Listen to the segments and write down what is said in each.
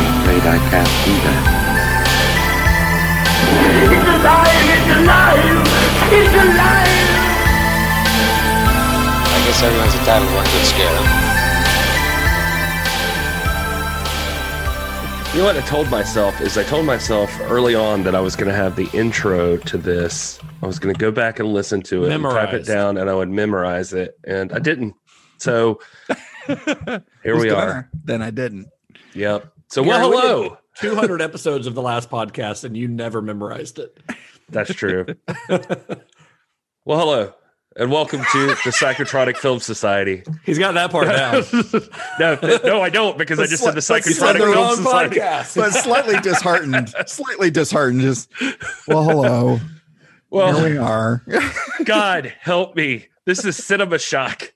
I'm afraid I can't do that. It's alive! It's alive! It's alive! I guess everyone's entitled to one good scare. You know what I told myself is I told myself early on that I was going to have the intro to this. I was going to go back and listen to it, and type it down, and I would memorize it, and I didn't. So here we are. gonna? Then I didn't. Yep. So well, hello. 200 episodes of the last podcast, and you never memorized it. That's true. well, hello, and welcome to the Psychotronic Film Society. He's got that part down. no, no, I don't because I just said the But said Psychotronic the Film Society. podcast. But slightly disheartened. Slightly disheartened. Just well, hello. Well, Here Well, we are. God help me. This is Cinema Shock.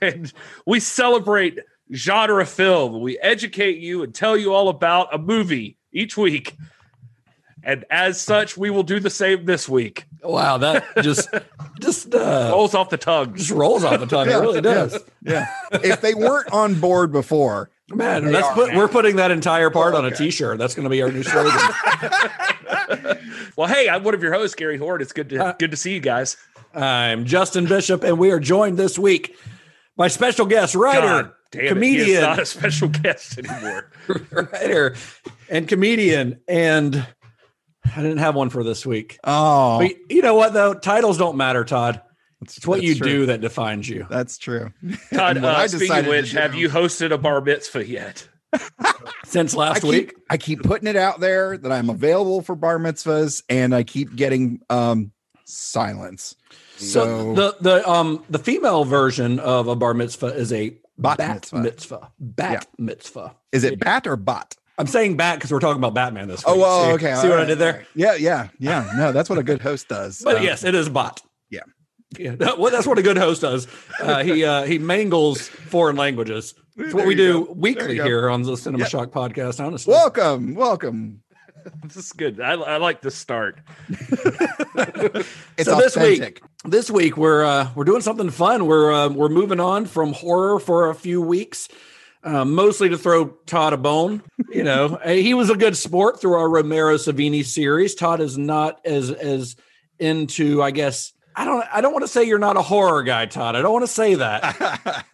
And we celebrate genre film. We educate you and tell you all about a movie each week. And as such, we will do the same this week. wow, that just just uh, Rolls off the tongue. just rolls off the tongue. Yeah, it really does. Yeah. If they weren't on board before, Man, They that's are put, now. we're putting that entire part Oh, on a okay. t-shirt. That's going to be our new slogan. Well, hey, I'm one of your hosts, Gary Horde. It's good to Uh, good to see you guys. I'm Justin Bishop, and we are joined this week by special guest writer, God damn it, he is comedian, not a special guest anymore. writer, and comedian. And I didn't have one for this week. oh, But you know what though? Titles don't matter, Todd. It's what you true. do that defines you. That's true. Todd, uh, I speaking decided of to which, do- have you hosted a bar mitzvah yet? Since I last keep, week, I keep putting it out there that I'm available for bar mitzvahs, and I keep getting um silence. So, So, the the um the female version of a bar mitzvah is a Bat bat mitzvah. mitzvah. Bat mitzvah. is it bat or bot? I'm saying bat because we're talking about Batman this week. Oh, well, see, okay. See what I did there? Yeah, yeah, yeah. No, that's what a good host does. But Uh, yes, it is bot. yeah. Yeah, well, that's what a good host does. Uh, he uh, he mangles foreign languages. It's what There we do go. Weekly here on the Cinema Yep. Shock podcast. Honestly, welcome, welcome. This is good. I, I like the start. It's So this week- authentic. this week we're uh, we're doing something fun. We're uh, we're moving on from horror for a few weeks, uh, mostly to throw Todd a bone. You know, he was a good sport through our Romero Savini series. Todd is not as as into, I guess. I don't. I don't want to say you're not a horror guy, Todd. I don't want to say that,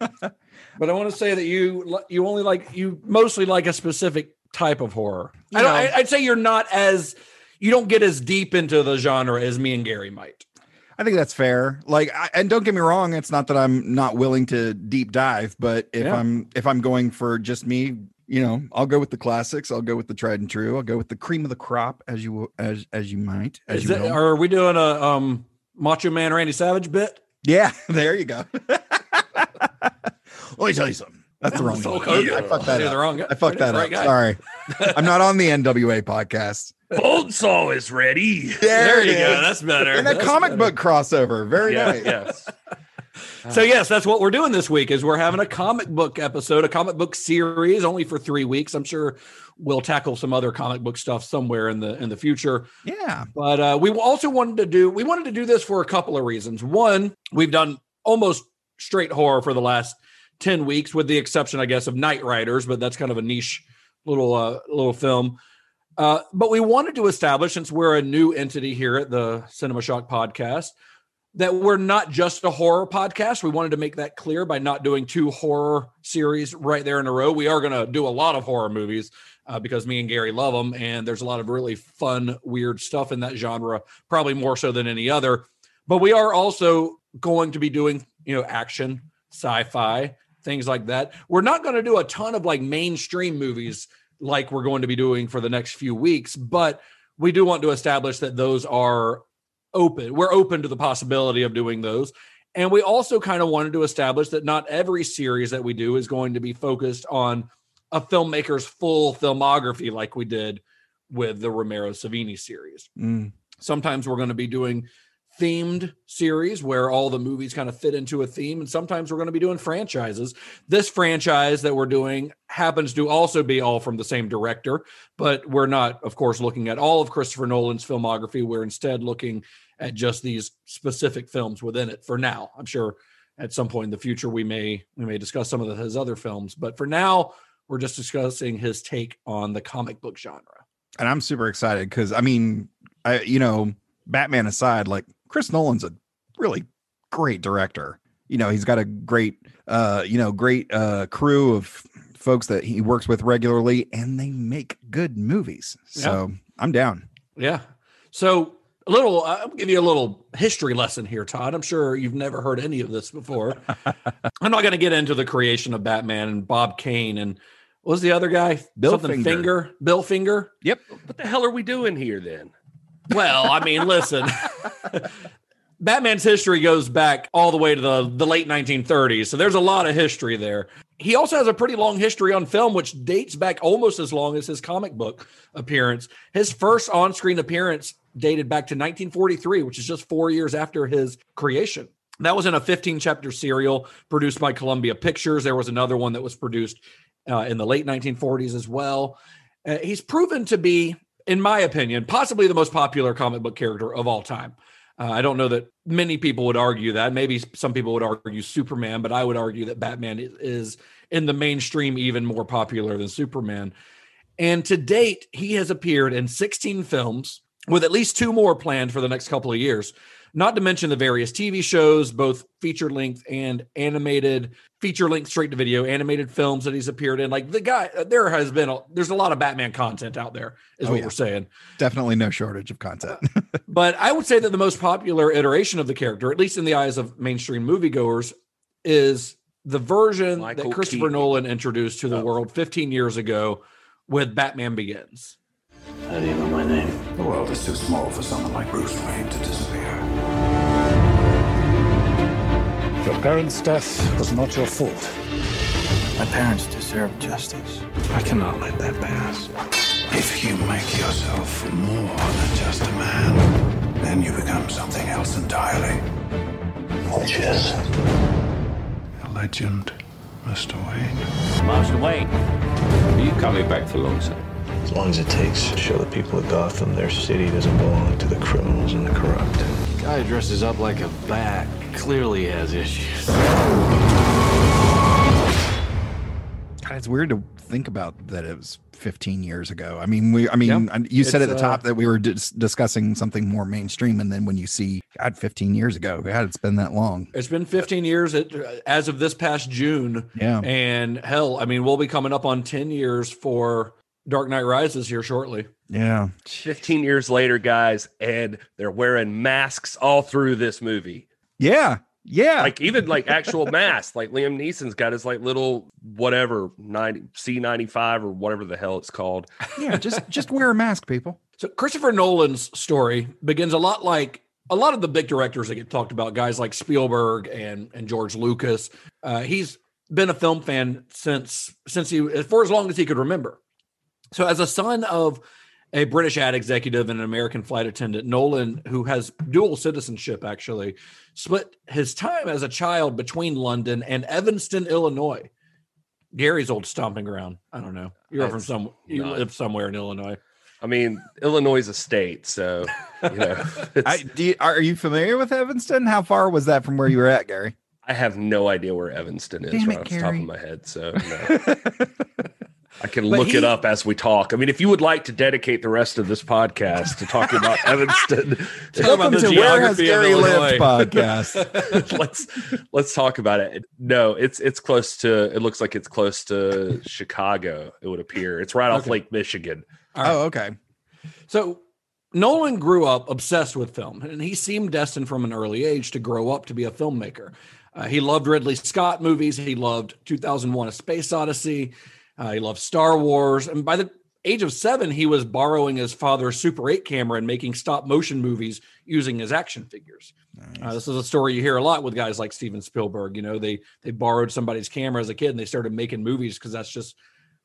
but I want to say that you you only like you mostly like a specific type of horror. I don't. know. I, I'd say you're not as you don't get as deep into the genre as me and Gary might. I think that's fair. Like, I, and don't get me wrong, it's not that I'm not willing to deep dive, but if Yeah. I'm if I'm going for just me, you know, I'll go with the classics. I'll go with the tried and true. I'll go with the cream of the crop, as you will- as as you might. As Is you it, will. are we doing a um Macho Man Randy Savage bit? yeah, there you go. Let me tell you something. That's the wrong. So one. close. I fucked that You're up. the wrong guy. I fucked that Right up. guy. Sorry, I'm not on the NWA podcast. Bonesaw is ready. There you it go. That's better. And a That's comic better. book crossover. Very Yeah, nice. yes. So yes, that's what we're doing this week. Is we're having a comic book episode, a comic book series, only for three weeks. I'm sure we'll tackle some other comic book stuff somewhere in the in the future. Yeah. But uh, we also wanted to do we wanted to do this for a couple of reasons. One, we've done almost straight horror for the last ten weeks, with the exception, I guess, of Knightriders, but that's kind of a niche little uh, little film. Uh, but we wanted to establish, since we're a new entity here at the Cinema Shock podcast, that we're not just a horror podcast. We wanted to make that clear by not doing two horror series right there in a row. We are going to do a lot of horror movies uh, because me and Gary love them, and there's a lot of really fun, weird stuff in that genre, probably more so than any other. But we are also going to be doing, you know, action, sci-fi, things like that. We're not going to do a ton of like mainstream movies like we're going to be doing for the next few weeks, but we do want to establish that those are open. We're open to the possibility of doing those. And we also kind of wanted to establish that not every series that we do is going to be focused on a filmmaker's full filmography like we did with the Romero Savini series. Mm. Sometimes we're going to be doing themed series where all the movies kind of fit into a theme, and sometimes we're going to be doing franchises. This franchise that we're doing happens to also be all from the same director, but we're not, of course, looking at all of Christopher Nolan's filmography. We're instead looking at just these specific films within it for now. I'm sure at some point in the future we may we may discuss some of his other films, but for now we're just discussing his take on the comic book genre. And I'm super excited because I mean, I you know, Batman aside, like Chris Nolan's a really great director. You know, he's got a great uh, you know, great uh crew of folks that he works with regularly and they make good movies. So I'm down. Yeah. So a little, I'll give you a little history lesson here, Todd. I'm sure you've never heard any of this before. I'm not going to get into the creation of Batman and Bob Kane and what was the other guy? Bill Something Finger. Finger. Bill Finger. Yep. What the hell are we doing here then? Well, I mean, listen. Batman's history goes back all the way to the, the late 1930s. So there's a lot of history there. He also has a pretty long history on film, which dates back almost as long as his comic book appearance. His first on screen appearance dated back to 1943, which is just four years after his creation. That was in a 15 chapter serial produced by Columbia Pictures. There was another one that was produced uh, in the late 1940s as well. Uh, he's proven to be, in my opinion, possibly the most popular comic book character of all time. Uh, I don't know that many people would argue that. Maybe some people would argue Superman, but I would argue that Batman is, is in the mainstream even more popular than Superman. And to date, he has appeared in 16 films, with at least two more planned for the next couple of years. Not to mention the various TV shows, both feature length and animated, feature length straight to video animated films that he's appeared in. Like the guy, uh, there has been a, there's a lot of Batman content out there, is Oh, what yeah. we're saying. Definitely no shortage of content. Uh, but I would say that the most popular iteration of the character, at least in the eyes of mainstream moviegoers, is the version Michael that Christopher Keaton. Nolan introduced to the Oh. world 15 years ago with Batman Begins. How do you know my name? The world is too small for someone like Bruce Wayne to disappear. Your parents' death was not your fault. My parents deserve justice. I cannot let that pass. If you make yourself more than just a man, then you become something else entirely. Which is? A legend, Mr. Wayne. Master Wayne. Are you coming back for long, sir? As long as it takes to show the people of Gotham their city doesn't belong to the criminals and the corrupt. Guy dresses up like a bat clearly has issues. God, it's weird to think about that it was 15 years ago. I mean, we, I mean, Yeah. I- you said at It's, the uh, top that we were dis- discussing something more mainstream. And then when you see, God, 15 years ago, God, it's been that long. It's been 15 years at, as of this past June. Yeah. And hell, I mean, we'll be coming up on 10 years for Dark Knight Rises here shortly. Yeah. 15 years later, guys, and they're wearing masks all through this movie. Yeah. Yeah. Like even like actual masks. Like Liam Neeson's got his like little whatever 90 C95 or whatever the hell it's called. yeah. Just, just wear a mask, people. So Christopher Nolan's story begins a lot like a lot of the big directors that get talked about, guys like Spielberg and and George Lucas. Uh, he's been a film fan since since he for as long as he could remember. So as a son of a British ad executive and an American flight attendant, Nolan, who has dual citizenship, actually split his time as a child between London and Evanston, Illinois. Gary's old stomping ground. I don't know. You're from That's some. You not- live somewhere in Illinois. I mean, Illinois is a state, so you know. I, do you, are you familiar with Evanston? How far was that from where you were at, Gary? I have no idea where Evanston is Damn right it, off the top of my head. So no. I can But look he- it up as we talk. I mean, if you would like to dedicate the rest of this podcast to talking about Evanston, Talk about Welcome the to Where Has geography of Gary Lived podcast. let's let's talk about it. No, it's it's close to. It looks like it's close to Chicago. It would appear it's right off Okay. Lake Michigan. oh, okay. So Nolan grew up obsessed with film, and he seemed destined from an early age to grow up to be a filmmaker. Uh, he loved Ridley Scott movies. He loved 2001: A Space Odyssey. Uh, he loved Star Wars, and by the age of seven, he was borrowing his father's Super 8 camera and making stop motion movies using his action figures. Uh, this is a story you hear a lot with guys like Steven Spielberg. You know, they they borrowed somebody's camera as a kid and they started making movies because that's just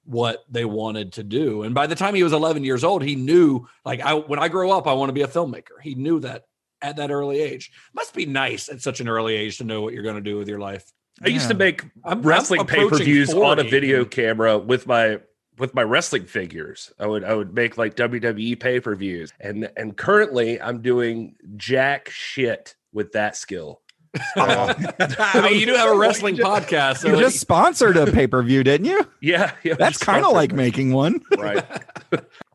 what they wanted to do. And by the time he was 11 years old, he knew like I when I grow up I want to be a filmmaker. He knew that at that early age. Must be nice at such an early age to know what you're going to do with your life. I used to make I'm- I'm wrestling pay per views on a video camera with my with my wrestling figures. I would I would make like WWE pay per views, and and currently I'm doing jack shit with that skill. Oh. I mean, you do have a wrestling podcast. So You just sponsored a pay per view, didn't you? Yeah, yeah That's kind of like by- making one. right.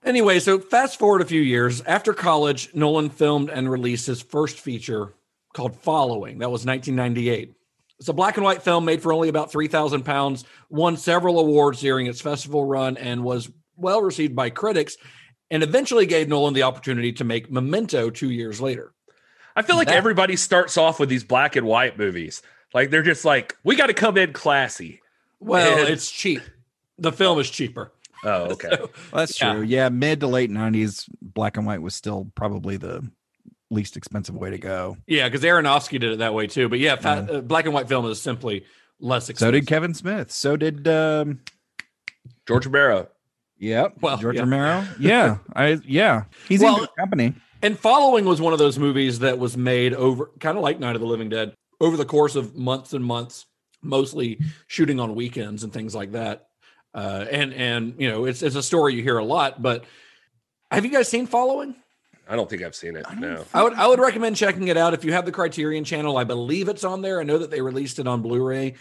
Anyway, so fast forward a few years after college, Nolan filmed and released his first feature called Following. That was 1998. It's a black and white film made for only about 3,000 pounds, won several awards during its festival run, and was well received by critics, and eventually gave Nolan the opportunity to make Memento two years later. I feel like That- everybody starts off with these black and white movies. Like they're just like, we got to come in classy. Well, And- it's cheap. The film is cheaper. Oh, okay. Well, that's Yeah. true. Yeah, mid to late '90s, black and white was still probably the least expensive way to go. Yeah, because Aronofsky did it that way too. But yeah, fat, uh, black and white film is simply less expensive. So did Kevin Smith. So did um, George Romero. Yep. Well, George yeah. Romero. Yeah. I yeah. He's Well- in good company. And Following was one of those movies that was made over, kind of like Night of the Living Dead, over the course of months and months, mostly shooting on weekends and things like that. Uh, and and you know, it's it's a story you hear a lot. But have you guys seen Following? I don't think I've seen it. No. I would I would recommend checking it out if you have the Criterion Channel. I believe it's on there. I know that they released it on Blu-ray.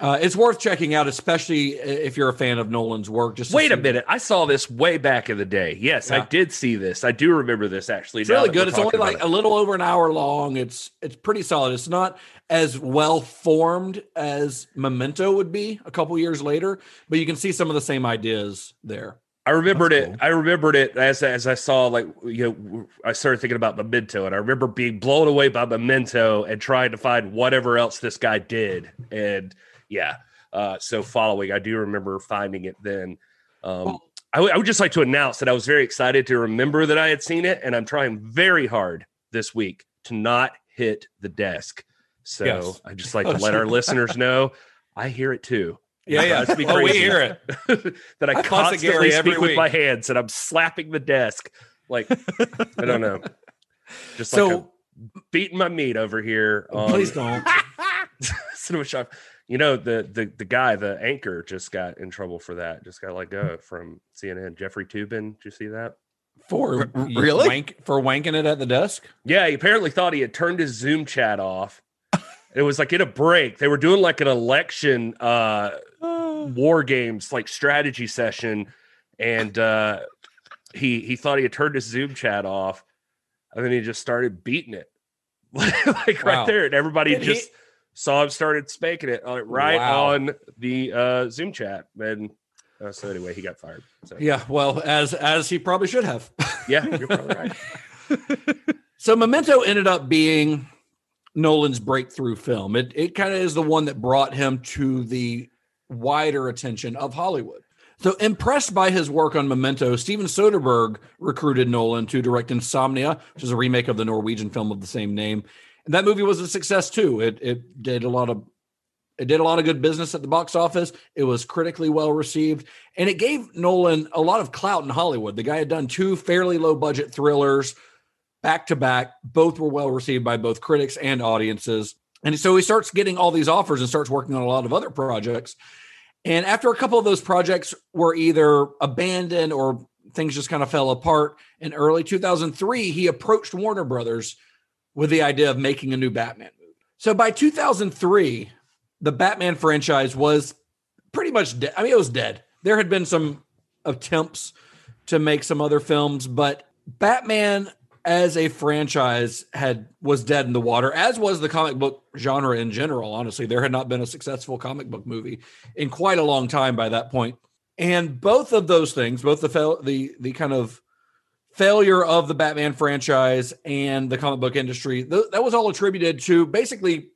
Uh, it's worth checking out, especially if you're a fan of Nolan's work. Just Wait a minute. I saw this way back in the day. Yes, I did see this. I do remember this actually. It's really good. It's only like it. a little over an hour long. It's it's pretty solid. It's not as well formed as Memento would be a couple years later, but you can see some of the same ideas there. I remembered That's it. cool. I remembered it as as I saw like you know I started thinking about Memento and I remember being blown away by Memento and trying to find whatever else this guy did and yeah. Uh, so following, I do remember finding it then. Um, Well- I would- would just like to announce that I was very excited to remember that I had seen it, and I'm trying very hard this week to not hit the desk. So Yes. I just like to let our listeners know I hear it too. Yeah, yeah. Drives me Oh, we hear it. that I, I constantly Gary every speak with my hands and I'm slapping the desk. Like I don't know. Just So- like I'm beating my meat over here. Oh, on Please don't. Cinema Shock. You know, the the the guy, the anchor, just got in trouble for that. Just got let go hmm. from CNN. Jeffrey Toobin. Did you see that? For R- really? wank, for wanking it at the desk? Yeah, he apparently thought he had turned his Zoom chat off. It was like in a break. They were doing like an election uh war games like strategy session and uh he he thought he had turned his Zoom chat off and then he just started beating it. like Wow. right there and everybody Did he- just saw him started spanking it uh, right Wow. on the uh Zoom chat and uh, so anyway, he got fired. So Yeah, well, as as he probably should have. yeah, you're probably right. So Memento ended up being Nolan's breakthrough film. It it kind of is the one that brought him to the wider attention of Hollywood. So impressed by his work on Memento, Steven Soderbergh recruited Nolan to direct Insomnia, which is a remake of the Norwegian film of the same name. And that movie was a success too. It it did a lot of it did a lot of good business at the box office. It was critically well received, and it gave Nolan a lot of clout in Hollywood. The guy had done two fairly low budget thrillers back to back. Both were well received by both critics and audiences. And so he starts getting all these offers and starts working on a lot of other projects. And after a couple of those projects were either abandoned or things just kind of fell apart, in early 2003, he approached Warner Brothers with the idea of making a new Batman movie. So by 2003, the Batman franchise was pretty much dead. I mean, it was dead. There had been some attempts to make some other films, but Batman as a franchise had was dead in the water, as was the comic book genre in general. Honestly, there had not been a successful comic book movie in quite a long time by that point. And both of those things, both the fail, the the kind of failure of the Batman franchise and the comic book industry, th- that was all attributed to basically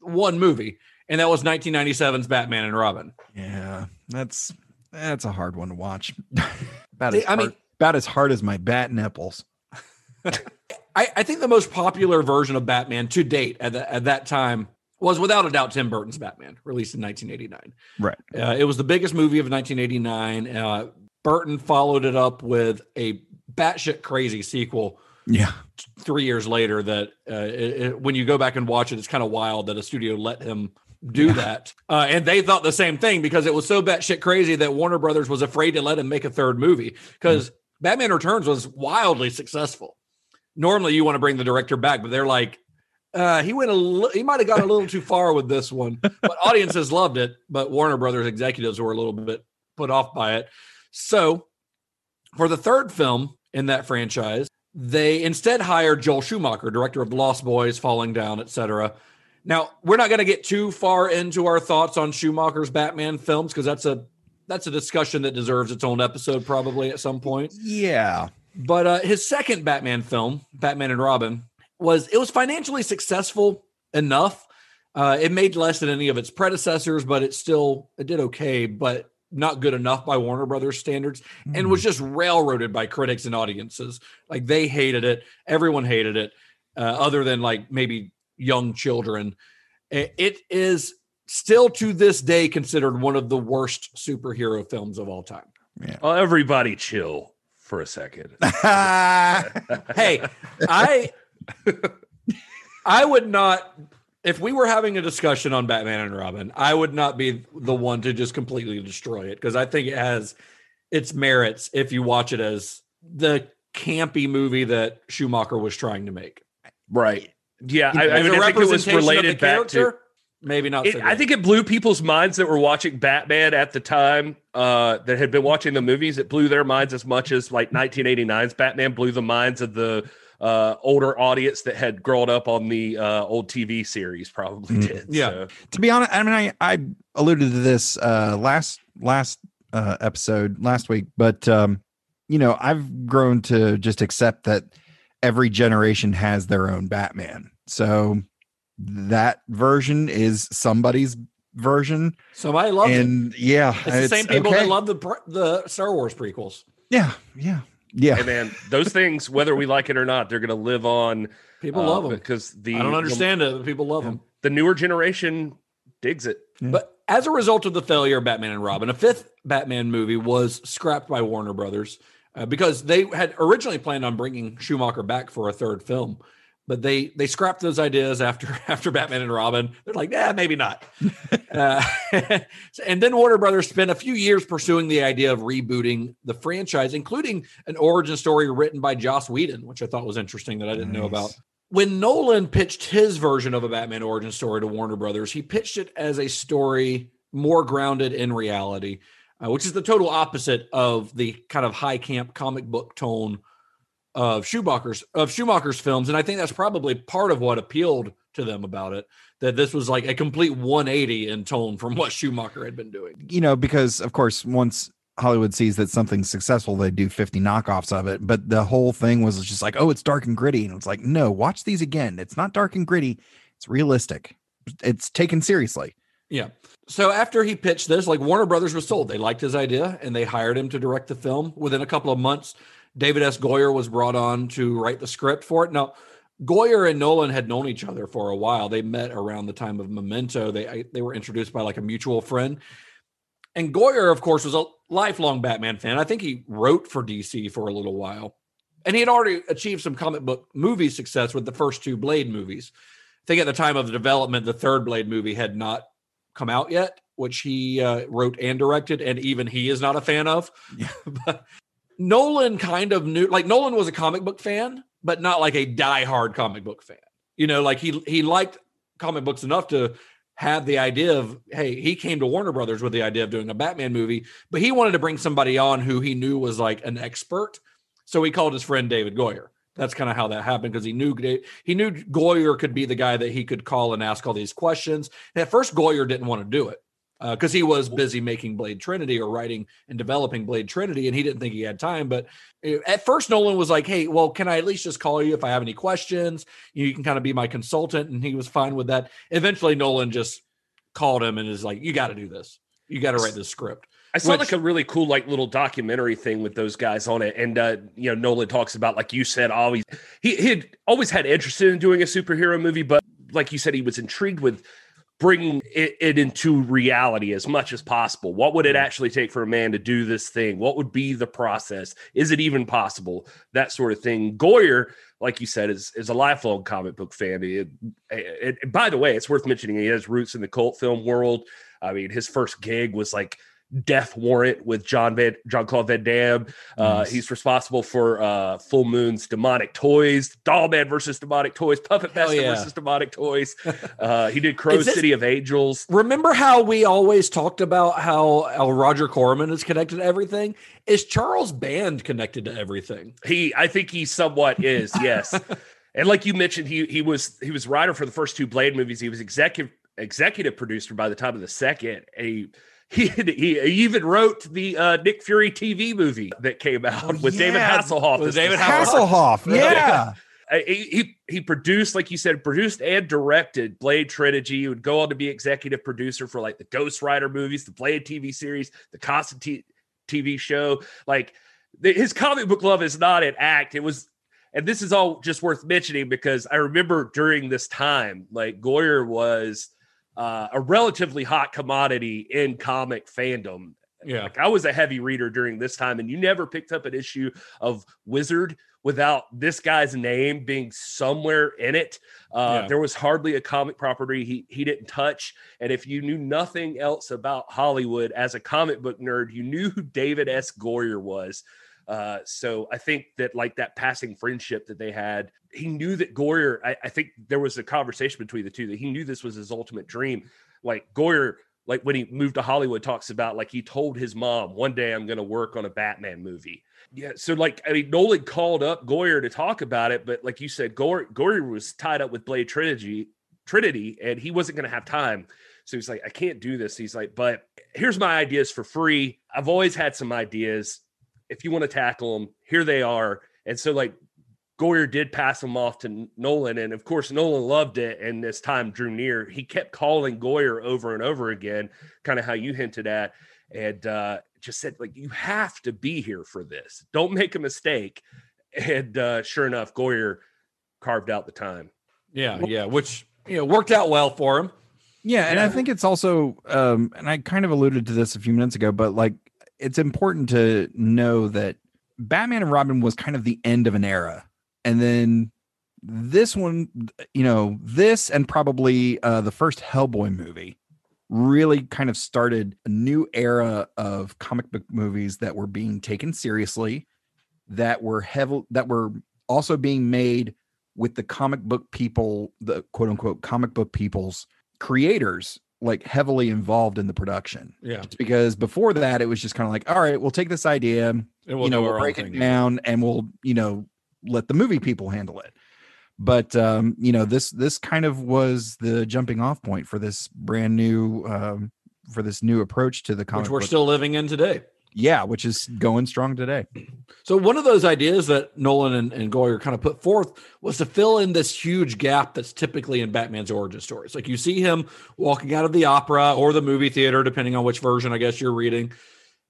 one movie, and that was 1997's Batman and Robin. Yeah, that's that's a hard one to watch. about as I hard, mean- about as hard as my bat nipples. I, I think the most popular version of Batman to date at, the, at that time was without a doubt Tim Burton's Batman, released in 1989. Right. Uh, it was the biggest movie of 1989. Uh, Burton followed it up with a batshit crazy sequel Yeah. three years later. That uh, it, it- when you go back and watch it, it's kind of wild that a studio let him do that. Uh, and they thought the same thing because it was so batshit crazy that Warner Brothers was afraid to let him make a third movie because Batman Returns was wildly successful. Normally, you want to bring the director back, but they're like, uh, he went a li- he might have gone a little too far with this one, but audiences loved it. But Warner Brothers executives were a little bit put off by it. So, for the third film in that franchise, they instead hired Joel Schumacher, director of Lost Boys, Falling Down, etc. Now, we're not going to get too far into our thoughts on Schumacher's Batman films because that's a that's a discussion that deserves its own episode probably at some point. Yeah. But uh, his second Batman film, Batman and Robin, was it was financially successful enough. Uh, it made less than any of its predecessors, but it still it did okay, but not good enough by Warner Brothers standards, and was just railroaded by critics and audiences. Like they hated it, everyone hated it, uh, other than like maybe young children. It is still to this day considered one of the worst superhero films of all time. Oh, everybody chill for a second. hey, I I would not if we were having a discussion on Batman and Robin, I would not be the one to just completely destroy it because I think it has its merits if you watch it as the campy movie that Schumacher was trying to make. Right. Yeah, I, I mean, I think it was representation of the related back to. Character, maybe not. It, so I think it blew people's minds that were watching Batman at the time uh, that had been watching the movies. It blew their minds as much as like 1989's Batman blew the minds of the uh, older audience that had grown up on the uh, old TV series. Probably Mm. did. Yeah. So, to be honest, I mean, I, I alluded to this uh, last last uh, episode last week, but um, you know, I've grown to just accept that every generation has their own Batman. So that version is somebody's version, somebody loved it. and yeah, It's the same people okay. that love the the Star Wars prequels. Yeah, yeah, yeah. Hey man, those things, whether we like it or not, they're going to live on. People uh, love them. because the I don't understand it, but people love them. The, the newer generation digs it. But as a result of the failure of Batman and Robin, a fifth Batman movie was scrapped by Warner Brothers uh, because they had originally planned on bringing Schumacher back for a third film, but they they scrapped those ideas after after Batman and Robin. They're like, yeah, maybe not. uh, and then Warner Brothers spent a few years pursuing the idea of rebooting the franchise, including an origin story written by Joss Whedon, which I thought was interesting that I didn't know about when Nolan pitched his version of a Batman origin story to Warner Brothers, he pitched it as a story more grounded in reality, uh, which is the total opposite of the kind of high camp comic book tone of Schumacher's of Schumacher's films, and I think that's probably part of what appealed to them about it. That this was like a complete 180 in tone from what Schumacher had been doing. you know, because of course, once Hollywood sees that something's successful, they do 50 knockoffs of it. But the whole thing was just like, oh, it's dark and gritty. And it's like, no, watch these again. It's not dark and gritty, it's realistic. It's taken seriously. Yeah. So after he pitched this, like Warner Brothers was sold. They liked his idea and they hired him to direct the film. Within a couple of months, David S. Goyer was brought on to write the script for it. Now, Goyer and Nolan had known each other for a while. They met around the time of Memento. They I- they were introduced by like a mutual friend. And Goyer, of course, was a lifelong Batman fan. I think he wrote for DC for a little while. And he had already achieved some comic book movie success with the first two Blade movies. I think at the time of the development, the third Blade movie had not come out yet, which he uh, wrote and directed, and even he is not a fan of. but Nolan kind of knew, like Nolan was a comic book fan, but not like a diehard comic book fan. You know, like he he liked comic books enough to have the idea of, hey, he came to Warner Brothers with the idea of doing a Batman movie, but he wanted to bring somebody on who he knew was like an expert. So he called his friend David Goyer. That's kind of how that happened because he knew he knew Goyer could be the guy that he could call and ask all these questions. And at first, Goyer didn't want to do it because he was busy making Blade Trinity or writing and developing Blade Trinity, and he didn't think he had time. But uh, at first, Nolan was like, "Hey, well, can I at least just call you if I have any questions? You can kind of be my consultant," and he was fine with that. Eventually, Nolan just called him and is like, "You got to do this. You got to write this script." I saw Which- like a really cool like little documentary thing with those guys on it, and uh, you know Nolan talks about like you said always he he had always had interest in doing a superhero movie, but like you said he was intrigued with bringing it, it into reality as much as possible. What would it actually take for a man to do this thing? What would be the process? Is it even possible? That sort of thing. Goyer, like you said, is is a lifelong comic book fan. It, it, by the way, it's worth mentioning he has roots in the cult film world. I mean, his first gig was like Death Warrant with John Van John Claude Van Damme. Uh, Nice. He's responsible for uh, Full Moon's Demonic Toys, Doll Man versus Demonic Toys, Puppet Master yeah. versus Demonic Toys. Uh, he did Crow this- City of Angels. Remember how we always talked about how, how Roger Corman is connected to everything? Is Charles Band connected to everything? He, I think he somewhat is, yes. and like you mentioned, he he was he was writer for the first two Blade movies. He was executive executive producer by the time of the second. And he he, he even wrote the uh, Nick Fury TV movie that came out with David Hasselhoff. with David the star. Hasselhoff. Yeah. He, he he produced, like you said, produced and directed Blade trilogy. He would go on to be executive producer for like the Ghost Rider movies, the Blade TV series, the Constantine TV show. Like the, his comic book love is not an act. It was, and this is all just worth mentioning because I remember during this time, like Goyer was uh, a relatively hot commodity in comic fandom. Yeah. Like I was a heavy reader during this time, and you never picked up an issue of Wizard without this guy's name being somewhere in it. Uh, Yeah. There was hardly a comic property he he didn't touch, and if you knew nothing else about Hollywood as a comic book nerd, you knew who David S. Goyer was. Uh, so I think that like that passing friendship that they had, he knew that Goyer. I, I think there was a conversation between the two that he knew this was his ultimate dream. Like Goyer, like when he moved to Hollywood, talks about like he told his mom, "One day I'm going to work on a Batman movie." Yeah, so like I mean, Nolan called up Goyer to talk about it, but like you said, Goyer, Goyer was tied up with Blade Trinity, Trinity, and he wasn't going to have time. So he's like, I can't do this. He's like, but here's my ideas for free. I've always had some ideas. If you want to tackle them, here they are. And so like Goyer did pass them off to Nolan, and of course Nolan loved it. And as time drew near, he kept calling Goyer over and over again, kind of how you hinted at, and uh, just said like, you have to be here for this. Don't make a mistake. And uh, sure enough, Goyer carved out the time. Yeah, yeah, which you know worked out well for him. Yeah, and I think it's also um and I kind of alluded to this a few minutes ago, but like it's important to know that Batman and Robin was kind of the end of an era. And then this one, you know, this and probably uh the first Hellboy movie really kind of started a new era of comic book movies that were being taken seriously, that were heavy that were also being made with the comic book people, the quote unquote comic book people's creators like heavily involved in the production. Yeah, It's because before that it was just kind of like, all right, we'll take this idea, and we'll you know, we'll break it down and we'll, you know, let the movie people handle it. But um, you know, this this kind of was the jumping off point for this brand new um for this new approach to the comic which we're book. still living in today. Yeah, which is going strong today. So one of those ideas that Nolan and, and Goyer kind of put forth was to fill in this huge gap that's typically in Batman's origin stories. Like you see him walking out of the opera or the movie theater, depending on which version I guess you're reading.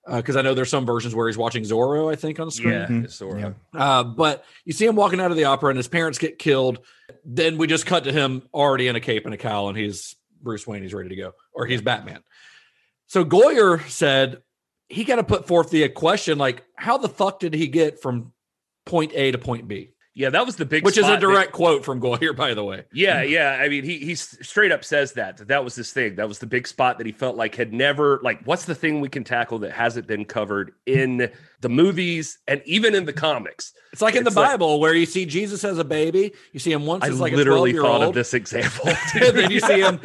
Because I know there's some versions where he's watching Zorro, I think, on the screen. Yeah, Mhm. sort Yeah. Uh, but you see him walking out of the opera and his parents get killed. Then we just cut to him already in a cape and a cowl, and he's Bruce Wayne. He's ready to go, or he's Batman. So Goyer said he got to put forth the question like, how the fuck did he get from point A to point B? Yeah, that was the big Which is a spot that- direct quote from Goyer, by the way. Yeah, yeah. I mean, he he straight up says that that that was his thing. That was the big spot that he felt like had never like. What's the thing we can tackle that hasn't been covered in the movies and even in the comics? It's like in the It's like- Bible where you see Jesus as a baby. You see him once I as like a literally 12 thought old. of this example. and then you see him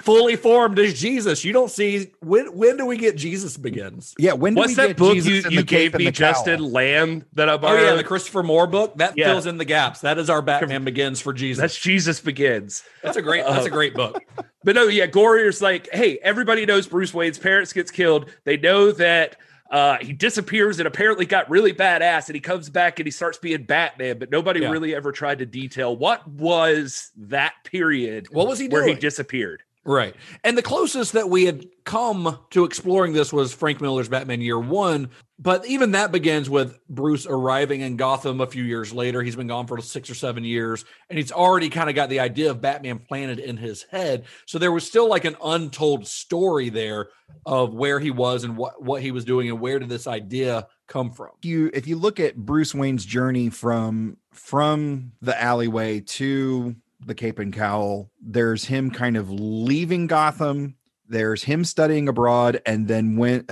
fully formed as Jesus. You don't see when when do we get Jesus begins? Yeah, when do What's we that get book Jesus you, you gave me, the cowl? Justin Lamb, that I borrowed? Oh yeah, the Christopher Moore book that Yeah. fills in the gaps. That is our Batman Begins for Jesus. That's Jesus Begins. That's a great. That's a uh, great book. But no, yeah, Goyer's like, hey, everybody knows Bruce Wayne's parents gets killed. They know that uh, he disappears and apparently got really badass, and he comes back and he starts being Batman. But nobody Yeah. really ever tried to detail what was that period What was he doing? where he disappeared. Right. And the closest that we had come to exploring this was Frank Miller's Batman Year One. But even that begins with Bruce arriving in Gotham a few years later. He's been gone for six or seven years, and he's already kind of got the idea of Batman planted in his head. So there was still like an untold story there of where he was and what, what he was doing and where did this idea come from. you if you look at Bruce Wayne's journey from from the alleyway to the Cape and Cowl, there's him kind of leaving Gotham. There's him studying abroad, and then when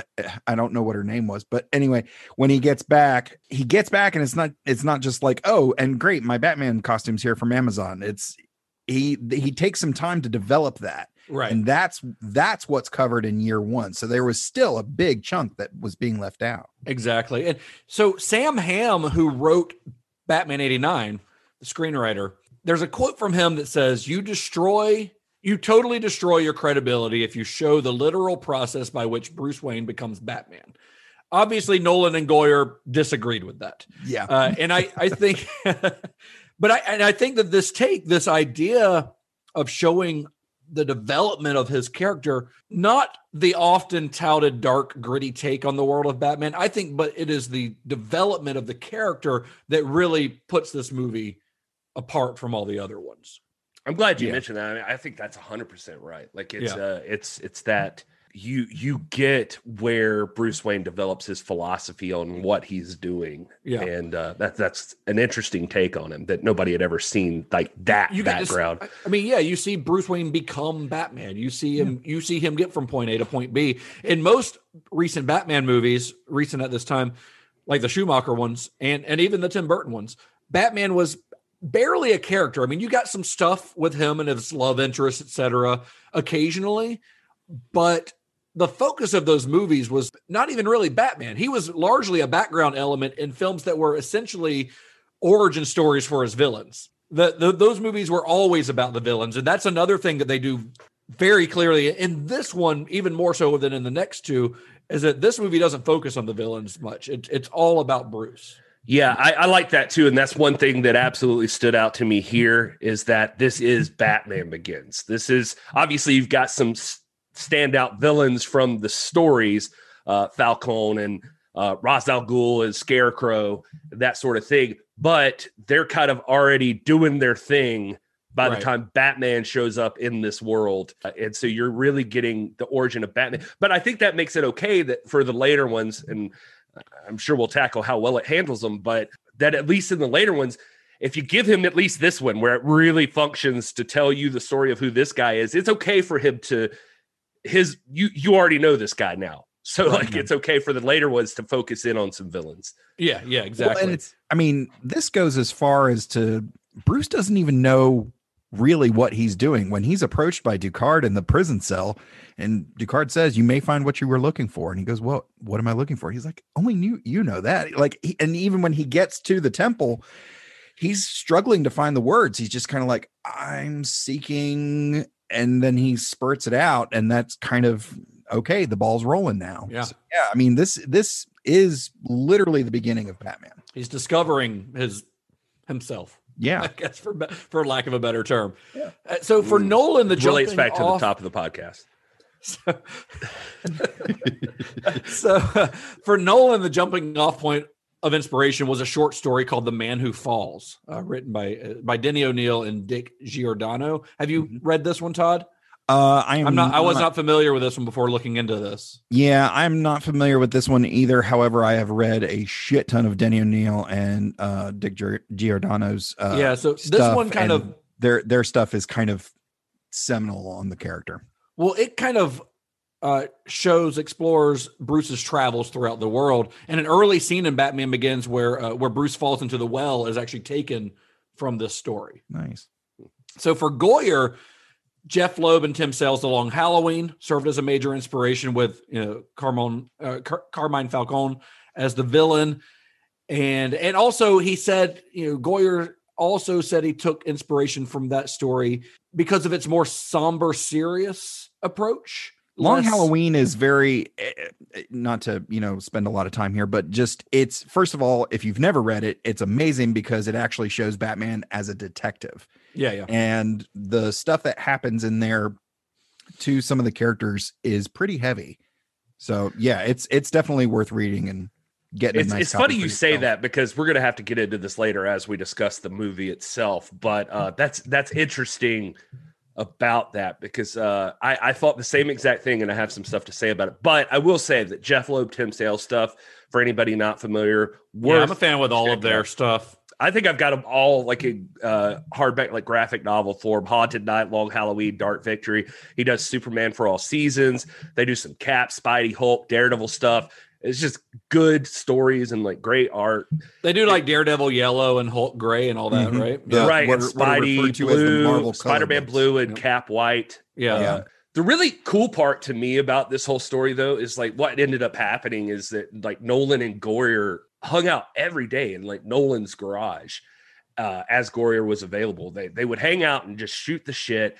I don't know what her name was, but anyway, when he gets back, he gets back, and it's not it's not just like oh, and great, my Batman costumes here from Amazon. It's he he takes some time to develop that, Right. and that's that's what's covered in year one. So there was still a big chunk that was being left out. Exactly. And so Sam Hamm, who wrote Batman 89, the screenwriter, there's a quote from him that says, You destroy, you totally destroy your credibility if you show the literal process by which Bruce Wayne becomes Batman. Obviously, Nolan and Goyer disagreed with that. Yeah. Uh, and I, I think, but I, and I think that this take, this idea of showing the development of his character, not the often touted dark, gritty take on the world of Batman. I think, but it is the development of the character that really puts this movie apart from all the other ones. I'm glad you Yeah. mentioned that. I, mean, I think that's 100 percent right. Like it's Yeah. uh, it's it's that you you get where Bruce Wayne develops his philosophy on what he's doing. Yeah. and uh, that that's an interesting take on him that nobody had ever seen like that You get to s- background. I- I mean, yeah, you see Bruce Wayne become Batman. You see him. You see him get from point A to point B. In most recent Batman movies, recent at this time, like the Schumacher ones and and even the Tim Burton ones, Batman was barely a character. I mean, you got some stuff with him and his love interest, etc. Occasionally, but the focus of those movies was not even really Batman. He was largely a background element in films that were essentially origin stories for his villains. The, the those movies were always about the villains, and that's another thing that they do very clearly in this one, even more so than in the next two, is that this movie doesn't focus on the villains much. It, it's all about Bruce. Yeah, I, I like that too, and that's one thing that absolutely stood out to me here is that this is Batman Begins. This is obviously you've got some standout villains from the stories, uh, Falcone and uh, Ra's al Ghul as Scarecrow, that sort of thing. But they're kind of already doing their thing by Right. the time Batman shows up in this world, Uh, and so you're really getting the origin of Batman. But I think that makes it okay that for the later ones, and I'm sure we'll tackle how well it handles them, but that at least in the later ones, if you give him at least this one where it really functions to tell you the story of who this guy is, it's okay for him to his you you already know this guy now. So like it's okay for the later ones to focus in on some villains. Yeah, yeah, Well, exactly. and it's, I mean, this goes as far as to Bruce doesn't even know really what he's doing when he's approached by Ducard in the prison cell. And Ducard says, You may find what you were looking for. And he goes, Well, what am I looking for? He's like, Only you, you know that. Like, he, and even when he gets to the temple, he's struggling to find the words. He's just kind of like, I'm seeking. And then he spurts it out. And that's kind of okay. The ball's rolling now. Yeah. So, yeah. I mean, this, this is literally the beginning of Batman. He's discovering his himself. Yeah. I guess for for lack of a better term. Uh, so for Nolan, the relates jumping back to the top of the podcast. so for Nolan, the jumping off point of inspiration was a short story called "The Man Who Falls," uh, written by uh, by Denny O'Neil and Dick Giordano. Have you read this one, Todd? Uh, I am I'm not. I was not familiar with this one before looking into this. Yeah, I'm not familiar with this one either. However, I have read a shit ton of Denny O'Neil and uh, Dick Giordano's. Uh, yeah. So this one kind of their their stuff is kind of seminal on the character. Well, it kind of uh, shows explores Bruce's travels throughout the world, and an early scene in Batman Begins where uh, where Bruce falls into the well is actually taken from this story. Nice. So for Goyer, Jeph Loeb and Tim Sale's, along Halloween served as a major inspiration with you know Carmine uh, Car- Carmine Falcone as the villain, and and also he said you know Goyer also said he took inspiration from that story because of its more somber, serious approach. Long Less- Halloween is very eh, eh, not to you know spend a lot of time here, but just it's first of all, if you've never read it, it's amazing because it actually shows Batman as a detective. Yeah, yeah. and the stuff that happens in there to some of the characters is pretty heavy. So yeah, it's it's definitely worth reading and getting. It's, a nice it's funny you say that because we're gonna have to get into this later as we discuss the movie itself. But uh, that's that's interesting about that because uh, I, I thought the same exact thing, and I have some stuff to say about it. But I will say that Jeph Loeb, Tim Sale stuff for anybody not familiar, Yeah, I'm a fan with all of their out. stuff. I think I've got them all like a uh, hardback, like graphic novel form. Haunted Knight, Long Halloween, Dark Victory. He does Superman for all seasons. They do some Cap, Spidey, Hulk, Daredevil stuff. It's just good stories and like great art. They do like Daredevil Yellow and Hulk Gray and all that, Mhm. right? The- right, what and are- what are Spidey referred to as the Blue, Spider-Man. Blue, and Yep. Cap White. Yeah. Yeah. The really cool part to me about this whole story, though, is like what ended up happening is that like Nolan and Goyer hung out every day in like Nolan's garage uh, as Goyer was available. They they would hang out and just shoot the shit.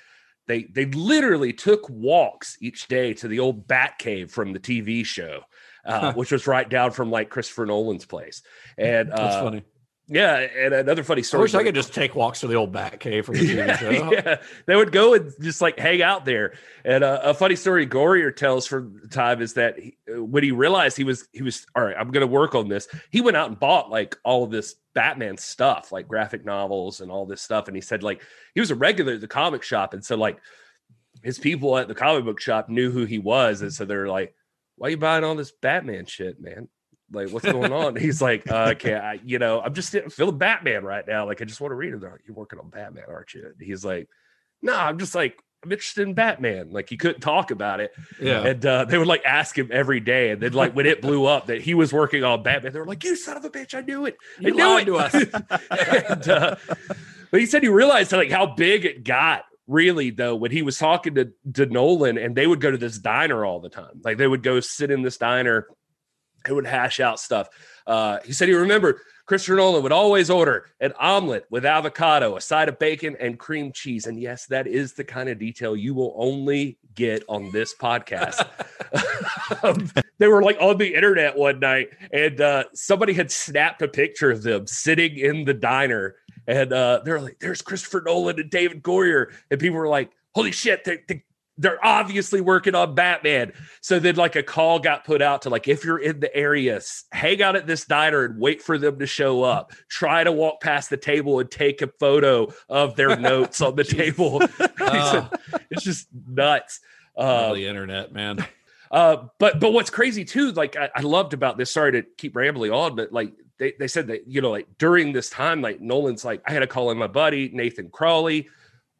They they literally took walks each day to the old Bat Cave from the TV show, uh, which was right down from like Christopher Nolan's place. And uh, That's funny. yeah, and another funny I story. wish I could just take walks to the old Bat Cave from the yeah, show. yeah, they would go and just like hang out there. And uh, a funny story Goyer tells from the time is that he, uh, when he realized he was he was all right, I'm going to work on this. He went out and bought like all of this Batman stuff, like graphic novels and all this stuff. And he said like he was a regular at the comic shop, and so like his people at the comic book shop knew who he was, and so they're like, "Why you buying all this Batman shit, man?" Like, what's going on? He's like, uh, okay, I, you know, I'm just feeling Batman right now. Like, I just want to read it. Like, You're working on Batman, aren't you? And he's like, No, I'm just like, I'm interested in Batman. Like, he couldn't talk about it. Yeah. And uh, they would like ask him every day. And then, like, when it blew up that he was working on Batman, they were like, You son of a bitch, I knew it. I You knew lied it. to us. and, uh, but he said he realized like how big it got really though when he was talking to, to Nolan and they would go to this diner all the time. Like they would go sit in this diner and would hash out stuff. Uh, he said he remembered Christopher Nolan would always order an omelet with avocado, a side of bacon, and cream cheese. And yes, that is the kind of detail you will only get on this podcast. Um, they were like on the internet one night, and uh, somebody had snapped a picture of them sitting in the diner. And uh, they're like, there's Christopher Nolan and David Goyer. And people were like, holy shit, they, they, they're obviously working on Batman. So then, like, a call got put out to, like, if you're in the area, hang out at this diner and wait for them to show up. Try to walk past the table and take a photo of their notes on the table. He it's just nuts. Uh, the internet, man. uh, but but what's crazy too, like I, I loved about this. Sorry to keep rambling on, but like they, they said that you know like during this time, like Nolan's like I had to call in my buddy Nathan Crowley,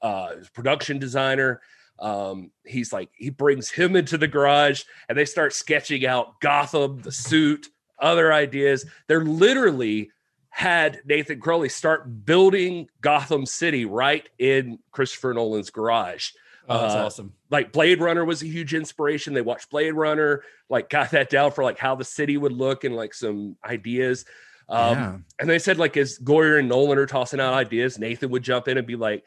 uh, production designer. Um, he's like he brings him into the garage and they start sketching out Gotham, the suit, other ideas. They're literally had Nathan Crowley start building Gotham City right in Christopher Nolan's garage Oh, that's Uh, awesome. like Blade Runner was a huge inspiration. They watched Blade Runner, like got that down for like how the city would look and like some ideas. Um, Yeah. And they said like as Goyer and Nolan are tossing out ideas, Nathan would jump in and be like,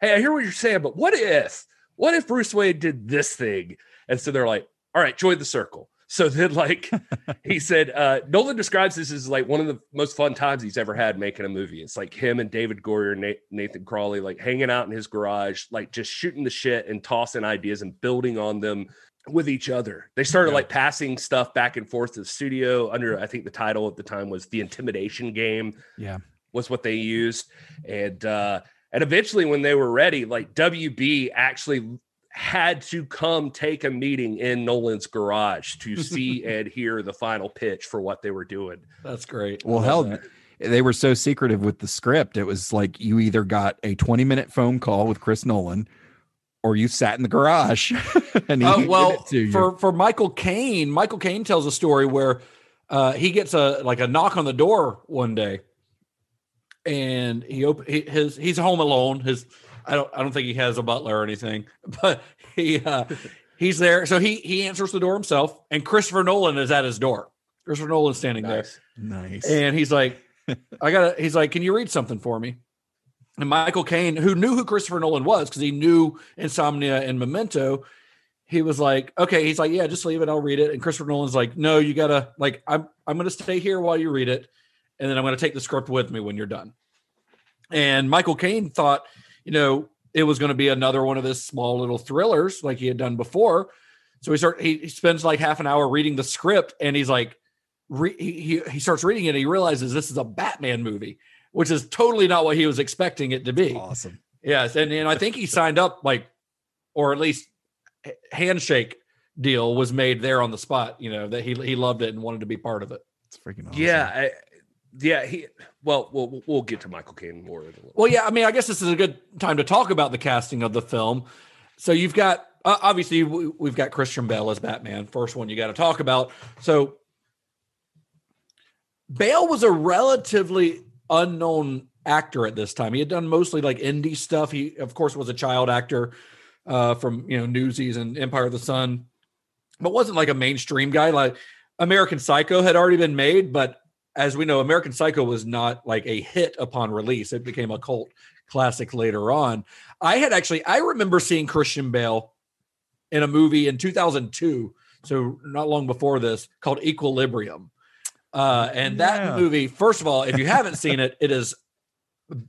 "Hey, I hear what you're saying, but what if, what if Bruce Wayne did this thing?" And so they're like, "All right, join the circle." So then, like he said, uh, Nolan describes this as like one of the most fun times he's ever had making a movie. It's like him and David Goyer and Nathan Crowley like hanging out in his garage, like just shooting the shit and tossing ideas and building on them with each other. They started Yeah. like passing stuff back and forth to the studio under, I think the title at the time was The Intimidation Game Yeah. was what they used. And uh and eventually when they were ready, like WB actually had to come take a meeting in Nolan's garage to see and hear the final pitch for what they were doing. That's great. Well, hell, that. they were so secretive with the script. It was like you either got a 20 minute phone call with Chris Nolan or you sat in the garage and he Uh, well, it to you. for for Michael Caine, Michael Caine tells a story where uh, he gets a like a knock on the door one day, and he open he, his he's home alone. His I don't I don't think he has a butler or anything, but he uh, he's there. So he he answers the door himself, and Christopher Nolan is at his door. Christopher Nolan's standing there. Nice. nice. And he's like, I gotta, he's like, can you read something for me? And Michael Caine, who knew who Christopher Nolan was because he knew Insomnia and Memento, he was like, okay, he's like, yeah, just leave it, I'll read it. And Christopher Nolan's like, no, you gotta, like, I'm, I'm gonna stay here while you read it, and then I'm gonna take the script with me when you're done. And Michael Caine thought, you know, it was going to be another one of his small little thrillers like he had done before. So he start he, he spends like half an hour reading the script, and he's like, re, he he- he starts reading it, and he realizes this is a Batman movie, which is totally not what he was expecting it to be. Awesome. Yes, and and I think he signed up like, or at least handshake deal was made there on the spot. You know that he he loved it and wanted to be part of it. It's freaking awesome. Yeah, I, yeah. He well, we'll we'll get to Michael Caine more. In a little. Well, yeah, I mean, I guess this is a good time to talk about the casting of the film. So you've got uh, obviously we, we've got Christian Bale as Batman, first one you got to talk about. So Bale was a relatively unknown actor at this time. He had done mostly like indie stuff. He, of course, was a child actor uh, from you know Newsies and Empire of the Sun, but wasn't like a mainstream guy. Like American Psycho had already been made, but as we know, American Psycho was not like a hit upon release. It became a cult classic later on. I had actually, I remember seeing Christian Bale in a movie in 2002, so not long before this, called Equilibrium. Uh, and that Yeah. movie, first of all, if you haven't seen it, it is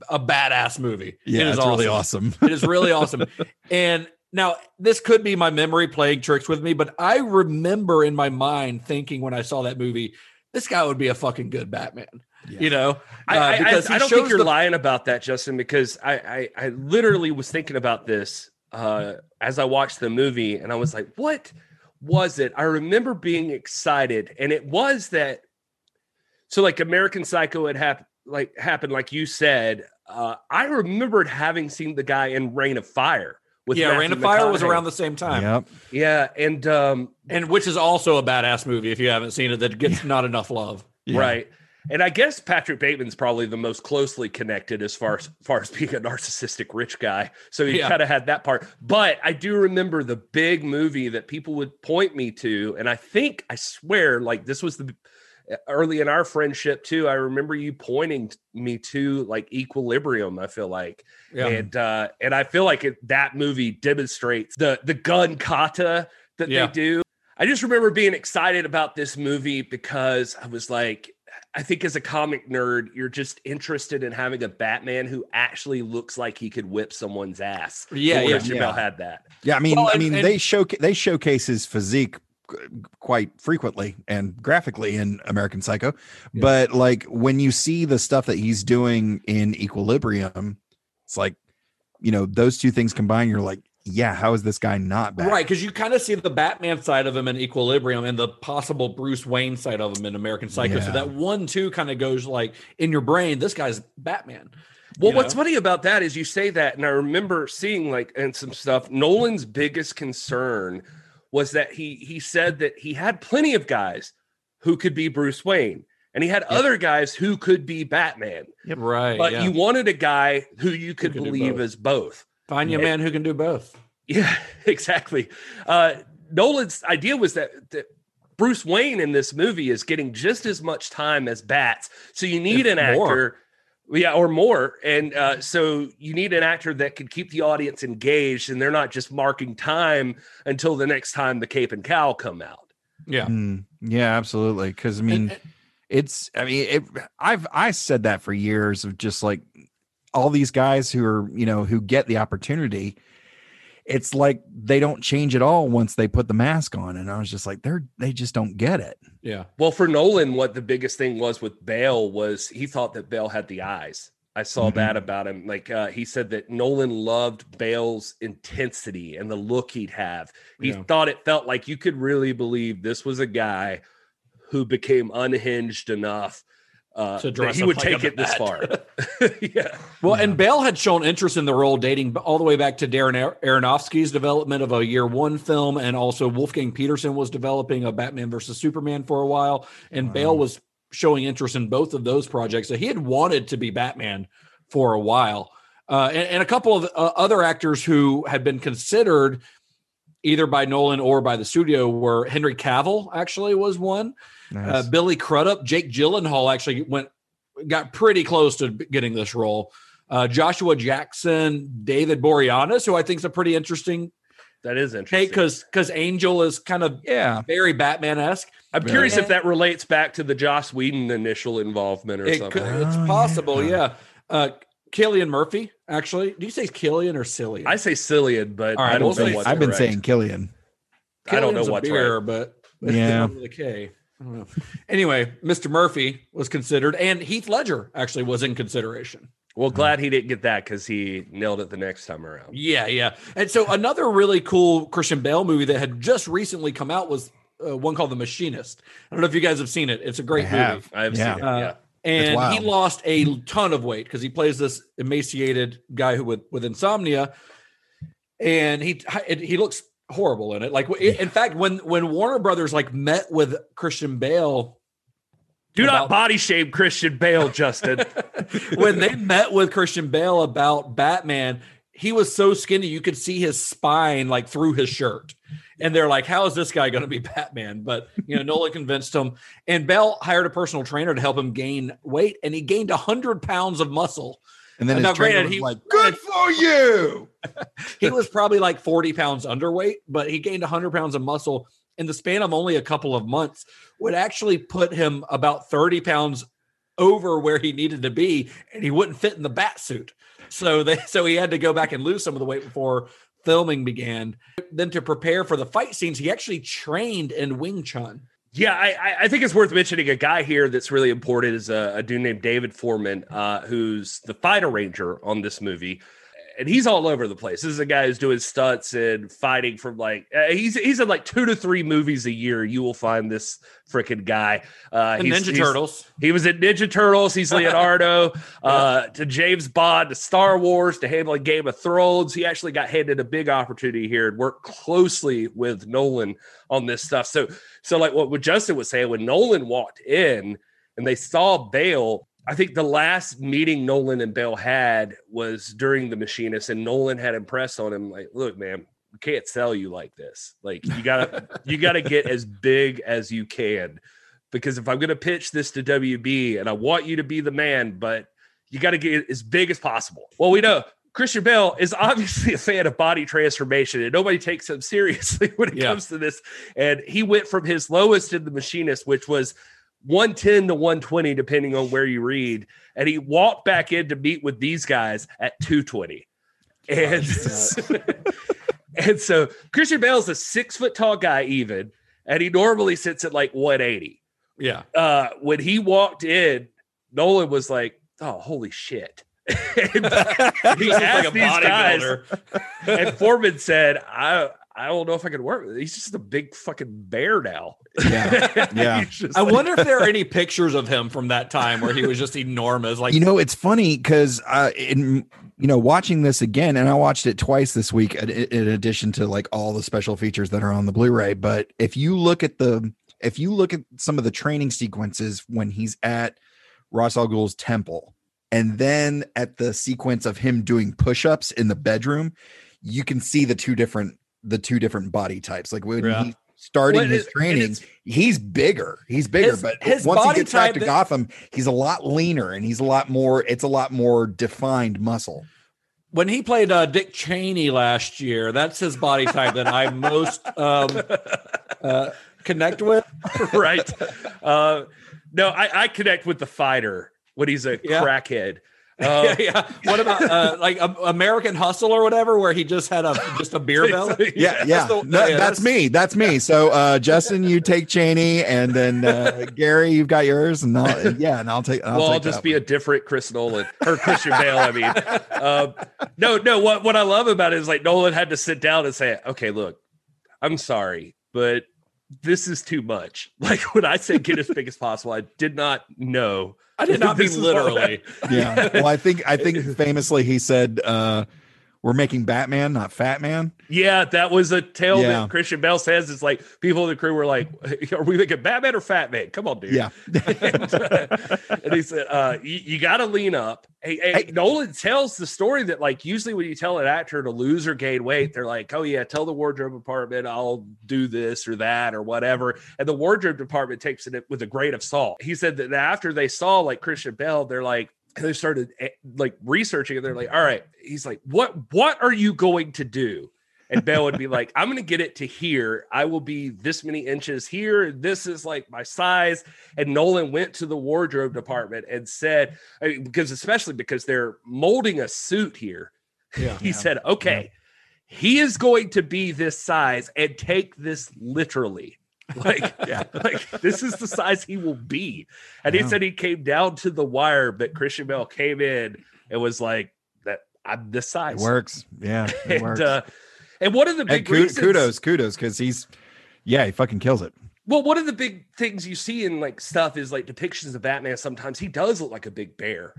a badass movie. Yeah, it is it's really awesome. it is really awesome. And now this could be my memory playing tricks with me, but I remember in my mind thinking when I saw that movie, this guy would be a fucking good Batman. You know, I, Uh, I, because I don't think you're the- lying about that, Justin, because I, I, I literally was thinking about this uh, as I watched the movie, and I was like, "What was it?" I remember being excited, and it was that. So, like American Psycho had happened, like happened, like you said. Uh, I remembered having seen the guy in Reign of Fire. With yeah, Matthew Reign of Fire was around the same time. Yep. Yeah, and um, And which is also a badass movie if you haven't seen it that gets not enough love. Yeah. Right. And I guess Patrick Bateman's probably the most closely connected as far as, far as being a narcissistic rich guy. So he Yeah. kind of had that part. But I do remember the big movie that people would point me to. And I think, I swear, like this was the early in our friendship too. I remember you pointing me to like Equilibrium, I feel like. Yeah. And uh and I feel like it, that movie demonstrates the the gun kata that Yeah. they do. I just remember being excited about this movie because I was like, I think as a comic nerd, you're just interested in having a Batman who actually looks like he could whip someone's ass. Yeah, yeah. Christian Yeah. Had that. Yeah, I mean, Well, I and- mean, and- they show they showcase his physique g- quite frequently and graphically in American Psycho, but like when you see the stuff that he's doing in Equilibrium, it's like, you know, those two things combined, you're like, yeah, how is this guy not bad? Right, because you kind of see the Batman side of him in Equilibrium and the possible Bruce Wayne side of him in American Psycho. So that one two kind of goes like in your brain, this guy's Batman. Well, You what's funny about that is you say that, and I remember seeing like and some stuff. Nolan's biggest concern was that he he said that he had plenty of guys who could be Bruce Wayne, and he had other guys who could be Batman. Right. But yeah. you wanted a guy who you could could do believe both. as both. find you a man who can do both. Yeah, exactly. Uh, Nolan's idea was that, that Bruce Wayne in this movie is getting just as much time as Bats. So you need If an more. Actor, yeah, or more. And uh, so you need an actor that can keep the audience engaged, and they're not just marking time until the next time the Cape and Cowl come out. Yeah. Mm, yeah, absolutely. Because I mean, And- it's I mean, it, I've I said that for years of just like all these guys who are you know who get the opportunity. It's like they don't change at all once they put the mask on, and I was just like, they're they just don't get it. yeah. Well, for Nolan, what the biggest thing was with Bale was he thought that Bale had the eyes. I saw Mhm. that about him. Like uh, he said that Nolan loved Bale's intensity and the look he'd have. He Yeah. thought it felt like you could really believe this was a guy who became unhinged enough uh, To that dress he would like take it this far. yeah. Well, and Bale had shown interest in the role dating all the way back to Darren Aronofsky's development of a year one film, and also Wolfgang Petersen was developing a Batman versus Superman for a while, and Bale was showing interest in both of those projects. So he had wanted to be Batman for a while, uh, and, and a couple of uh, other actors who had been considered either by Nolan or by the studio were Henry Cavill. Actually, was one. Uh, Billy Crudup, Jake Gyllenhaal actually went got pretty close to getting this role. Uh, Joshua Jackson, David Boreanaz, who I think is a pretty interesting That is take interesting. because because Angel is kind of yeah, very Batman esque. I'm curious if that relates back to the Joss Whedon initial involvement or It something. could, it's Oh, possible, yeah. yeah. Uh, Killian Murphy, actually. Do you say Killian or Cillian? I say Cillian, but All right, I don't we'll know say- what's I've been saying Killian. I don't know Killian's a what's beer, right. but Yeah. with a K. I don't know. Anyway, Mr. Murphy was considered, and Heath Ledger actually was in consideration. Well, glad he didn't get that because he nailed it the next time around. Yeah, yeah. And so another really cool Christian Bale movie that had just recently come out was uh, one called The Machinist. I don't know if you guys have seen it. It's a great I movie. I've Yeah. seen it. Uh, yeah. and he lost a ton of weight because he plays this emaciated guy who with with insomnia, and he he looks horrible in it. Like in fact, when when Warner Brothers like met with Christian Bale, Do not body shame Christian Bale, Justin. when they met with Christian Bale about Batman, he was so skinny you could see his spine like through his shirt. And they're like, "How is this guy going to be Batman?" But you know, Nolan convinced him, and Bale hired a personal trainer to help him gain weight, and he gained hundred pounds of muscle. And then And his now, granted, was he- like, "Good for you." He was probably like forty pounds underweight, but he gained hundred pounds of muscle in the span of only a couple of months. Would actually put him about thirty pounds over where he needed to be, and he wouldn't fit in the bat suit. So they so he had to go back and lose some of the weight before filming began. Then to prepare for the fight scenes, he actually trained in Wing Chun. Yeah, I, I- think it's worth mentioning a guy here that's really important is a, a dude named David Forman, uh, who's the fighter ranger on this movie. And he's all over the place. This is a guy who's doing stunts and fighting from like uh, he's he's in like two to three movies a year. You will find this freaking guy. Uh, he's- Ninja he's- Turtles. He was in Ninja Turtles. He's Leonardo. uh, to James Bond, to Star Wars, to handling Game of Thrones. He actually got handed a big opportunity here and worked closely with Nolan on this stuff. So, so like what, what Justin was saying, when Nolan walked in and they saw Bale, I think the last meeting Nolan and Bale had was during the Machinist, and Nolan had impressed on him, like, look, man, we can't sell you like this. Like, you gotta, you gotta get as big as you can because if I'm going to pitch this to WB and I want you to be the man, but you got to get as big as possible. Well, we know Christian Bale is obviously a fan of body transformation and nobody takes him seriously when it Yeah. comes to this. And he went from his lowest in the machinist, which was 110 to 120, depending on where you read. And he walked back in to meet with these guys at 220. And, and so Christian Bale is a six foot tall guy, even, and he normally sits at like 180 Yeah. uh, when he walked in, Nolan was like, "Oh, holy shit!" He asked like a these guys, and Forman said, "I." I don't know if I could work with it. He's just a big fucking bear now. Yeah. Yeah. I like- wonder if there are any pictures of him from that time where he was just enormous. Like you know, it's funny because uh, in you know watching this again, and I watched it twice this week, in, in addition to like all the special features that are on the Blu-ray. But if you look at the if you look at some of the training sequences when he's at Ross Al Ghul's temple, and then at the sequence of him doing push-ups in the bedroom, you can see the two different the two different body types. Like when Yeah. he starting Well, his is- training, he's bigger. He's bigger, His- but his once he gets back to that- Gotham, he's a lot leaner and he's a lot more. It's a lot more defined muscle. when he played uh, Dick Cheney last year, that's his body type that I most um, uh, connect with. right. Uh, no, I, I connect with the fighter when he's a Yeah. crackhead. yeah, Uh, yeah. What about uh, like um, American Hustle or whatever, where he just had a just a beer belly? Yeah, yeah. the- No, yeah, that's, that's- me. That's me. So, uh, Justin, you take Cheney, and then uh, Gary, you've got yours, and I'll, yeah, and I'll take. I'll well, I'll just be a different Chris Nolan or Christian Bale. I mean, um, no, no. What what I love about it is like Nolan had to sit down and say, "Okay, look, I'm sorry, but this is too much." Like when I said get as big as possible, I did not know. I did not This mean literally. yeah. Well, I think I think famously he said, uh, "We're making Batman, not Fat Man." Yeah, that was a tale Yeah. that Christian Bale says. It's like people in the crew were like, "Are we making Batman or Fat Man? Come on, dude." Yeah. and, uh, and he said, uh, "You, you got to lean up." Hey, hey, Hey. Nolan tells the story that like usually when you tell an actor to lose or gain weight, they're like, "Oh yeah, tell the wardrobe department I'll do this or that or whatever," and the wardrobe department takes it with a grain of salt. He said that after they saw like Christian Bale, they're like. They started eh, like researching it. They're like, "All right." He's like, "What? What are you going to do?" and Bale would be like, I'm gonna get it to here. I will be this many inches here. This is like my size. And Nolan went to the wardrobe department and said, I mean, because especially because they're molding a suit here, Yeah. he said, Okay, he is going to be this size and take this literally. Like, Yeah. like this is the size he will be. And he said he came down to the wire, but Christian Bale came in and was like, That I'm this It size. works. Yeah. It And works. uh, and one of the big ku- reasons, kudos, kudos, because he's yeah, he fucking kills it. well, one of the big things you see in like stuff is like depictions of Batman. Sometimes he does look like a big bear,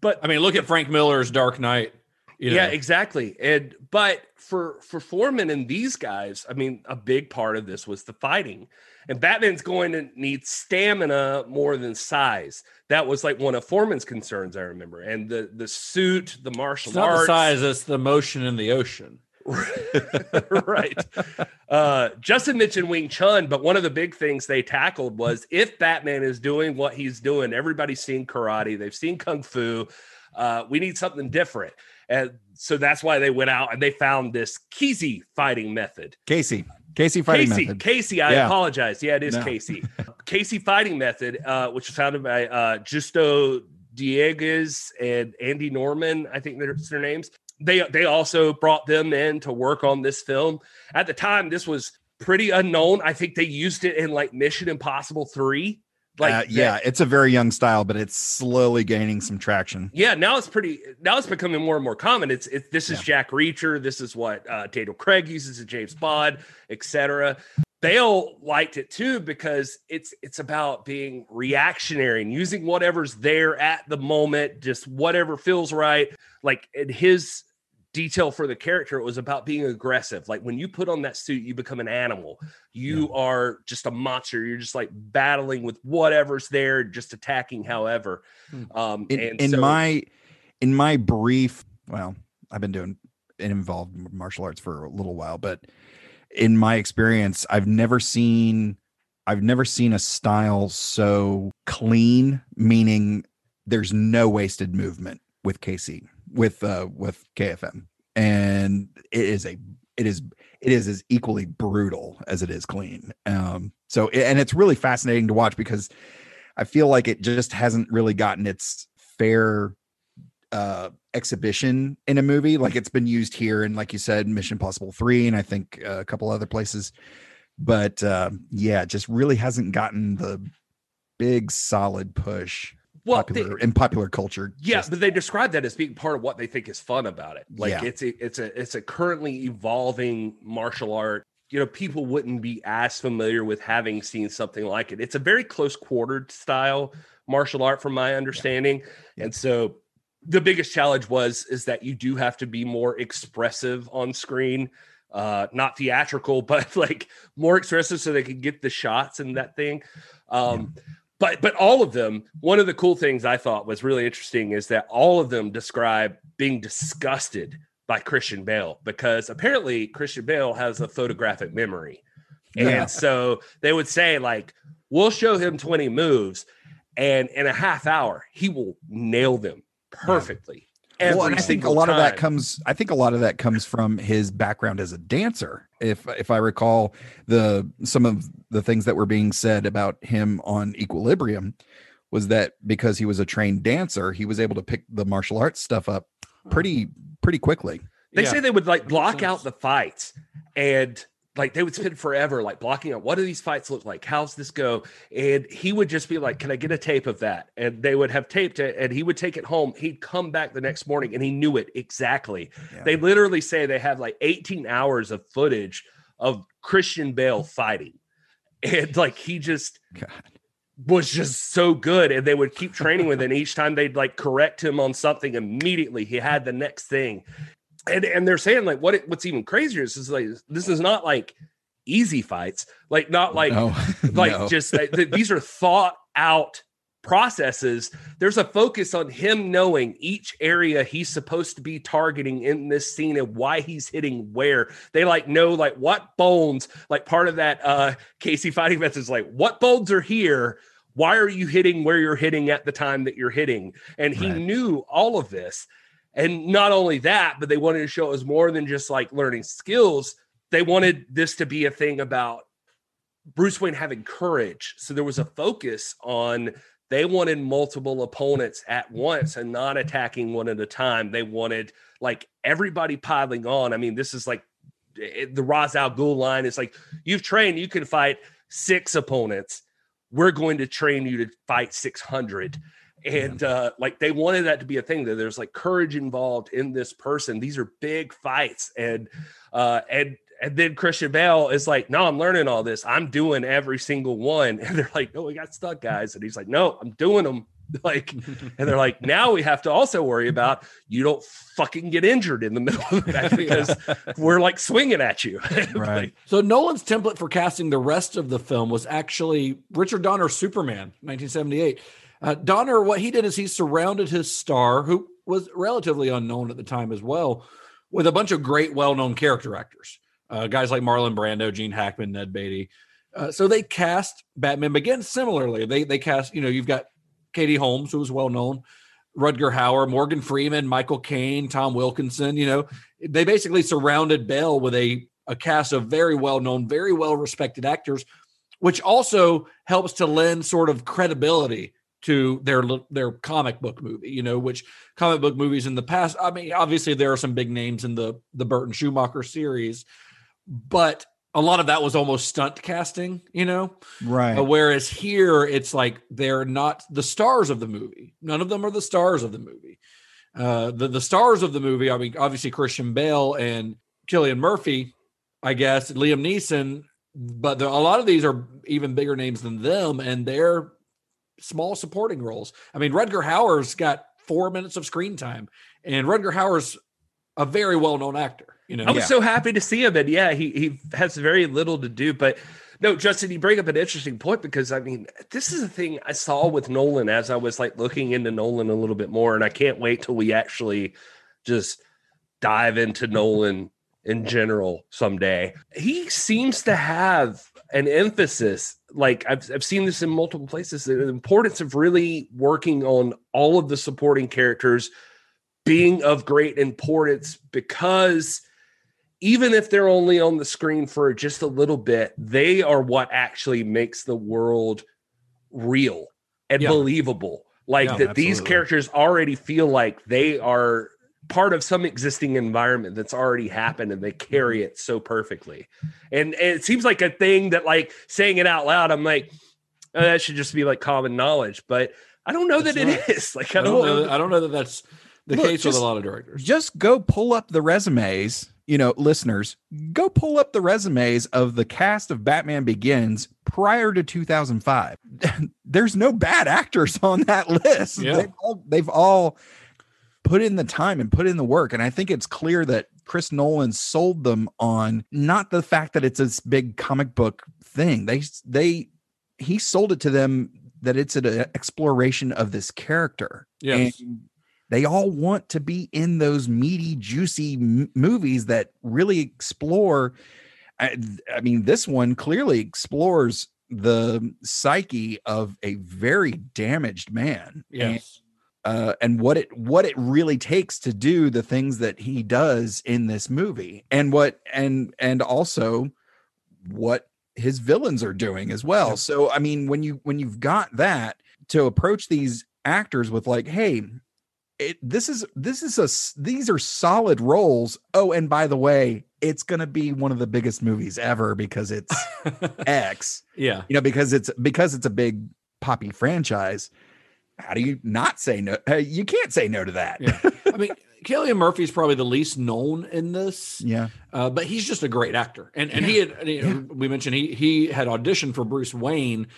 but I mean, look at Frank Miller's Dark Knight. You know, yeah, exactly. And but for for Forman and these guys, I mean, a big part of this was the fighting. And Batman's going to need stamina more than size. That was like one of Forman's concerns, I remember. And the the suit, the martial it's not arts, the size; it's the motion in the ocean. right. Uh, Justin mentioned Wing Chun, but one of the big things they tackled was if Batman is doing what he's doing, everybody's seen karate, they've seen kung fu. Uh, we need something different. And so that's why they went out and they found this Kesey fighting method. Casey. Casey fighting Casey, method. Casey, I Yeah. apologize. Yeah, it is No. Casey. Casey fighting method, uh, which was founded by uh, Justo Dieguez and Andy Norman. I think that's their names. They they also brought them in to work on this film. At the time, this was pretty unknown. I think they used it in like Mission Impossible Three. Like uh, yeah, it's a very young style, but it's slowly gaining some traction. yeah, now it's pretty. Now it's becoming more and more common. It's it, this is Jack Reacher. This is what uh, Daniel Craig uses in James Bond, etc. Bale liked it too because it's it's about being reactionary and using whatever's there at the moment, just whatever feels right. Like in his detail for the character, it was about being aggressive. Like when you put on that suit, you become an animal. You are just a monster. You're just like battling with whatever's there, just attacking however. Um, in, and in so- my in my brief well i've been doing and involved in martial arts for a little while but in my experience i've never seen i've never seen a style so clean meaning there's no wasted movement with kc with uh with kfm and it is a it is it is as equally brutal as it is clean um so and it's really fascinating to watch because I feel like it just hasn't really gotten its fair uh exhibition in a movie. Like it's been used here and like you said mission possible 3 and i think a couple other places but uh, yeah just really hasn't gotten the big solid push Well, popular they- in popular culture Yeah, just- but they describe that as being part of what they think is fun about it. Like Yeah. it's a it's a it's a currently evolving martial art. You know, people wouldn't be as familiar with having seen something like it. It's a very close quartered style martial art, from my understanding. And so the biggest challenge was is that you do have to be more expressive on screen. Uh, not theatrical, but like more expressive so they can get the shots and that thing. Um, but but all of them one of the cool things i thought was really interesting is that all of them describe being disgusted by christian bale because apparently christian bale has a photographic memory. Yeah. and so they would say like we'll show him 20 moves and in a half hour he will nail them perfectly every well, and I think a single lot of that comes. I think a lot of that comes from his background as a dancer. If if I recall the some of the things that were being said about him on Equilibrium, was that because he was a trained dancer, he was able to pick the martial arts stuff up pretty pretty quickly. They Yeah. say they would like block out the fights and like they would spend forever like blocking out what do these fights look like? How's this go? And he would just be like, Can I get a tape of that? And they would have taped it and he would take it home. He'd come back the next morning and he knew it exactly. Yeah. They literally say they have like 18 hours of footage of Christian Bale fighting. And like he just God. was just so good and they would keep training with him each time they'd like correct him on something immediately he had the next thing and and they're saying like what it, what's even crazier is, is like this is not like easy fights like not like no, like no. just uh, th- these are thought out processes. There's a focus on him knowing each area he's supposed to be targeting in this scene and why he's hitting where. They like know like what bones like part of that uh casey fighting method is like what bones are here? Why are you hitting where you're hitting at the time that you're hitting? And he Right. knew all of this And not only that, but they wanted to show it was more than just like learning skills. They wanted this to be a thing about Bruce Wayne having courage. So there was a focus on they wanted multiple opponents at once and not attacking one at a time. They wanted like everybody piling on. I mean, this is like eh, the Ra's al Ghul line is like you've trained, you can fight six opponents. We're going to train you to fight 600. And uh, like they wanted that to be a thing that there's like courage involved in this person. These are big fights, and uh, and and then Christian Bale is like, "No, I'm learning all this. I'm doing every single one." And they're like, "No, we got stuck, guys." And he's like, "No, I'm doing them." Like, and they're like, "Now we have to also worry about you don't fucking get injured in the middle of that because we're like swinging at you." Right. Like, So Nolan's template for casting the rest of the film was actually Richard Donner Superman, 1978. Uh, Donner, what he did is he surrounded his star, who was relatively unknown at the time as well, with a bunch of great, well-known character actors, uh, guys like Marlon Brando, Gene Hackman, Ned Beatty. Uh, so they cast Batman Begins similarly. They they cast, you know, you've got Katie Holmes, who was well known, Rutger Hauer, Morgan Freeman, Michael Caine, Tom Wilkinson. You know, they basically surrounded Bale with a a cast of very well known, very well respected actors, which also helps to lend sort of credibility to their their comic book movie. You know, which comic book movies in the past. I mean, obviously there are some big names in the the Burton Schumacher series, but a lot of that was almost stunt casting. You know, Right. uh, whereas here, it's like they're not the stars of the movie. None of them are the stars of the movie. Uh, the the stars of the movie, I mean, obviously Christian Bale and Killian Murphy, I guess Liam Neeson, but there, a lot of these are even bigger names than them, and they're small supporting roles. I mean, Rutger Hauer's got four minutes of screen time, and Rutger Hauer's a very well known actor. You know, I was so happy to see him, and yeah, he he has very little to do. But no, Justin, you bring up an interesting point because I mean, this is a thing I saw with Nolan as I was like looking into Nolan a little bit more, and I can't wait till we actually just dive into Nolan in general someday. He seems to have an emphasis, like I've I've seen this in multiple places, the importance of really working on all of the supporting characters being of great importance because even if they're only on the screen for just a little bit, they are what actually makes the world real and Yeah. believable. Like Yeah, that these characters already feel like they are part of some existing environment that's already happened and they carry it so perfectly. And, and it seems like a thing that like saying it out loud, I'm like, oh, that should just be like common knowledge, but I don't know that It's it is. Like I I don't don't know. I don't know that that's the Look, case with a lot of directors. just go pull up the resumes you know listeners go pull up the resumes of the cast of batman begins prior to 2005 there's no bad actors on that list Yeah. they've, all, they've all put in the time and put in the work and i think it's clear that chris nolan sold them on not the fact that it's this big comic book thing they they he sold it to them that it's an exploration of this character Yes. and they all want to be in those meaty, juicy m- movies that really explore. I, I mean, this one clearly explores the psyche of a very damaged man. Yes. Uh, and what it what it really takes to do the things that he does in this movie, and what and and also what his villains are doing as well. So I mean, when you when you've got that to approach these actors with like, hey, it this is this is a these are solid roles. Oh, and by the way, it's gonna be one of the biggest movies ever because it's X. yeah. You know, because it's because it's a big poppy franchise. How do you not say no? You can't say no to that. Yeah. I mean, Killian Murphy's probably the least known in this, yeah. uh, but he's just a great actor. And and he had you know, we mentioned he he had auditioned for Bruce Wayne.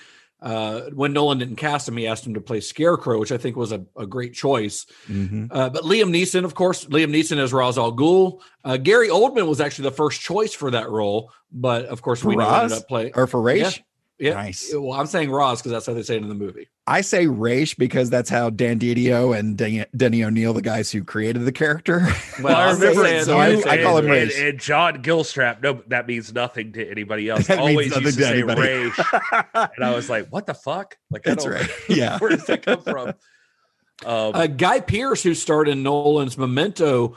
Uh, when Nolan didn't cast him, he asked him to play Scarecrow, which I think was a, a great choice. Mhm. Uh, but Liam Neeson, of course, Liam Neeson as Ra's al Ghul. Uh, Gary Oldman was actually the first choice for that role, but of course For we know ended up playing. Or for Raish, Yeah, Nice. Well, I'm saying Ra's because that's how they say it in the movie. I say Raish because that's how Dan Didio and Den- Denny O'Neil, the guys who created the character. Well, I remember it. so I- And- I call him Raish. And, and John Gilstrap, no, that means nothing to anybody else. That Always nothing used to to say. Raish. and I was like, what the fuck? Like, I That's don't- right. Yeah. Where does that come from? Um, Uh, Guy Pearce, who starred in Nolan's Memento,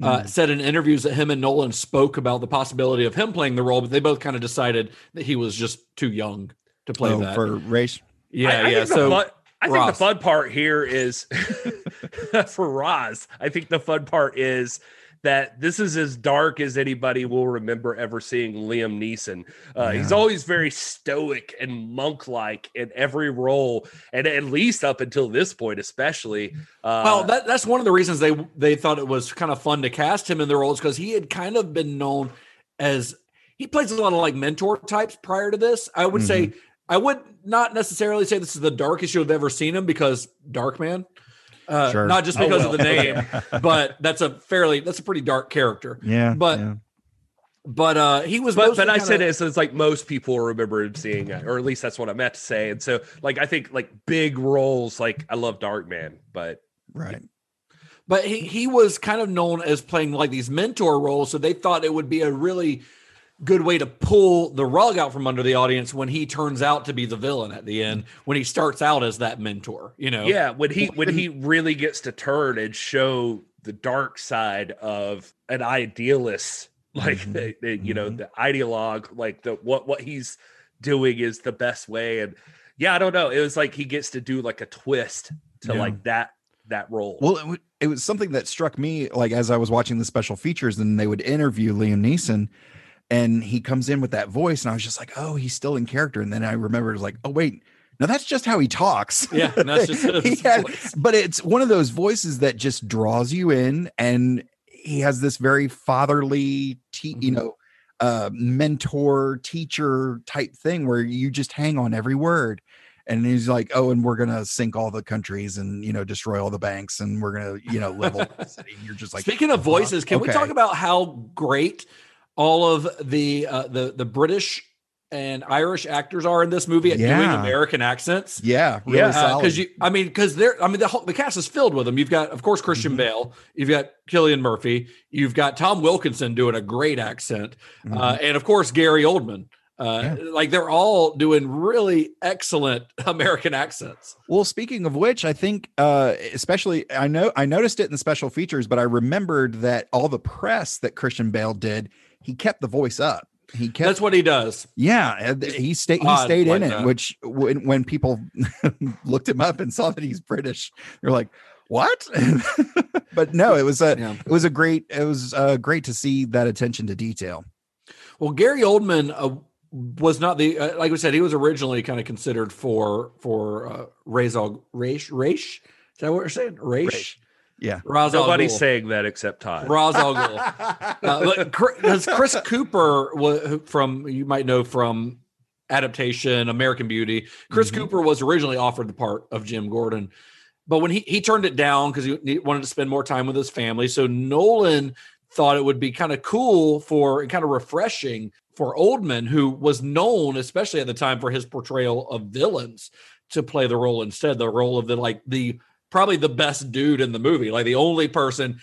uh, said in interviews that him and Nolan spoke about the possibility of him playing the role, but they both kind of decided that he was just too young to play Oh, that. for race. yeah, I, I yeah. So fun, I think Ross. the fun part here is for Roz. I think the fun part is that this is as dark as anybody will remember ever seeing Liam Neeson. Uh, He's always very stoic and monk-like in every role, and at least up until this point, especially. Uh, well, that, that's one of the reasons they they thought it was kind of fun to cast him in the roles because he had kind of been known as he plays a lot of like mentor types prior to this. I would say I would not necessarily say this is the darkest you've ever seen him because Darkman. Uh, Sure. Not just Oh, because well. of the name, but that's a fairly that's a pretty dark character. Yeah. But yeah. but uh he was but but I kinda- said it as like most people remember him seeing it, or at least that's what I meant to say. And so, like, I think like big roles, like I love Darkman, but right. but he he was kind of known as playing like these mentor roles so they thought it would be a really good way to pull the rug out from under the audience when he turns out to be the villain at the end when he starts out as that mentor you know yeah, when he when he really gets to turn and show the dark side of an idealist, like Mm-hmm. the, the- you know the ideologue, like the what what he's doing is the best way. And yeah, I don't know. It was like he gets to do like a twist to Yeah. like that that role. Well, it, w- it was something that struck me like as I was watching the special features and they would interview Liam Neeson and he comes in with that voice and I was just like, "Oh, he's still in character." And then I remembered it was like, "Oh, wait. No, that's just how he talks." Yeah, that's just had- but it's one of those voices that just draws you in and he has this very fatherly, te- you Mhm. know, uh mentor teacher type thing where you just hang on every word and he's like oh and we're gonna sink all the countries and you know destroy all the banks and we're gonna you know level the city and you're just like speaking of voices can we talk about how great all of the uh the the british and irish actors are in this movie at doing american accents. Yeah really Yeah, solid. because you i mean because they're i mean the whole the cast is filled with them you've got of course christian Mhm. bale you've got killian murphy you've got tom wilkinson doing a great accent uh, and of course gary oldman. Uh, like they're all doing really excellent american accents. Well, speaking of which, I think uh especially I know I noticed it in the special features, but I remembered that all the press that Christian Bale did, he kept the voice up. He kept that's what he does yeah, he stayed he stayed in like it, that. which when, when people looked him up and saw that he's British, they're like, "What?" but no, it was a Yeah. it was a great it was uh great to see that attention to detail. Well, Gary Oldman uh, was not the uh, like we said he was originally kind of considered for for uh, al Raish Raish. Is that what we're saying? Raish. Raish. Yeah. Ra's al Nobody's Ghul. saying that except Todd. Ra's al Ghul. Uh, Because Chris Cooper wa- from you might know from adaptation American Beauty. Chris Mhm. Cooper was originally offered the part of Jim Gordon, but when he he turned it down because he, he wanted to spend more time with his family. So Nolan thought it would be kind of cool for and kind of refreshing for Oldman, who was known, especially at the time, for his portrayal of villains, to play the role instead, the role of the like the probably the best dude in the movie, like the only person.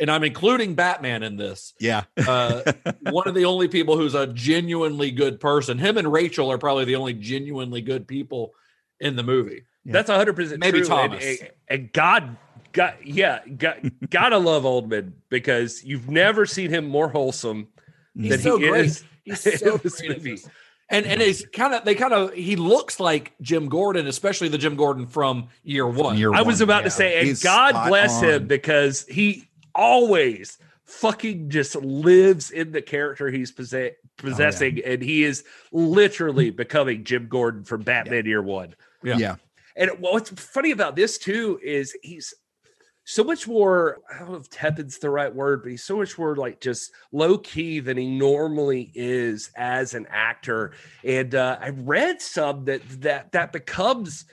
And I'm including Batman in this. Yeah. Uh, one of the only people who's a genuinely good person. Him and Rachel are probably the only genuinely good people in the movie. That's hundred percent Maybe true. And- Thomas. And, and God, God, yeah, God, gotta love Oldman because you've never seen him more wholesome He's than so he great. is. He's in so this great in movie. this. And and it's kind of they kind of he looks like Jim Gordon, especially the Jim Gordon from year one. Year I was one, about yeah. to say, and He's God spot bless him because he always fucking just lives in the character he's possess- oh, possessing, and he is literally becoming Jim Gordon from Batman Year One. Yeah. yeah. And what's funny about this too is he's so much more, I don't know if tepid's the right word, but he's so much more like just low key than he normally is as an actor. And uh, I read some that that that becomes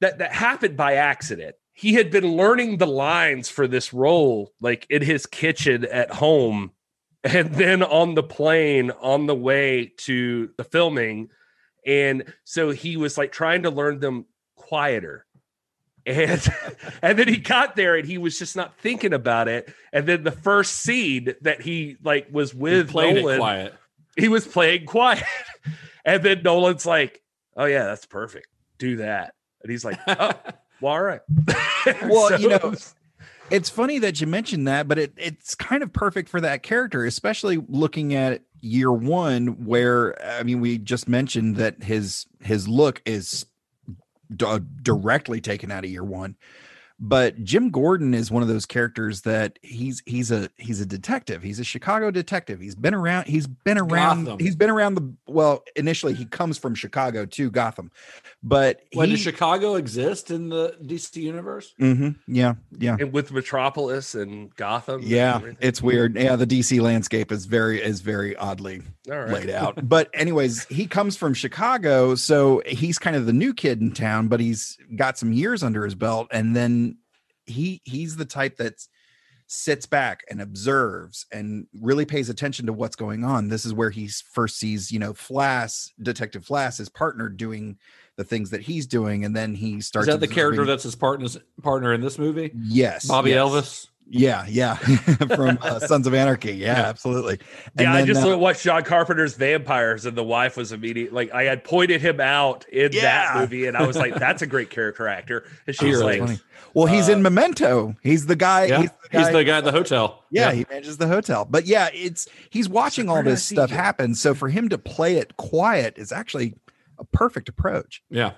that that happened by accident. He had been learning the lines for this role like in his kitchen at home and then on the plane on the way to the filming and so he was like trying to learn them quieter and and then he got there and he was just not thinking about it and then the first scene that he like was with played Nolan, quiet. he was playing quiet and then Nolan's like oh yeah that's perfect do that and he's like oh Well, all right. Well, you know, it's funny that you mentioned that, but it it's kind of perfect for that character, especially looking at year one, where I mean, we just mentioned that his his look is d- uh, directly taken out of year one. But Jim Gordon is one of those characters that he's he's a he's a detective. He's a Chicago detective. He's been around. He's been around. Gotham. He's been around the well. Initially, he comes from Chicago to Gotham, but When he, does Chicago exist in the DC universe? Mhm, yeah, yeah. and with Metropolis and Gotham. Yeah, everything. it's weird. Yeah, the DC landscape is very is very oddly all right. laid out. But anyways, he comes from Chicago, so he's kind of the new kid in town, but he's got some years under his belt and then he he's the type that sits back and observes and really pays attention to what's going on. This is where he first sees, you know, Flass, Detective Flass, his partner doing the things that he's doing and then he starts. Is that the character that's his partner partner in this movie? Yes. Bobby yes. Elvis. Yeah, yeah. From uh, Sons of Anarchy. Yeah, Yeah. absolutely. Yeah, I just uh, watched John Carpenter's Vampires, and the wife was immediate. Like I had pointed him out in that movie, and I was like, "That's a great character actor." And she's really like, funny. Well, he's in uh, Memento. He's the guy. Yeah, He's the guy. he's the guy at the hotel. yeah, he manages the hotel. But yeah, it's he's watching all where did I this stuff happen. So for him to play it quiet is actually a perfect approach. yeah.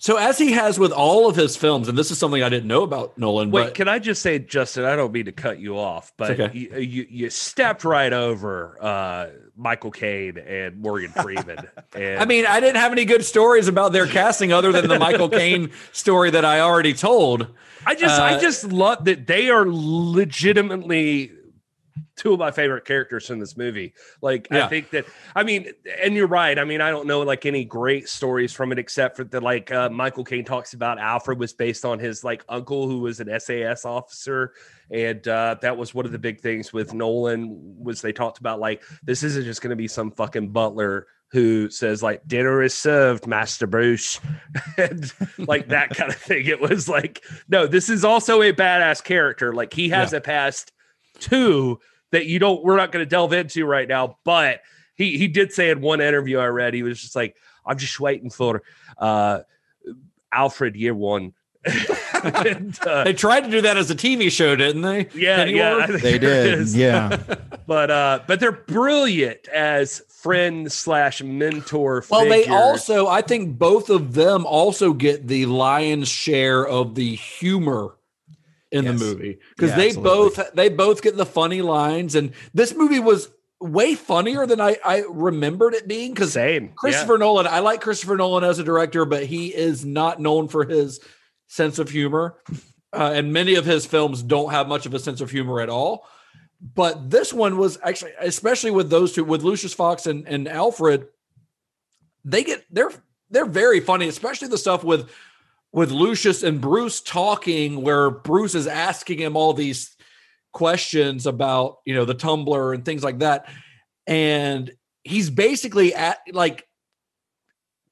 So as he has with all of his films, and this is something I didn't know about Nolan. Wait, but can I just say, Justin? I don't mean to cut you off, but okay. you, you you stepped right over uh, Michael Caine and Morgan Freeman. And I mean, I didn't have any good stories about their casting other than the Michael Caine story that I already told. I just I uh, just love that they are legitimately two of my favorite characters in this movie. Like I think that I mean, and you're right. I mean, I don't know like any great stories from it except for that like uh, Michael Caine talks about Alfred was based on his like uncle who was an SAS officer, and uh, that was one of the big things with Nolan was they talked about like this isn't just going to be some fucking butler who says like dinner is served master bruce. And like that kind of thing. It was like no this is also a badass character. Like he has a past too that you don't we're not going to delve into right now but he he did say in one interview i read he was just like i'm just waiting for uh alfred year one And, uh, They tried to do that as a TV show, didn't they? yeah Pennyworth? yeah They did. Yeah. but uh but they're brilliant as friend slash mentor Well, they also, I think both of them also get the lion's share of the humor in Yes. the movie because Yeah, they absolutely. both they both get the funny lines, and this movie was way funnier than I I remembered it being because same yeah. Christopher Nolan, I like Christopher Nolan as a director, but he is not known for his sense of humor. Uh, and many of his films don't have much of a sense of humor at all. But this one was actually, especially with those two, with Lucius Fox and, and Alfred, they get they're they're very funny, especially the stuff with with Lucius and Bruce talking, where Bruce is asking him all these questions about you know the Tumbler and things like that, and he's basically at like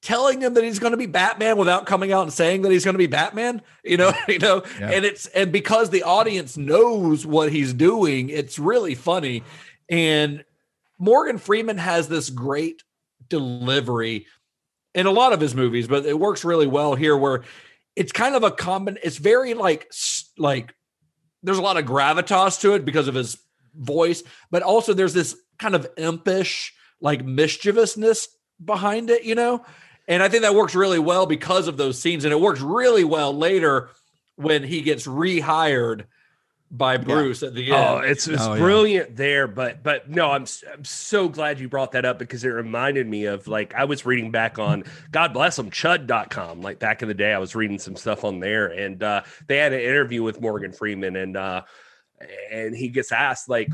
telling him that he's going to be Batman without coming out and saying that he's going to be Batman. You know, you know, Yeah. and it's and because the audience knows what he's doing, it's really funny. And Morgan Freeman has this great delivery in a lot of his movies, but it works really well here where it's kind of a common it's very like like there's a lot of gravitas to it because of his voice, but also there's this kind of impish like mischievousness behind it, you know? And I think that works really well because of those scenes and it works really well later when he gets rehired by Bruce at the end. Oh, it's it's Oh, yeah. brilliant there, but but no, I'm s- I'm so glad you brought that up because it reminded me of like I was reading back on God bless them chud.com like back in the day I was reading some stuff on there and uh they had an interview with Morgan Freeman and uh and he gets asked like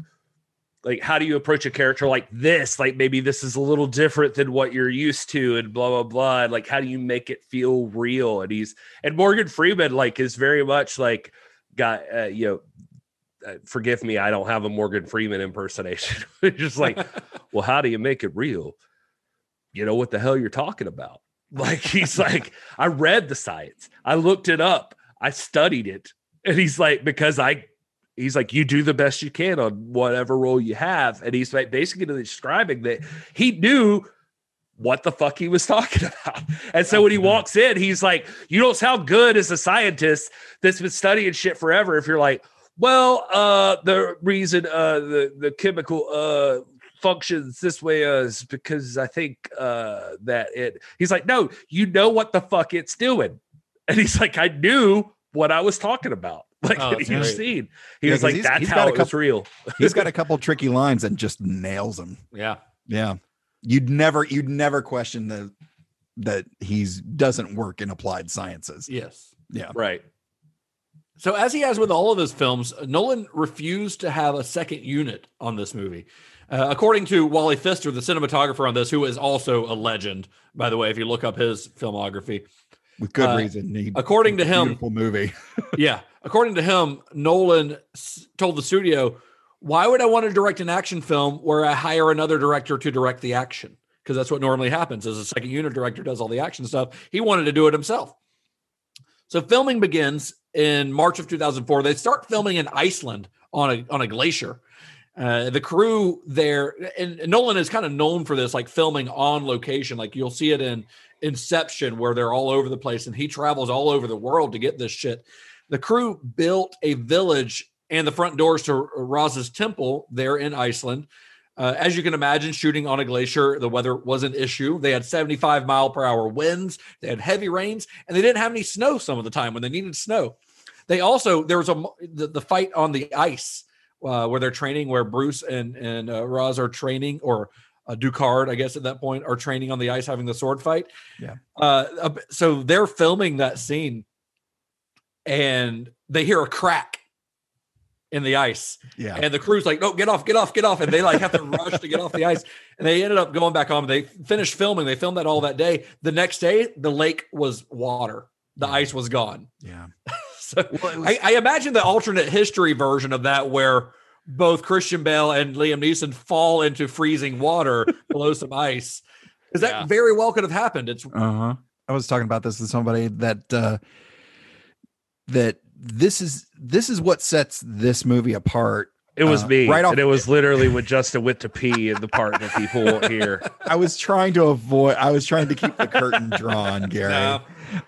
like how do you approach a character like this like maybe this is a little different than what you're used to and blah blah blah and, like how do you make it feel real and he's and Morgan Freeman like is very much like got uh, you know Uh, forgive me, I don't have a Morgan Freeman impersonation. It's just like, well, how do you make it real? You know what the hell you're talking about. Like he's like, I read the science, I looked it up, I studied it, and he's like, because I, he's like, you do the best you can on whatever role you have, and he's like basically describing that he knew what the fuck he was talking about. And so when he walks in, he's like, You don't sound good as a scientist that's been studying shit forever. If you're like, well, uh, the reason uh the, the chemical uh functions this way uh, is because I think uh that it he's like, No, you know what the fuck it's doing. And he's like, I knew what I was talking about. Like Oh, in that's each great. scene. He Yeah, was 'cause like, That's he's how got a it was real. He's got a couple tricky lines and just nails them. Yeah. Yeah. You'd never you'd never question the that he's doesn't work in applied sciences. Yes. Yeah. Right. So, as he has with all of his films, Nolan refused to have a second unit on this movie. Uh, according to Wally Pfister, the cinematographer on this, who is also a legend, by the way, if you look up his filmography, With good Uh, reason. He- according to him, beautiful movie. yeah, according to him, Nolan s- told the studio, "Why would I want to direct an action film where I hire another director to direct the action? Because that's what normally happens. As a second unit director does all the action stuff. He wanted to do it himself. So filming begins in March of 2004. They start filming in Iceland on a on a glacier. Uh, the crew there, and Nolan is kind of known for this, like filming on location. Like you'll see it in Inception, where they're all over the place, and he travels all over the world to get this shit. The crew built a village and the front doors to Ra's temple there in Iceland. Uh, as you can imagine, shooting on a glacier, the weather was an issue. They had 75 mile per hour winds, they had heavy rains, and they didn't have any snow some of the time when they needed snow. They also there was a the, the fight on the ice uh, where they're training, where Bruce and and uh, Ra's are training, or uh, Ducard, I guess at that point, are training on the ice having the sword fight. Yeah. Uh, so they're filming that scene, and they hear a crack in the ice. Yeah. And the crew's like, no, get off, get off, get off. And they like have to rush to get off the ice. And they ended up going back on. They finished filming. They filmed that all that day. The next day, the lake was water. The ice was gone. yeah. So I, I imagine the alternate history version of that where both Christian Bale and Liam Neeson fall into freezing water below some ice. Because that Yeah. very well could have happened. It's Uh-huh. I was talking about this with somebody that uh that this is this is what sets this movie apart. It was Uh, me. right off- and it was literally when Justin went to pee in the part that people won't hear. I was trying to avoid I was trying to keep the curtain drawn, Gary. No.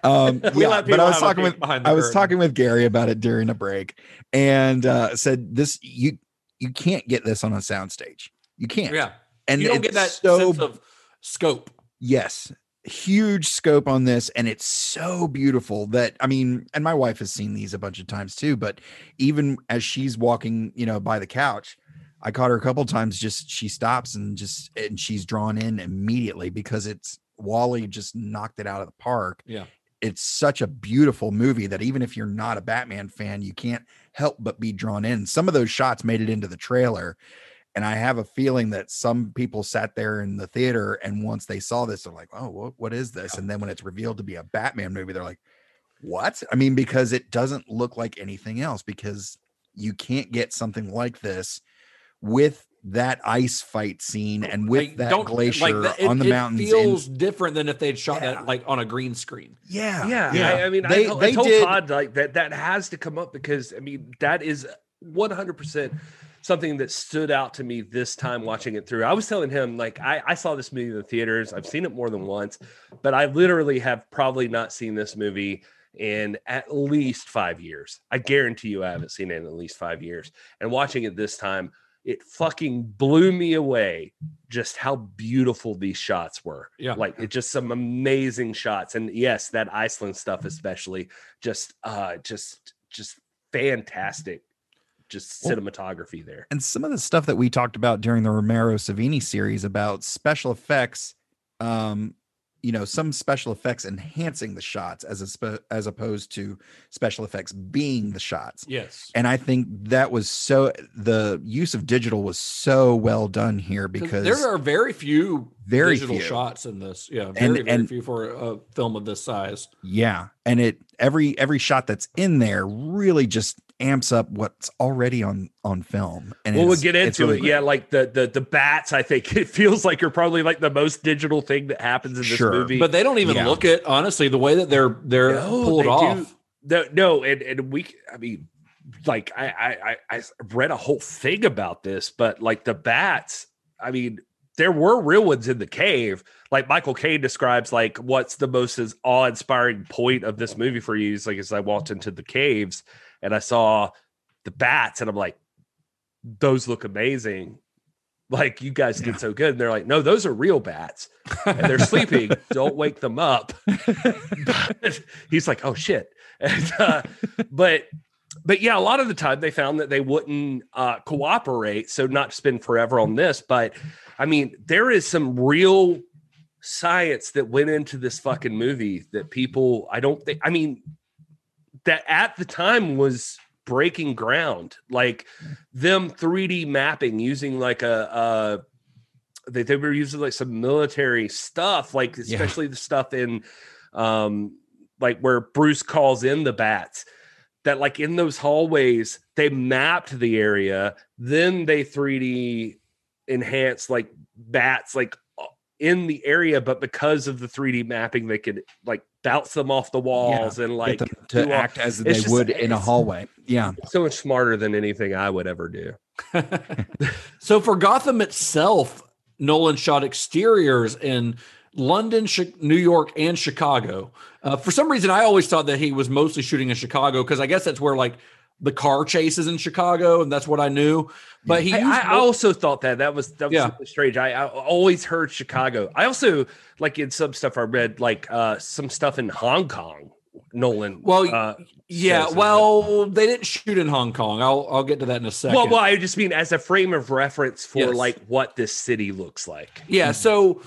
Um yeah, but I was talking with I was talking with Gary about it during a break and uh said this you you can't get this on a soundstage. You can't. yeah. And you don't get that so sense of scope. yes huge scope on this and it's so beautiful that i mean and my wife has seen these a bunch of times too but even as she's walking you know by the couch i caught her a couple times just she stops and just and she's drawn in immediately because it's wally just knocked it out of the park Yeah. it's such a beautiful movie that even if you're not a batman fan you can't help but be drawn in some of those shots made it into the trailer and I have a feeling that some people sat there in the theater and once they saw this, they're like, oh, what, what is this? And then when it's revealed to be a Batman movie, they're like, what? I mean, because it doesn't look like anything else, because you can't get something like this with that ice fight scene and with Like, that don't- glacier that- it- on the it mountains. and- feels different than if they'd shot Yeah. that like on a green screen. yeah. Yeah, yeah. I, I mean, They- I, told- they I told did- Todd like that. That has to come up because I mean that is one hundred percent something that stood out to me this time watching it through. I was telling him like I, I saw this movie in the theaters. I've seen it more than once, but I literally have probably not seen this movie in at least five years. I guarantee you, I haven't seen it in at least five years. And watching it this time, it fucking blew me away just how beautiful these shots were. Yeah. Like it just some amazing shots. And yes, that Iceland stuff especially just uh just just fantastic just Well- cinematography there. and some of the stuff that we talked about during the Romero Savini series about special effects, um, you know, some special effects enhancing the shots as a spe- as opposed to special effects being the shots. Yes. And I think that was so the use of digital was so well done here because there are very few Very digital few. shots in this. Yeah, And- very, very and- few for a film of this size. yeah, and it every every shot that's in there really just amps up what's already on on film. And well, we'll get into really it. Yeah, like the the the bats. I think it feels like you're probably like the most digital thing that happens in this Sure. movie. But they don't even Yeah. look it honestly. The way that they're they're No, pulled they off. do- No, no, and and we. I mean, like I I I I read a whole thing about this, but like the bats. I mean, there were real ones in the cave. Like Michael Caine describes, like what's the most awe-inspiring point of this movie for you? Is like as I walked into the caves and I saw the bats, and I'm like, those look amazing. Like you guys did so good. And they're like, no, those are real bats. And they're sleeping. Don't wake them up. He's like, oh shit. And uh, but but yeah, a lot of the time they found that they wouldn't uh, cooperate. So not spend forever on this, but I mean, there is some real science that went into this fucking movie that people I don't think I mean that at the time was breaking ground. Like them 3D mapping using like a uh they, they were using like some military stuff, like especially the stuff in um like where Bruce calls in the bats that like in those hallways they mapped the area then they 3d enhanced like bats like uh, in the area but because of the 3d mapping they could like bounce them off the walls and like to do all- act as they just- would in a hallway. Yeah. so much smarter than anything i would ever do So for Gotham itself, Nolan shot exteriors in London, New York, and Chicago. Uh, for some reason, I always thought that he was mostly shooting in Chicago because I guess that's where like the car chases in Chicago, and that's what I knew. But he I, used I also thought that that was that was Yeah. really strange. I, I always heard Chicago. I also like in some stuff I read like uh some stuff in Hong Kong. Nolan. Well, uh, yeah. Well, they didn't shoot in Hong Kong. I'll I'll get to that in a second. well, well, I just mean as a frame of reference for Yes. like what this city looks like. Yeah. So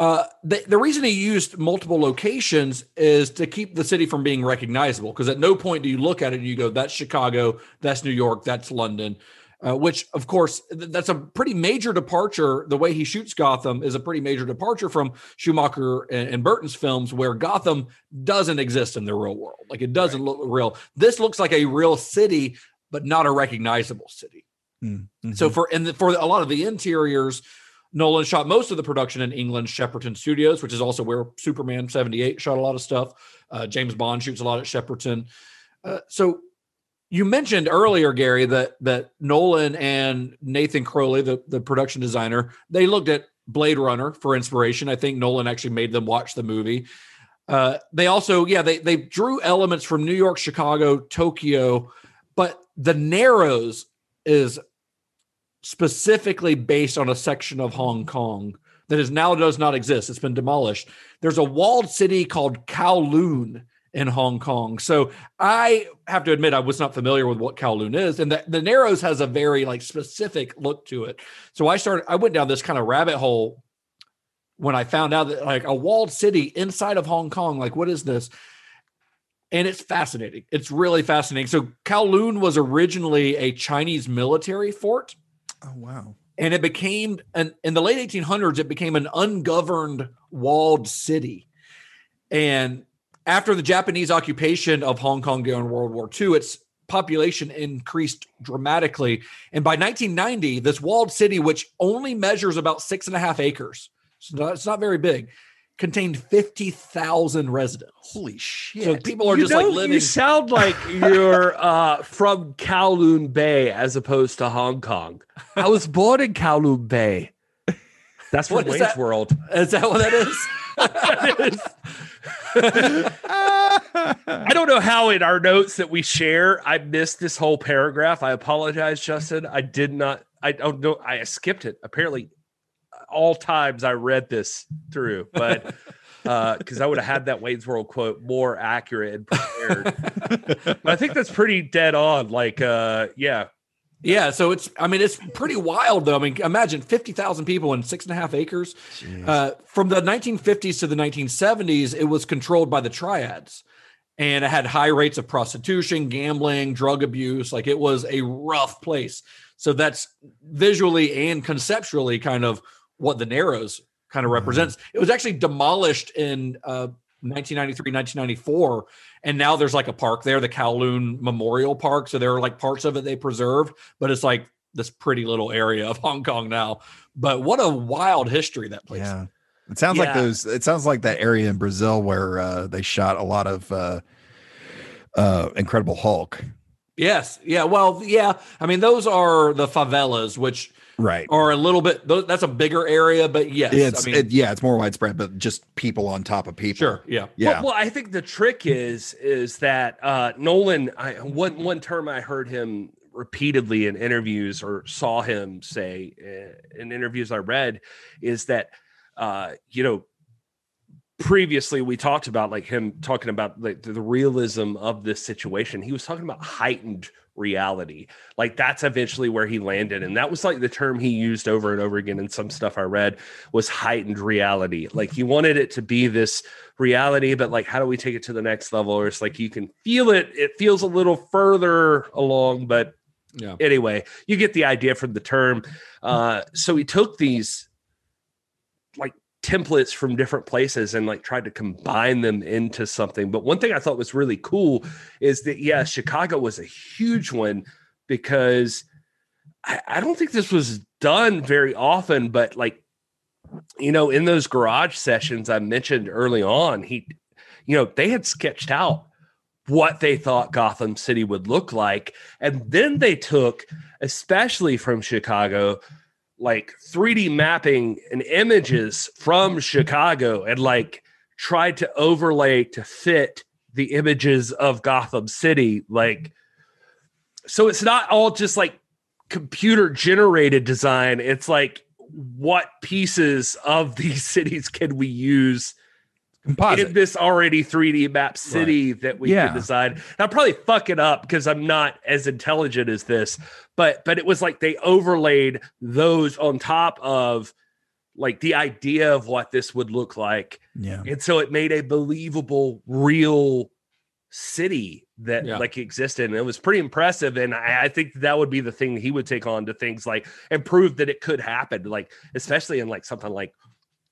uh, the, the reason he used multiple locations is to keep the city from being recognizable. Because at no point do you look at it and you go, that's Chicago, that's New York, that's London. Uh, which, of course, th- that's a pretty major departure. The way he shoots Gotham is a pretty major departure from Schumacher and, and Burton's films, where Gotham doesn't exist in the real world. Like it doesn't look real. This looks like a real city, but not a recognizable city. Mm-hmm. So for and the, for a lot of the interiors, Nolan shot most of the production in England's Shepperton Studios, which is also where Superman seventy eight shot a lot of stuff. Uh, James Bond shoots a lot at Shepperton. Uh, so you mentioned earlier, Gary, that that Nolan and Nathan Crowley, the the production designer, they looked at Blade Runner for inspiration. I think Nolan actually made them watch the movie. Uh, they also, yeah, they they drew elements from New York, Chicago, Tokyo, but the Narrows is specifically based on a section of Hong Kong that is now does not exist. It's been demolished. There's a walled city called Kowloon in Hong Kong. So I have to admit I was not familiar with what Kowloon is, and the, the Narrows has a very like specific look to it. So I started. I went down this kind of rabbit hole when I found out that like a walled city inside of Hong Kong. Like what is this? and it's fascinating. It's really fascinating. So Kowloon was originally a Chinese military fort, Oh wow. and it became an in the late 1800s. It became an ungoverned walled city, and after the Japanese occupation of Hong Kong during World War II, its population increased dramatically. And by 1990, this walled city, which only measures about six and a half acres, so it's not very big, contained 50,000 residents. Holy shit. So people are you just know, like living. You sound like you're uh, from Kowloon Bay as opposed to Hong Kong. I was born in Kowloon Bay. That's from What is Wayne's that? World. Is that what that is? I don't know how in our notes that we share, I missed this whole paragraph. I apologize, Justin. I did not. I don't know. I skipped it. Apparently, all times I read this through, but because I would have had that Wayne's World quote more accurate and prepared. but I think that's pretty dead on. Like, uh, yeah, Yeah, so it's I mean it's pretty wild though. I mean, imagine fifty thousand people in six and a half acres. Uh, from the 1950s to the 1970s, it was controlled by the triads, and it had high rates of prostitution, gambling, drug abuse. Like it was a rough place. So that's visually and conceptually kind of what the Narrows kind of represents. It was actually demolished in uh, 1993, 1994, and now there's like a park there, the Kowloon Memorial Park. So there are like parts of it they preserved, but it's like this pretty little area of Hong Kong now. But what a wild history that place. Yeah. It sounds like those it sounds like that area in Brazil where uh they shot a lot of uh uh Incredible Hulk. Yes. Yeah. Well, yeah. I mean, those are the favelas, which Right. or a little bit. That's a bigger area, but yes. It's I mean, it, yeah, it's more widespread, but just people on top of people. sure. Yeah. Yeah. Well, well, I think the trick is is that uh, Nolan. I, one one term I heard him repeatedly in interviews or saw him say uh, in interviews I read is that uh, you know previously we talked about like him talking about like the, the realism of this situation. He was talking about heightened reality. Like that's eventually where he landed, and that was like the term he used over and over again in some stuff I read was heightened reality. Like he wanted it to be this reality, but like, how do we take it to the next level? Or it's like you can feel it, it feels a little further along, but Yeah. anyway, you get the idea from the term. Uh, so he took these templates from different places and like tried to combine them into something. But one thing I thought was really cool is that, yeah, Chicago was a huge one because I, I don't think this was done very often, but like, you know, in those garage sessions I mentioned early on, he, you know, they had sketched out what they thought Gotham City would look like. And then they took, especially from Chicago, like 3D mapping and images from Chicago and like tried to overlay to fit the images of Gotham City. Like, so it's not all just like computer generated design. It's like, what pieces of these cities can we use Composite. in this already 3D map city that we Yeah. can design. And I'll probably fuck it up because I'm not as intelligent as this, but but it was like they overlaid those on top of like the idea of what this would look like. yeah. And so it made a believable, real city that Yeah. like existed. And it was pretty impressive. And I, I think that would be the thing he would take on to things like and prove that it could happen, like especially in like something like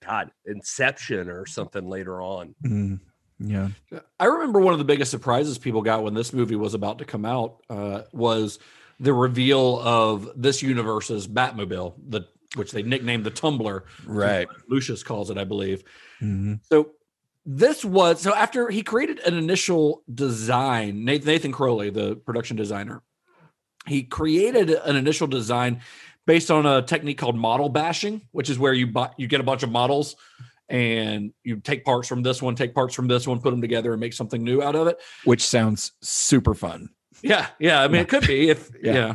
God, Inception or something later on. Mm, yeah. I remember one of the biggest surprises people got when this movie was about to come out uh, was the reveal of this universe's Batmobile, the which they nicknamed the Tumbler. Right. Lucius calls it, I believe. Mhm. So this was so after he created an initial design, Nathan, Nathan Crowley, the production designer, he created an initial design based on a technique called model bashing, which is where you buy, you get a bunch of models and you take parts from this one, take parts from this one, put them together and make something new out of it. Which sounds super fun. Yeah, yeah. I mean, it could be if Yeah. yeah.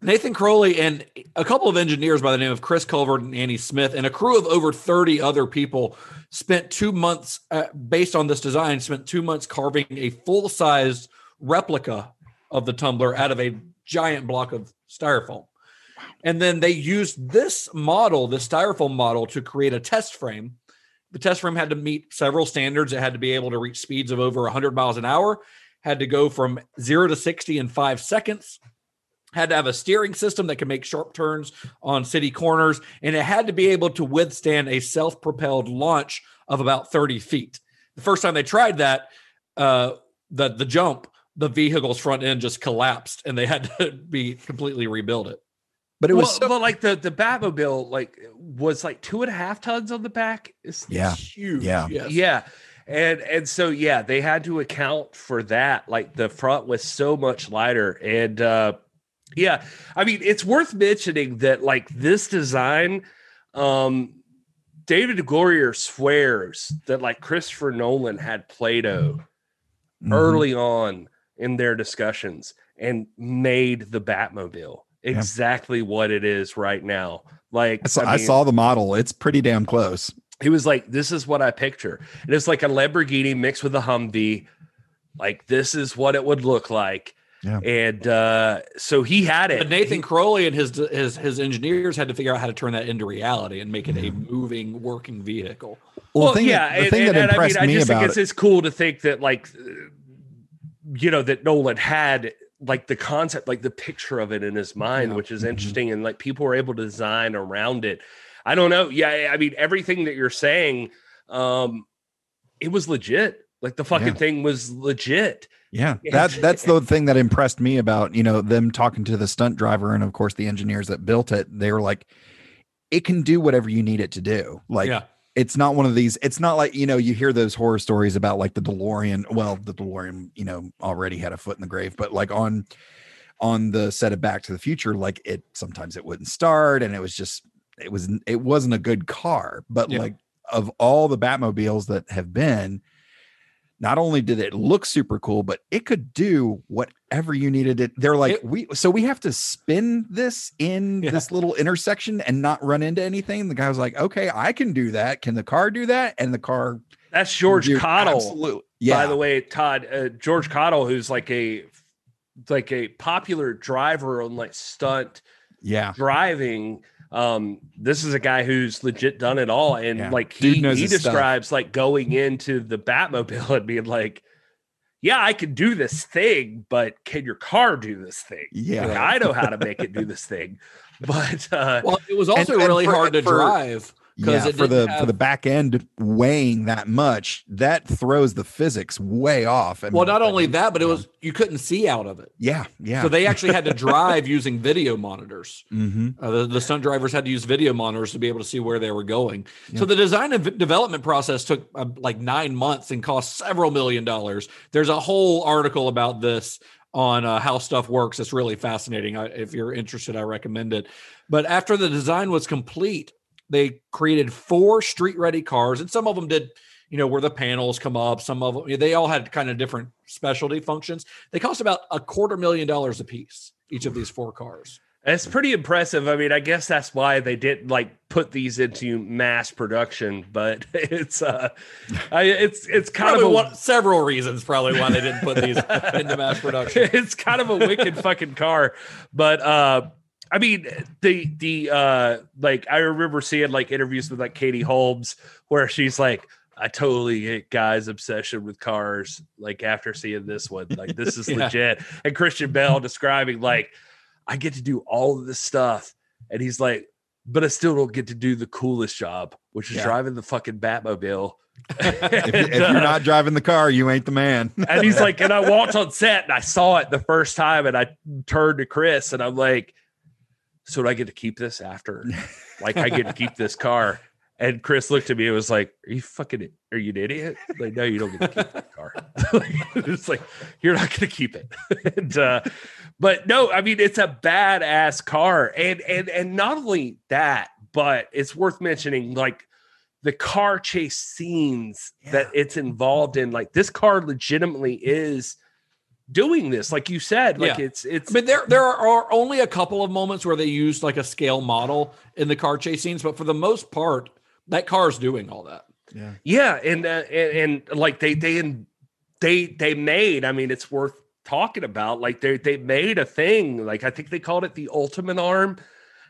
Nathan Crowley and a couple of engineers by the name of Chris Corbould and Annie Smith and a crew of over 30 other people spent two months, uh, based on this design, spent two months carving a full sized replica of the tumbler out of a giant block of styrofoam. And then they used this model, this styrofoam model, to create a test frame. The test frame had to meet several standards. It had to be able to reach speeds of over 100 miles an hour, had to go from zero to 60 in five seconds, had to have a steering system that could make sharp turns on city corners, and it had to be able to withstand a self propelled launch of about 30 feet. The first time they tried that, uh, the, the jump, the vehicle's front end just collapsed and they had to be completely rebuild it. But it well, was so- but like the the Batmobile like was like two and a half tons on the back. It's Yeah. Huge. Yeah. Yes. yeah. And and so yeah, they had to account for that. Like the front was so much lighter. And uh yeah, I mean it's worth mentioning that like this design, um David DeGloria swears that like Christopher Nolan had Play-Doh Mhm. early on in their discussions and made the Batmobile exactly what it is right now. Like I saw, I mean, saw the model. It's pretty damn close. he was like, "This is what I picture." And it's like a Lamborghini mixed with a Humvee. Like this is what it would look like. Yeah. And uh, so he had it. But Nathan Crowley and his his his engineers had to figure out how to turn that into reality and make it a moving, working vehicle. Well, Well, the thing, yeah, the and, thing and- that and I mean, impressed I me just think about it's, it, it's cool to think that, like, uh, you know, that Nolan had like the concept, like the picture of it in his mind, Yeah. which is Mhm. interesting, and like people were able to design around it. I don't know. Yeah, I mean, everything that you're saying, um, it was legit. Like the fucking Yeah. thing was legit. yeah, Yeah. that that's the thing that impressed me about you know them talking to the stunt driver and of course the engineers that built it. They were like, it can do whatever you need it to do. Like yeah, it's not one of these it's not like you know you hear those horror stories about like the delorean well the delorean you know already had a foot in the grave but like on on the set of Back to the Future, like it sometimes it wouldn't start, and it was just it was it wasn't a good car. But Yeah. like of all the Batmobiles that have been, not only did it look super cool, but it could do whatever you needed it. They're like, It- we so we have to spin this in Yeah. this little intersection and not run into anything. The guy was like, okay, I can do that. Can the car do that? And the car, That's George dude, Cottle. absolute- Yeah. By the way, Todd, uh, George Cottle, who's like a like a popular driver on like stunt yeah. driving. Um, this is a guy who's legit done it all, and Yeah. like he he his stuff. describes like going into the Batmobile and being like, "Yeah, I can do this thing, but can your car do this thing? Yeah. Like, I know how to make it do this thing, but uh, Well, it was also And- and really for- hard to for- drive because Yeah, for the didn't for the back end weighing that much, that throws the physics way off. I well, not only that, but it was you couldn't see out of it. yeah, yeah. So they actually had to drive using video monitors. hmm Uh, the, the stunt drivers had to use video monitors to be able to see where they were going. So the design and development process took uh, like nine months and cost several million dollars. There's a whole article about this on uh, how stuff works. It's really fascinating. I, if you're interested, I recommend it. But after the design was complete, they created four street ready cars, and some of them did. You know where the panels come up. Some of them they all had kind of different specialty functions. They cost about a quarter million dollars a piece. Each of these four cars. It's pretty impressive. I mean, I guess that's why they didn't like put these into mass production, but it's uh I, it's it's kind Probably of a one, several reasons probably why they didn't put these into mass production. it's kind of a wicked fucking car. But uh I mean the the uh like I remember seeing like interviews with like Katie Holmes where she's like I totally get guys' obsession with cars. Like after seeing this one, like this is Yeah. legit. And Christian Bale describing like I get to do all of this stuff, and he's like, but I still don't get to do the coolest job, which is Yeah. driving the fucking Batmobile. if, if you're not driving the car, you ain't the man. and he's like, and I walked on set and I saw it the first time, and I turned to Chris and I'm like, so do I get to keep this after? Like, I get to keep this car. And Chris looked at me and was like, Are you fucking are you an idiot? Like, no, you don't get to keep that car. It's like, you're not gonna keep it. and uh, but no, I mean it's a badass car. And and and not only that, but it's worth mentioning, like the car chase scenes that it's involved in. Like this car legitimately is doing this, like you said. Like Yeah. it's it's I mean, there there are only a couple of moments where they used like a scale model in the car chase scenes, but for the most part, that car is doing all that. Yeah, and uh, and, and like they they in- they they made. I mean, it's worth talking about. Like they they made a thing. Like I think they called it the Ultimate Arm,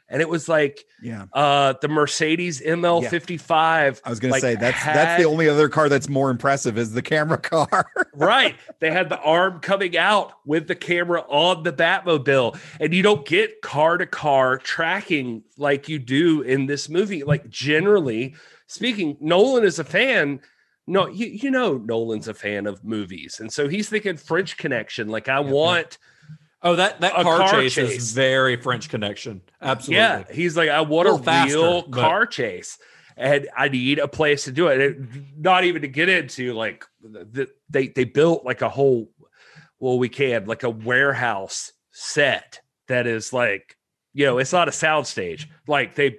and it was like yeah. uh the Mercedes ML55. I was gonna like, say that's that's the only other car that's more impressive is the camera car. right. They had the arm coming out with the camera on the Batmobile, and you don't get car to car tracking like you do in this movie. Like generally speaking, Nolan is a fan. No, you, you know Nolan's a fan of movies, and so he's thinking French Connection. Like I want, Oh, that that car, car chase, chase. is very French Connection. Absolutely. yeah. He's like I want A faster, real but- car chase, and I need a place to do it. Not even to get into like the, they they built like a whole well we can like a warehouse set that is like you know it's not a sound stage like they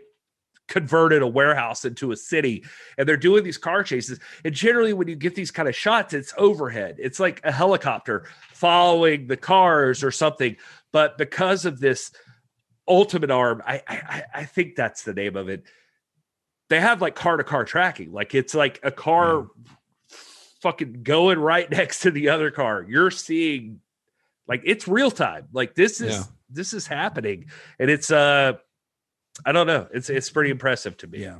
converted a warehouse into a city and they're doing these car chases. And generally when you get these kind of shots it's overhead. It's like a helicopter following the cars or something. But because of this ultimate arm i i, I- think that's the name of it. They have like car to car tracking. Like it's like a car fucking going right next to the other car. You're seeing like it's real time. Like this is Yeah. this is happening. And it's uh i don't know it's it's pretty mm-hmm. impressive to me yeah.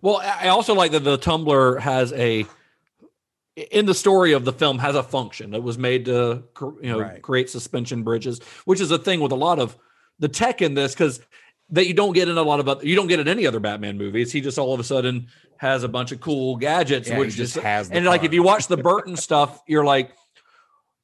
Well, I also like that the Tumbler has a in the story of the film has a function that was made to you know Right. create suspension bridges, which is a thing with a lot of the tech in this because that you don't get in a lot of other, you don't get in any other Batman movies. He just all of a sudden has a bunch of cool gadgets, Yeah, which just just has and like if you watch the Burton stuff, you're like.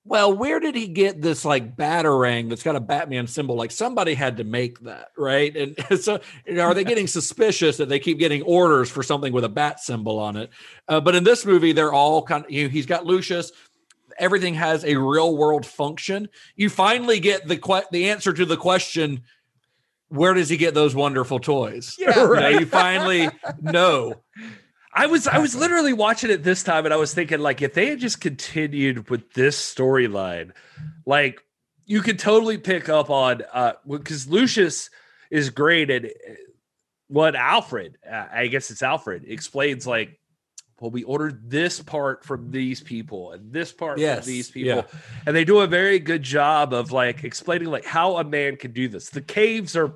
Well, where did he get this like batarang that's got a Batman symbol? Like somebody had to make that, right? And so, know, are they getting suspicious that they keep getting orders for something with a bat symbol on it? Uh, but in this movie, they're all kind of. You know, he's got Lucius. everything has a real world function. You finally get the que- the answer to the question where does he get those wonderful toys? Yeah, You know, you finally know. I was I was literally watching it this time and I was thinking like if they had just continued with this storyline, like you could totally pick up on uh because Lucius is great at uh, what Alfred, I guess it's Alfred, explains like well, we ordered this part from these people and this part Yes, from these people. yeah. And they do a very good job of like explaining like how a man could do this. The caves are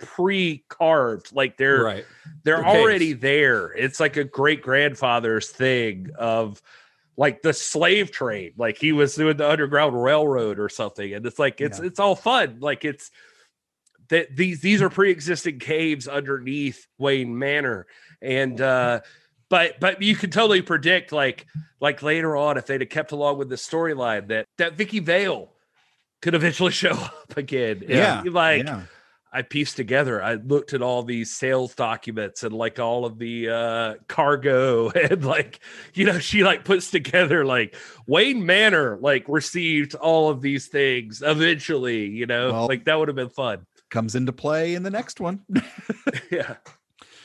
pre-carved, like they're Right. they're caves. already there. It's like a great grandfather's thing of like the slave trade. Like he was doing the Underground Railroad or something. And it's like it's Yeah. it's all fun. Like it's that these these are pre-existing caves underneath Wayne Manor. And uh but but you can totally predict like like later on if they'd have kept along with the storyline that that Vicki Vale could eventually show up again. And, Yeah, like yeah. I pieced together. I looked at all these sales documents and like all of the uh cargo and like you know she like puts together like Wayne Manor like received all of these things eventually, you know. Well- like that would have been fun. Comes into play in the next one. yeah.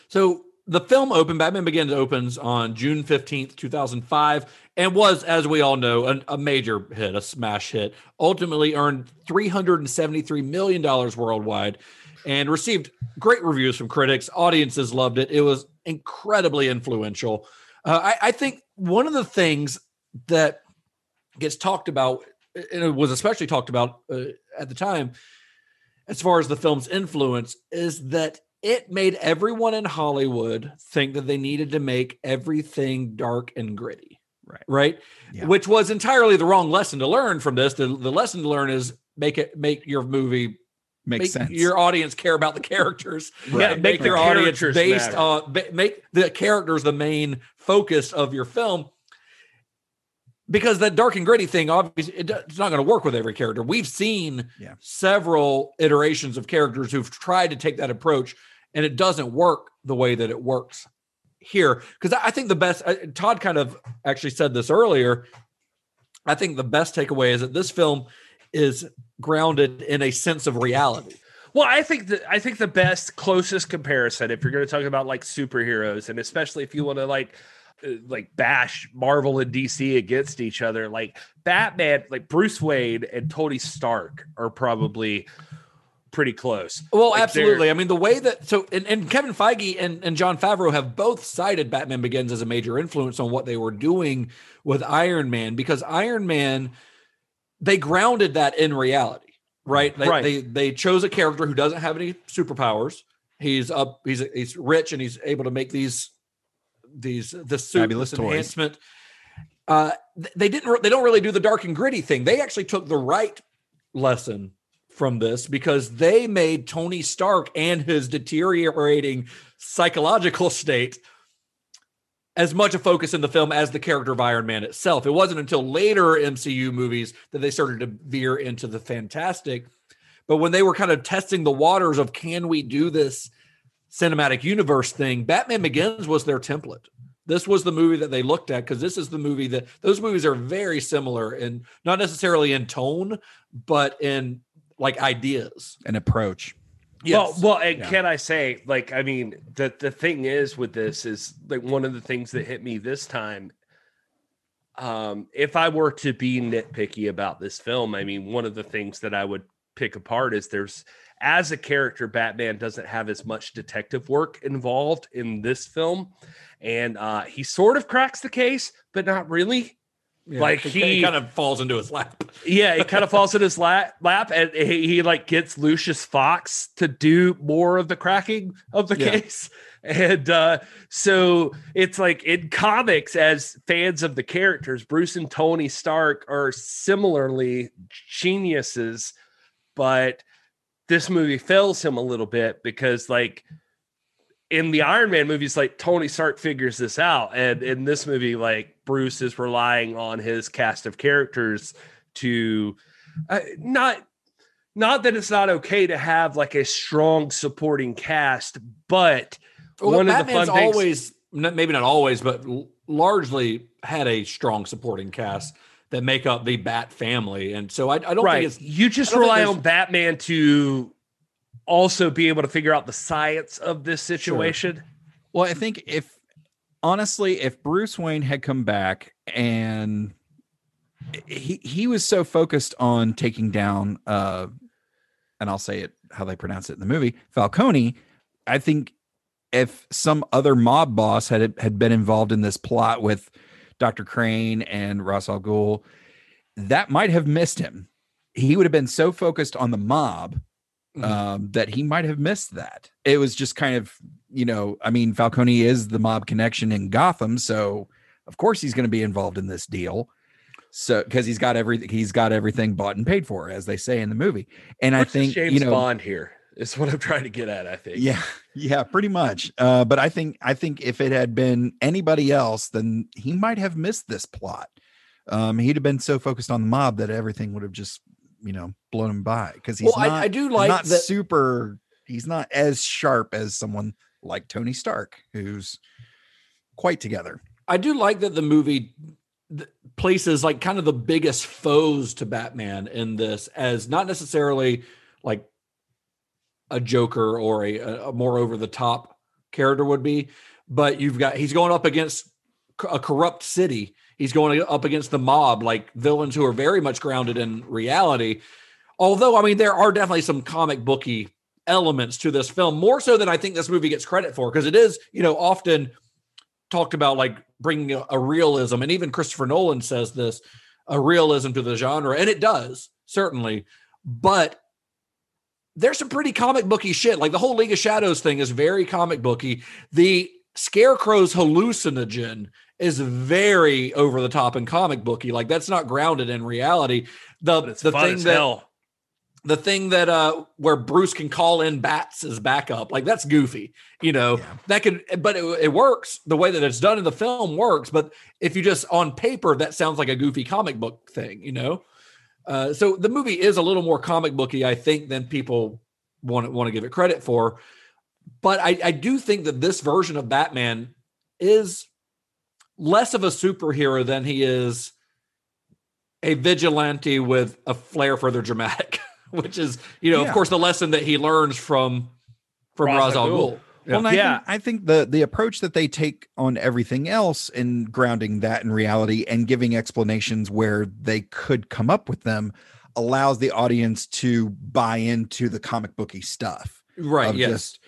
So the film opened, Batman Begins opens on June 15th, 2005, and was, as we all know, an, a major hit, a smash hit. Ultimately earned $373 million worldwide and received great reviews from critics. Audiences loved it. It was incredibly influential. Uh, I, I think one of the things that gets talked about, and it was especially talked about uh, at the time, as far as the film's influence, is that it made everyone in Hollywood think that they needed to make everything dark and gritty. Right. Right. Yeah. Which was entirely the wrong lesson to learn from this. The, the lesson to learn is make it make your movie Makes make sense. your audience care about the characters. Right. and Make Make the your audience based matter. on ba- make the characters the main focus of your film. Because that dark and gritty thing, obviously, it, it's not going to work with every character. We've seen Yeah. several iterations of characters who've tried to take that approach, and it doesn't work the way that it works here. Because I think the best, uh, Todd kind of actually said this earlier. I think the best takeaway is that this film is grounded in a sense of reality. Well, I think that I think the best closest comparison, if you're going to talk about like superheroes, and especially if you want to like uh, like bash Marvel and DC against each other, like Batman, like Bruce Wayne and Tony Stark are probably pretty close. Well, Like, absolutely. I mean, the way that so and, and Kevin Feige and, and Jon Favreau have both cited Batman Begins as a major influence on what they were doing with Iron Man because Iron Man they grounded that in reality, right? They Right. they they chose a character who doesn't have any superpowers. He's up, he's he's rich and he's able to make these these the suit Fabulous this toys. enhancement. Uh, they didn't. re- They don't really do the dark and gritty thing. They actually took the right lesson from this because they made Tony Stark and his deteriorating psychological state as much a focus in the film as the character of Iron Man itself. It wasn't until later MCU movies that they started to veer into the fantastic. But when they were kind of testing the waters of can we do this cinematic universe thing, Batman Begins was their template. This was the movie that they looked at because this is the movie that those movies are very similar and not necessarily in tone, but in like ideas. and approach. Well, well, and Yeah. can I say, like, I mean, the the thing is with this is like one of the things that hit me this time. Um, if I were to be nitpicky about this film, I mean, one of the things that I would pick apart is there's as a character, Batman doesn't have as much detective work involved in this film, and uh, he sort of cracks the case, but not really. Yeah, Like he- kind of falls into his lap. Yeah, it kind of falls in his lap, lap and he, he like gets Lucius Fox to do more of the cracking of the Yeah. case. And uh, so it's like in comics, as fans of the characters, Bruce and Tony Stark are similarly geniuses, but this movie fails him a little bit because, like, in the Iron Man movies, like Tony Stark figures this out, and in this movie, like Bruce is relying on his cast of characters to uh, not not that it's not okay to have like a strong supporting cast, but Well, one of the fun things. always, n- maybe not always, but l- largely had a strong supporting cast. that make up the Bat family. And so I, I don't right. think it's you just I don't think rely on Batman to also be able to figure out the science of this situation. Well, I think if honestly, if Bruce Wayne had come back and he he was so focused on taking down uh and I'll say it how they pronounce it in the movie, Falcone, I think if some other mob boss had had been involved in this plot with Dr. Crane and Ra's al Ghul, that might have missed him. He would have been so focused on the mob Mhm. um, that he might have missed that. It was just kind of, you know, I mean, Falcone is the mob connection in Gotham, so of course he's going to be involved in this deal. So because he's got everything, he's got everything bought and paid for, as they say in the movie. And I think James you know, Bond here is what I'm trying to get at. I think. yeah, yeah, pretty much. Uh, but I think I think if it had been anybody else, then he might have missed this plot. Um, he'd have been so focused on the mob that everything would have just, you know, blown him by. Because he's Well, I- not, I do like not that- super. He's not as sharp as someone like Tony Stark, who's quite together. I do like that the movie places like kind of the biggest foes to Batman in this as not necessarily like a Joker or a, a more over the top character would be, but you've got he's going up against a corrupt city. He's going up against the mob, like villains who are very much grounded in reality. Although, I mean, there are definitely some comic booky elements to this film, more so than I think this movie gets credit for, because it is, you know, often talked about like bringing a, a realism, and even Christopher Nolan says this a realism to the genre, and it does certainly, but there's some pretty comic booky shit. Like the whole League of Shadows thing is very comic booky. The Scarecrow's hallucinogen is very over the top and comic booky. Like that's not grounded in reality. The But it's the fun thing as that hell. the thing that uh where Bruce can call in bats as backup, like that's goofy, you know. That could, but it, it works. The way that it's done in the film works. But if you just on paper, that sounds like a goofy comic book thing, you know. Uh, so the movie is a little more comic booky, I think, than people want to want to give it credit for. But I, I do think that this version of Batman is less of a superhero than he is a vigilante with a flair for the dramatic, which is, you know, Yeah. of course, the lesson that he learns from from Ra's Ra's al al Ghul. Ghul. Well, and I, Yeah. think, I think the the approach that they take on everything else and grounding that in reality and giving explanations where they could come up with them allows the audience to buy into the comic booky stuff. Right. Yes. just,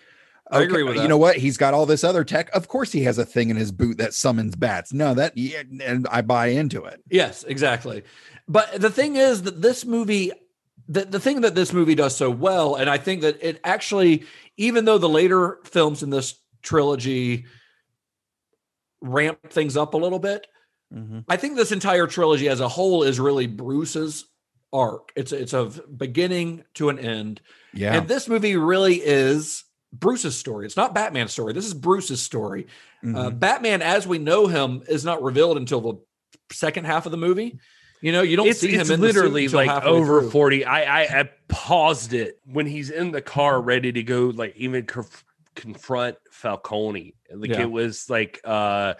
I agree with You know what? He's got all this other tech. Of course, he has a thing in his boot that summons bats. No, that yeah, and I buy into it. Yes, exactly. But the thing is that this movie, the, the thing that this movie does so well, and I think that it actually, even though the later films in this trilogy ramp things up a little bit, mm-hmm. I think this entire trilogy as a whole is really Bruce's arc. It's it's a beginning to an end. Yeah. And this movie really is Bruce's story. It's not Batman's story. This is Bruce's story. Uh, Mhm. Batman, as we know him, is not revealed until the second half of the movie. You know, you don't it's, see him it's in the literally like over through. 40 I, I i paused it when he's in the car ready to go like even conf- confront falcone like Yeah. it was like uh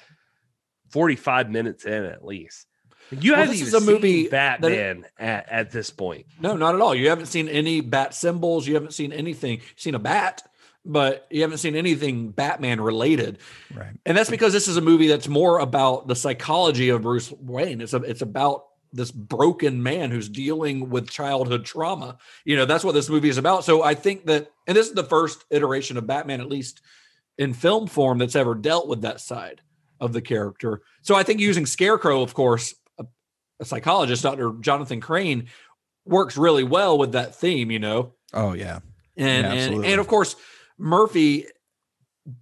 45 minutes in at least you Well, haven't this even is a movie seen that it- batman at, at this point No, not at all. You haven't seen any bat symbols. You haven't seen anything. You've seen a bat, but you haven't seen anything Batman related. Right. And that's because this is a movie that's more about the psychology of Bruce Wayne. It's a, it's about this broken man who's dealing with childhood trauma. You know, that's what this movie is about. So I think that, and this is the first iteration of Batman, at least in film form, that's ever dealt with that side of the character. So I think using Scarecrow, of course, a, a psychologist, Dr. Jonathan Crane, works really well with that theme, you know Oh yeah. and Yeah, and, and of course Murphy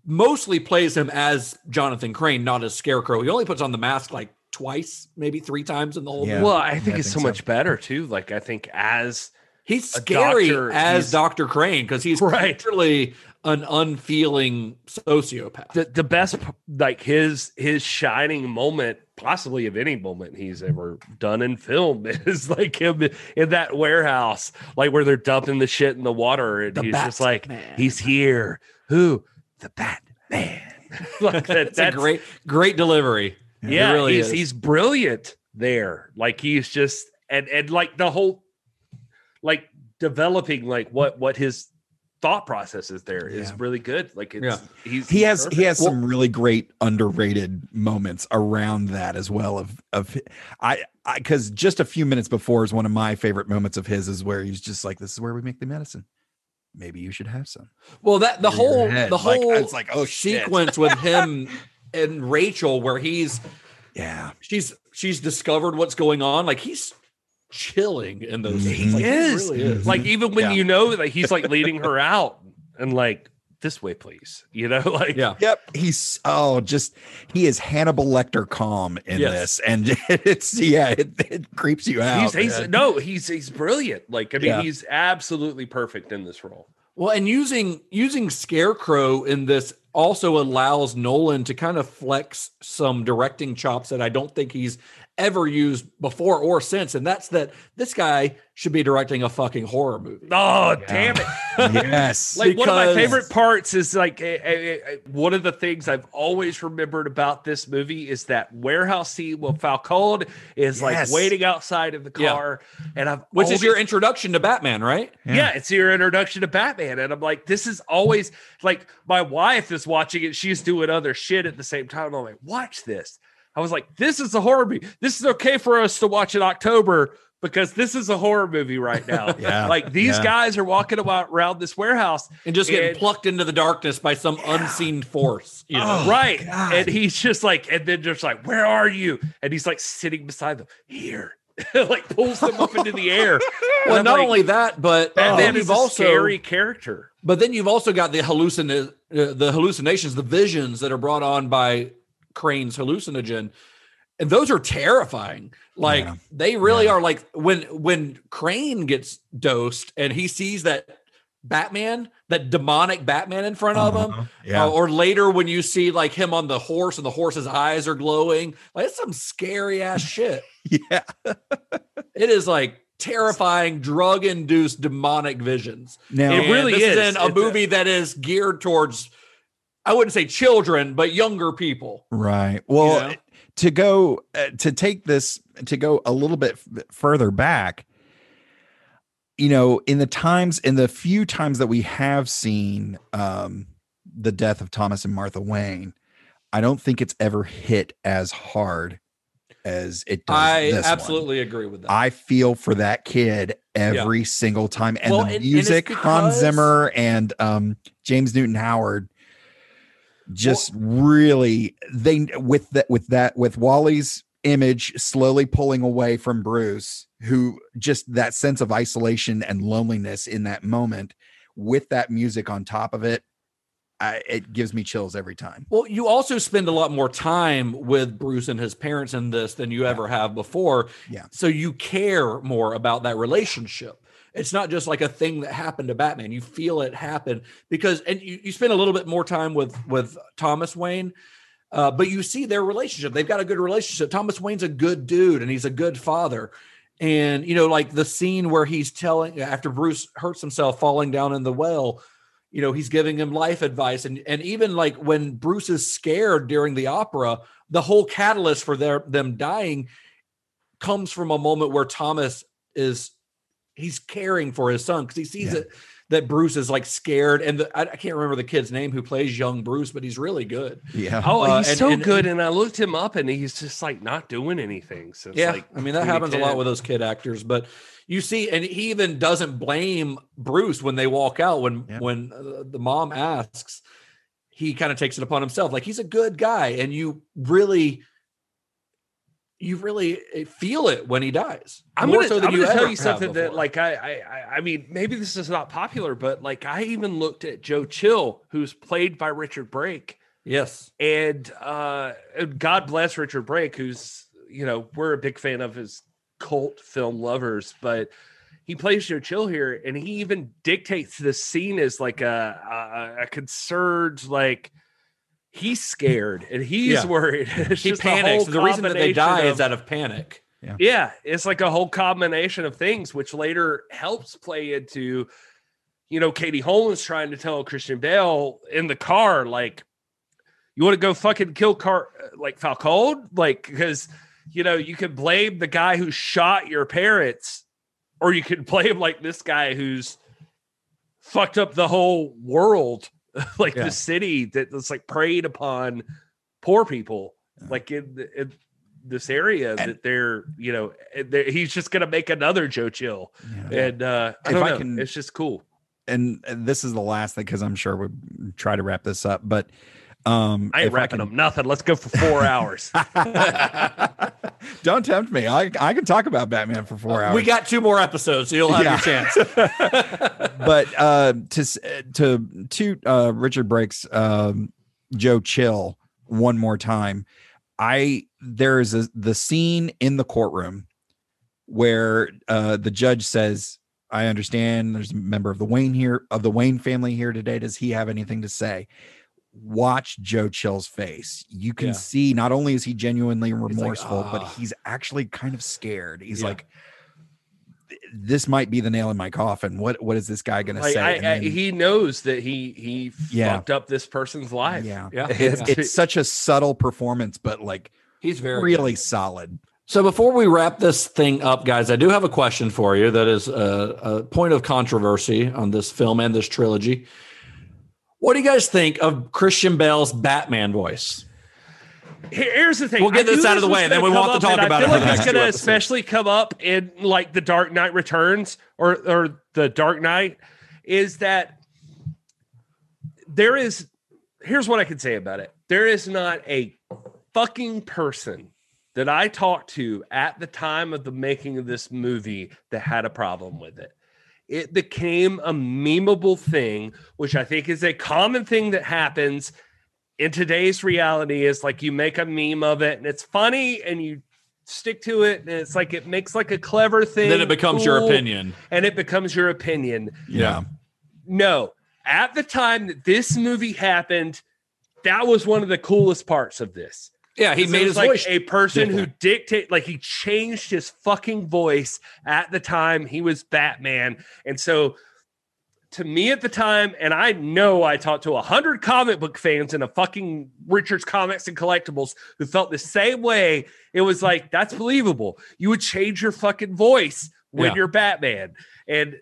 mostly plays him as Jonathan Crane, not as Scarecrow. He only puts on the mask like twice, maybe three times in the whole Yeah. well i think I it's think so so. much better too like i think as He's a scary doctor, as he's- Dr. Crane because he's Right. clearly an unfeeling sociopath. the, the best like his his shining moment possibly of any moment he's ever done in film is like him in that warehouse like where they're dumping the shit in the water and The he's just like Batman. he's here who the batman like that That's a great, great delivery. Yeah really he's he's brilliant there. Like he's just and and like the whole like developing like what what his thought process is there is Yeah. really good. Like it's Yeah. he's he has perfect. he has some really great underrated moments around that as well of of i i because just a few minutes before is one of my favorite moments of his is where he's just like this is where we make the medicine maybe you should have some Well, that the Over your whole head. the Like, whole it's like, oh, sequence with him and Rachel, where he's yeah she's she's discovered what's going on. Like he's chilling in those Mhm. scenes. Like, He is. really is. like even when Yeah. you know that he's like leading her out and like this way please you know like yeah. yep he's oh just he is hannibal lecter calm in Yes. this and it's yeah it, it creeps you out he's, he's no he's he's brilliant like i mean Yeah. he's absolutely perfect in this role Well, and using using Scarecrow in this also allows Nolan to kind of flex some directing chops that I don't think he's ever used before or since, and that's that this guy should be directing a fucking horror movie. oh damn it yes like one of my favorite parts is like eh, eh, eh, one of the things I've always remembered about this movie is that warehouse scene where Falcone is Yes. like waiting outside of the Yeah. car, and I've Which is your introduction to Batman, right? yeah. it's your introduction to Batman, and I'm like, this is always like my wife is watching it, she's doing other shit at the same time. And I'm like, watch this. I was like, this is a horror movie. This is okay for us to watch in October because this is a horror movie right now. Yeah, like these yeah. guys are walking about around this warehouse And just getting And- plucked into the darkness by some unseen force. You know? Oh, right. God. And he's just like, and then just like, where are you? And he's like sitting beside them here, like pulls them up into the air. And Well, I'm not like, only that, but Batman then you've a also scary character. But then you've also got the hallucin uh, the hallucinations, the visions that are brought on by Crane's hallucinogen, and those are terrifying. Like Yeah. they really Yeah. are. Like when when Crane gets dosed and he sees that Batman, that demonic Batman in front of him, Uh-huh. yeah uh, or later when you see like him on the horse and the horse's eyes are glowing, like it's some scary ass shit. yeah It is like terrifying drug induced demonic visions. now It really this is. in a It's a- movie that is geared towards, I wouldn't say children, but younger people. Right. Well, know? to go uh, to take this to go a little bit f- further back, you know, in the times in the few times that we have seen um the death of Thomas and Martha Wayne, I don't think it's ever hit as hard as it does. I this one. absolutely agree with that. I feel for that kid every single time. And Well, the and- and music, Hans Zimmer and um, James Newton Howard, just really they with that with that with Wally's image slowly pulling away from Bruce, who just that sense of isolation and loneliness in that moment, with that music on top of it, I, it gives me chills every time. well, you also spend a lot more time with Bruce and his parents in this than you ever have before. Yeah. So you care more about that relationship. It's not just like a thing that happened to Batman. You feel it happen because, and you, you spend a little bit more time with with Thomas Wayne, uh, but you see their relationship. They've got a good relationship. Thomas Wayne's a good dude and he's a good father. And you know, like the scene where he's telling after Bruce hurts himself falling down in the well, you know, he's giving him life advice. And and even like when Bruce is scared during the opera, the whole catalyst for their them dying comes from a moment where Thomas is he's caring for his son because he sees Yeah. it that Bruce is like scared. And the, I, I can't remember the kid's name who plays young Bruce, but he's really good. Yeah. Oh, Uh, he's and- so and- good. And I looked him up and he's just like not doing anything since Yeah, like I mean that happens a lot with those kid actors, but you see, and he even doesn't blame Bruce when they walk out. When Yeah. when uh, the mom asks, he kind of takes it upon himself. Like he's a good guy, and you really, you really uh, feel it when he dies. I'm More gonna, so I'm gonna tell you something that, like, I, I, I- I mean, maybe this is not popular, but like, I even looked at Joe Chill, who's played by Richard Brake, yes, and uh, God bless Richard Brake, who's, you know, we're a big fan of his cult film lovers, but he plays Joe Chill here, and he even dictates the scene as like a, a, a concerned, like. He's scared and he's Yeah. worried. It's he just panics. whole The reason that they die combination is out of panic. yeah, it's like a whole combination of things, which later helps play into, you know, Katie Holmes trying to tell Christian Bale in the car, like, you want to go fucking kill car like Falcone, like because you know, you could blame the guy who shot your parents, or you could blame like this guy who's fucked up the whole world, like Yeah. the city that's like preyed upon poor people, like in, in this area And- that they're, you know, they're, he's just gonna make another Joe Chill, and uh, I If don't I know, can- it's just cool. and this is the last thing because I'm sure we'll try to wrap this up. But um, I ain't if wrapping can- them nothing. Let's go for four hours. Don't tempt me. I I can talk about Batman for four hours. We got two more episodes, so you'll have Yeah. your chance. but uh, to to to uh, Richard Brake's um, Joe Chill one more time. I there is a, the scene in the courtroom where uh, the judge says, "I understand. There's a member of the Wayne here of the Wayne family here today. Does he have anything to say?" Watch Joe Chill's face. You can Yeah. see not only is he genuinely remorseful, but "Ah." he's actually kind of scared. He's Yeah. like, "This might be the nail in my coffin. What what is this guy going to say?" I, And I, then- he knows that he he Yeah. fucked up this person's life. yeah, Yeah. It's, Yeah. it's such a subtle performance, but like He's very really good. solid. So before we wrap this thing up, guys, I do have a question for you that is a, a point of controversy on this film and this trilogy. What do you guys think of Christian Bale's Batman voice? Here's the thing. We'll get this out of the way, and then we won't have to talk about I it feel for like it's going to especially come up in like the Dark Knight Returns or or the Dark Knight. Is that there is? Here's what I can say about it. There is not a fucking person that I talked to at the time of the making of this movie that had a problem with it. It became a memeable thing, which I think is a common thing that happens in today's reality is like you make a meme of it and it's funny and you stick to it and it's like it makes like a clever thing. then it becomes your opinion. And it becomes your opinion. Yeah. No, at the time that this movie happened, that was one of the coolest parts of this. Yeah, he made his like voice. a person who dictate like he changed his fucking voice at the time he was Batman. And so to me at the time, and I know I talked to a hundred comic book fans in a fucking Richards Comics and Collectibles who felt the same way. It was like, that's believable. You would change your fucking voice when Yeah. you're Batman. And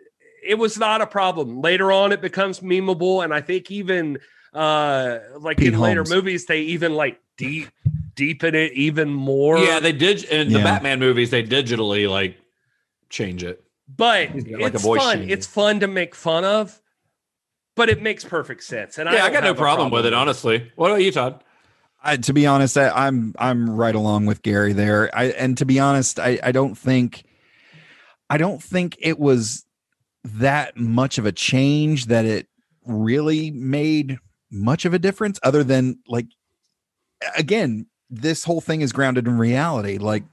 it was not a problem. Later on, it becomes memeable. And I think even uh like Pete in later movies, they even like deep deepen it even more. yeah, they did in the Yeah. Batman movies. They digitally like change it. but like, it's fun. changer. It's fun to make fun of, but it makes perfect sense. And Yeah, I, don't got no have a problem, with it. Honestly, what about you, Todd? I, to be honest, I, I'm I'm right along with Gary there. I and to be honest, I, I don't think I don't think it was that much of a change that it really made much of a difference other than like again, this whole thing is grounded in reality. Like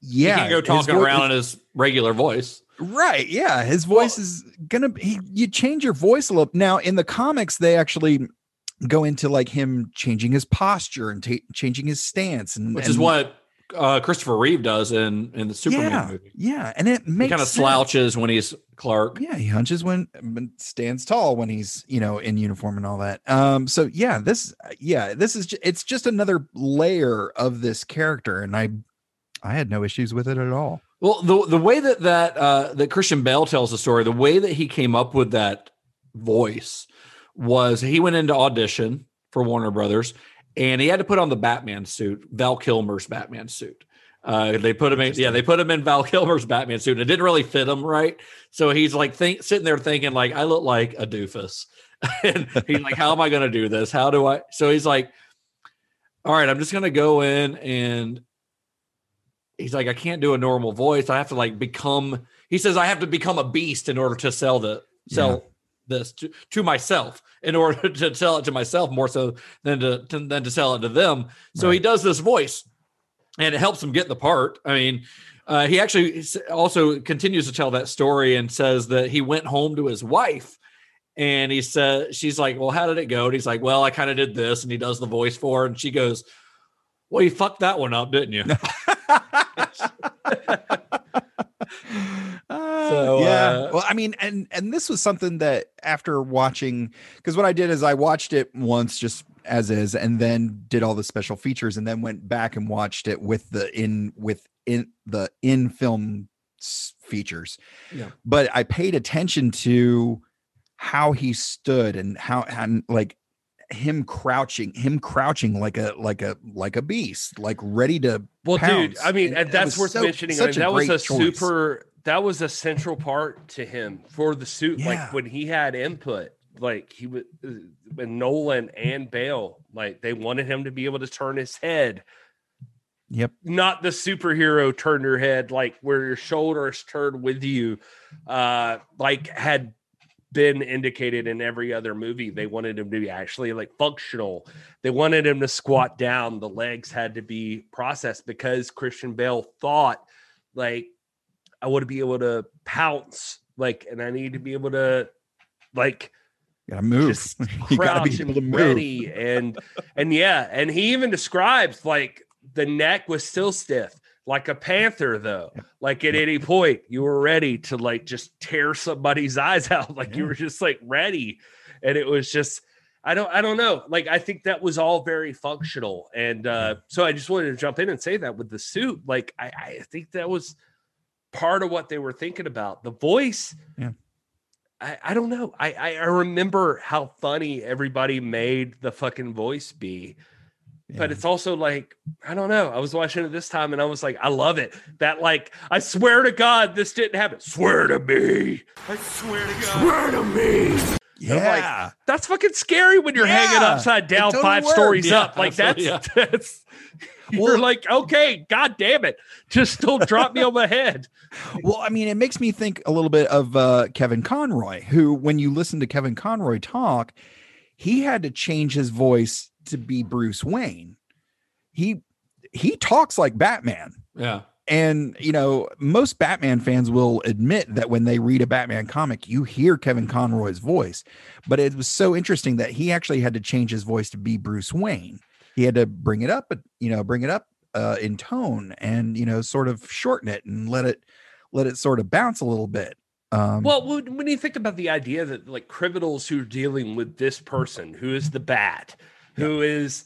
yeah, he can go talking vo- around in his regular voice. Right. Yeah. His voice is gonna he you change your voice a little. Now in the comics, they actually go into like him changing his posture and ta- changing his stance and which and- is what uh, Christopher Reeve does in in the Superman yeah, movie. Yeah. And it makes kind of slouches when he's Clark. Yeah, he hunches when stands tall when he's, you know, in uniform and all that. Um so yeah, this yeah, this is ju- it's just another layer of this character and I I had no issues with it at all. Well, the the way that that uh, that Christian Bale tells the story, the way that he came up with that voice was he went into audition for Warner Brothers, and he had to put on the Batman suit, Val Kilmer's Batman suit. Uh, they put him in, yeah, they put him in Val Kilmer's Batman suit. and It didn't really fit him right, so he's like think, sitting there thinking like, I look like a doofus, and he's like, How am I going to do this? How do I? So he's like, All right, I'm just going to go in and he's like, I can't do a normal voice. I have to like become. He says I have to become a beast in order to sell the sell this to, to myself in order to sell it to myself more so than to, to than to sell it to them. So he does this voice, and it helps him get the part. I mean. Uh, he actually also continues to tell that story and says that he went home to his wife and he said she's like well how did it go and he's like well i kind of did this and he does the voice for her and she goes well you fucked that one up didn't you Ah, So, yeah. uh, well, I mean, and and this was something that after watching, because what I did is I watched it once just as is, and then did all the special features, and then went back and watched it with the in with in the in film features. Yeah. But I paid attention to how he stood and how and like him crouching, him crouching like a like a like a beast, like ready to Well, dude. I mean, And and that's worth so- mentioning. I mean, that was a choice. super. That was a central part to him for the suit. Yeah. Like when he had input, like he would, when Nolan and Bale, like they wanted him to be able to turn his head, Yep. not the superhero turn your head, like where your shoulders turn with you, uh, like had been indicated in every other movie. They wanted him to be actually like functional. They wanted him to squat down. The legs had to be processed because Christian Bale thought like I want to be able to pounce, like, and I need to be able to like Gotta move. just you gotta be able to move. ready and and yeah and he even describes like the neck was still stiff like a panther though. Like at any point you were ready to like just tear somebody's eyes out. Like you were just like ready. And it was just i don't i don't know. Like i think that was all very functional. And uh so i just wanted to jump in and say that with the suit like i i think that was part of what they were thinking about the voice Yeah. I, I don't know. I, I I remember how funny everybody made the fucking voice be, but it's also like I don't know. I was watching it this time and I was like, I love it. That like I swear to God, this didn't happen. Swear to me. I swear to God. Swear to me. I'm like, yeah. That's fucking scary when you're hanging upside down totally five works. stories Yeah, up. Like that's absolutely, that's you're like, okay, god damn it. Just don't drop me on my head. Well, I mean, it makes me think a little bit of uh, Kevin Conroy, who, when you listen to Kevin Conroy talk, he had to change his voice to be Bruce Wayne. He he talks like Batman. yeah. And you know, most Batman fans will admit that when they read a Batman comic, you hear Kevin Conroy's voice. But it was so interesting that he actually had to change his voice to be Bruce Wayne. He had to bring it up, but you know, bring it up uh, in tone and you know, sort of shorten it and let it let it sort of bounce a little bit. Um, Well, when when you think about the idea that like criminals who are dealing with this person who is the bat, who is,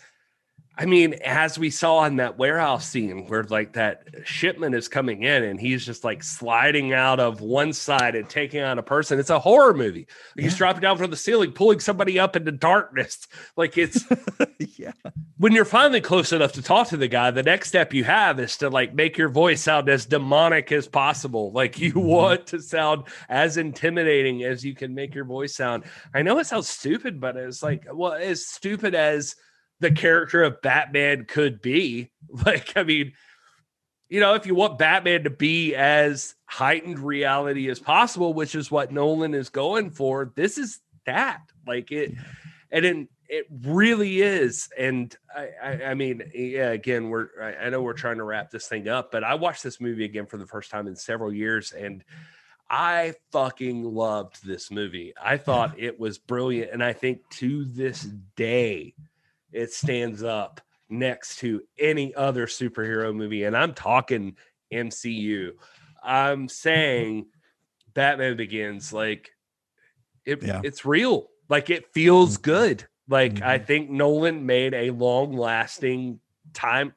I mean, as we saw in that warehouse scene where like that shipment is coming in and he's just like sliding out of one side and taking on a person. It's a horror movie. He's dropping down from the ceiling, pulling somebody up into darkness. Like it's yeah, when you're finally close enough to talk to the guy, the next step you have is to like make your voice sound as demonic as possible. Like you mm-hmm. want to sound as intimidating as you can make your voice sound. I know it sounds stupid, but it's like, well, as stupid as the character of Batman could be. Like, I mean, you know, if you want Batman to be as heightened reality as possible, which is what Nolan is going for, this is that. Like it, and it, it really is. And I, I, I mean, yeah, again, we're, I, I know we're trying to wrap this thing up, but I watched this movie again for the first time in several years and I fucking loved this movie. I thought it was brilliant. And I think to this day, it stands up next to any other superhero movie. And I'm talking MCU. I'm saying Batman Begins, like it, Yeah. it's real. Like it feels Mhm. good. Like I Mhm. think Nolan made a long lasting time.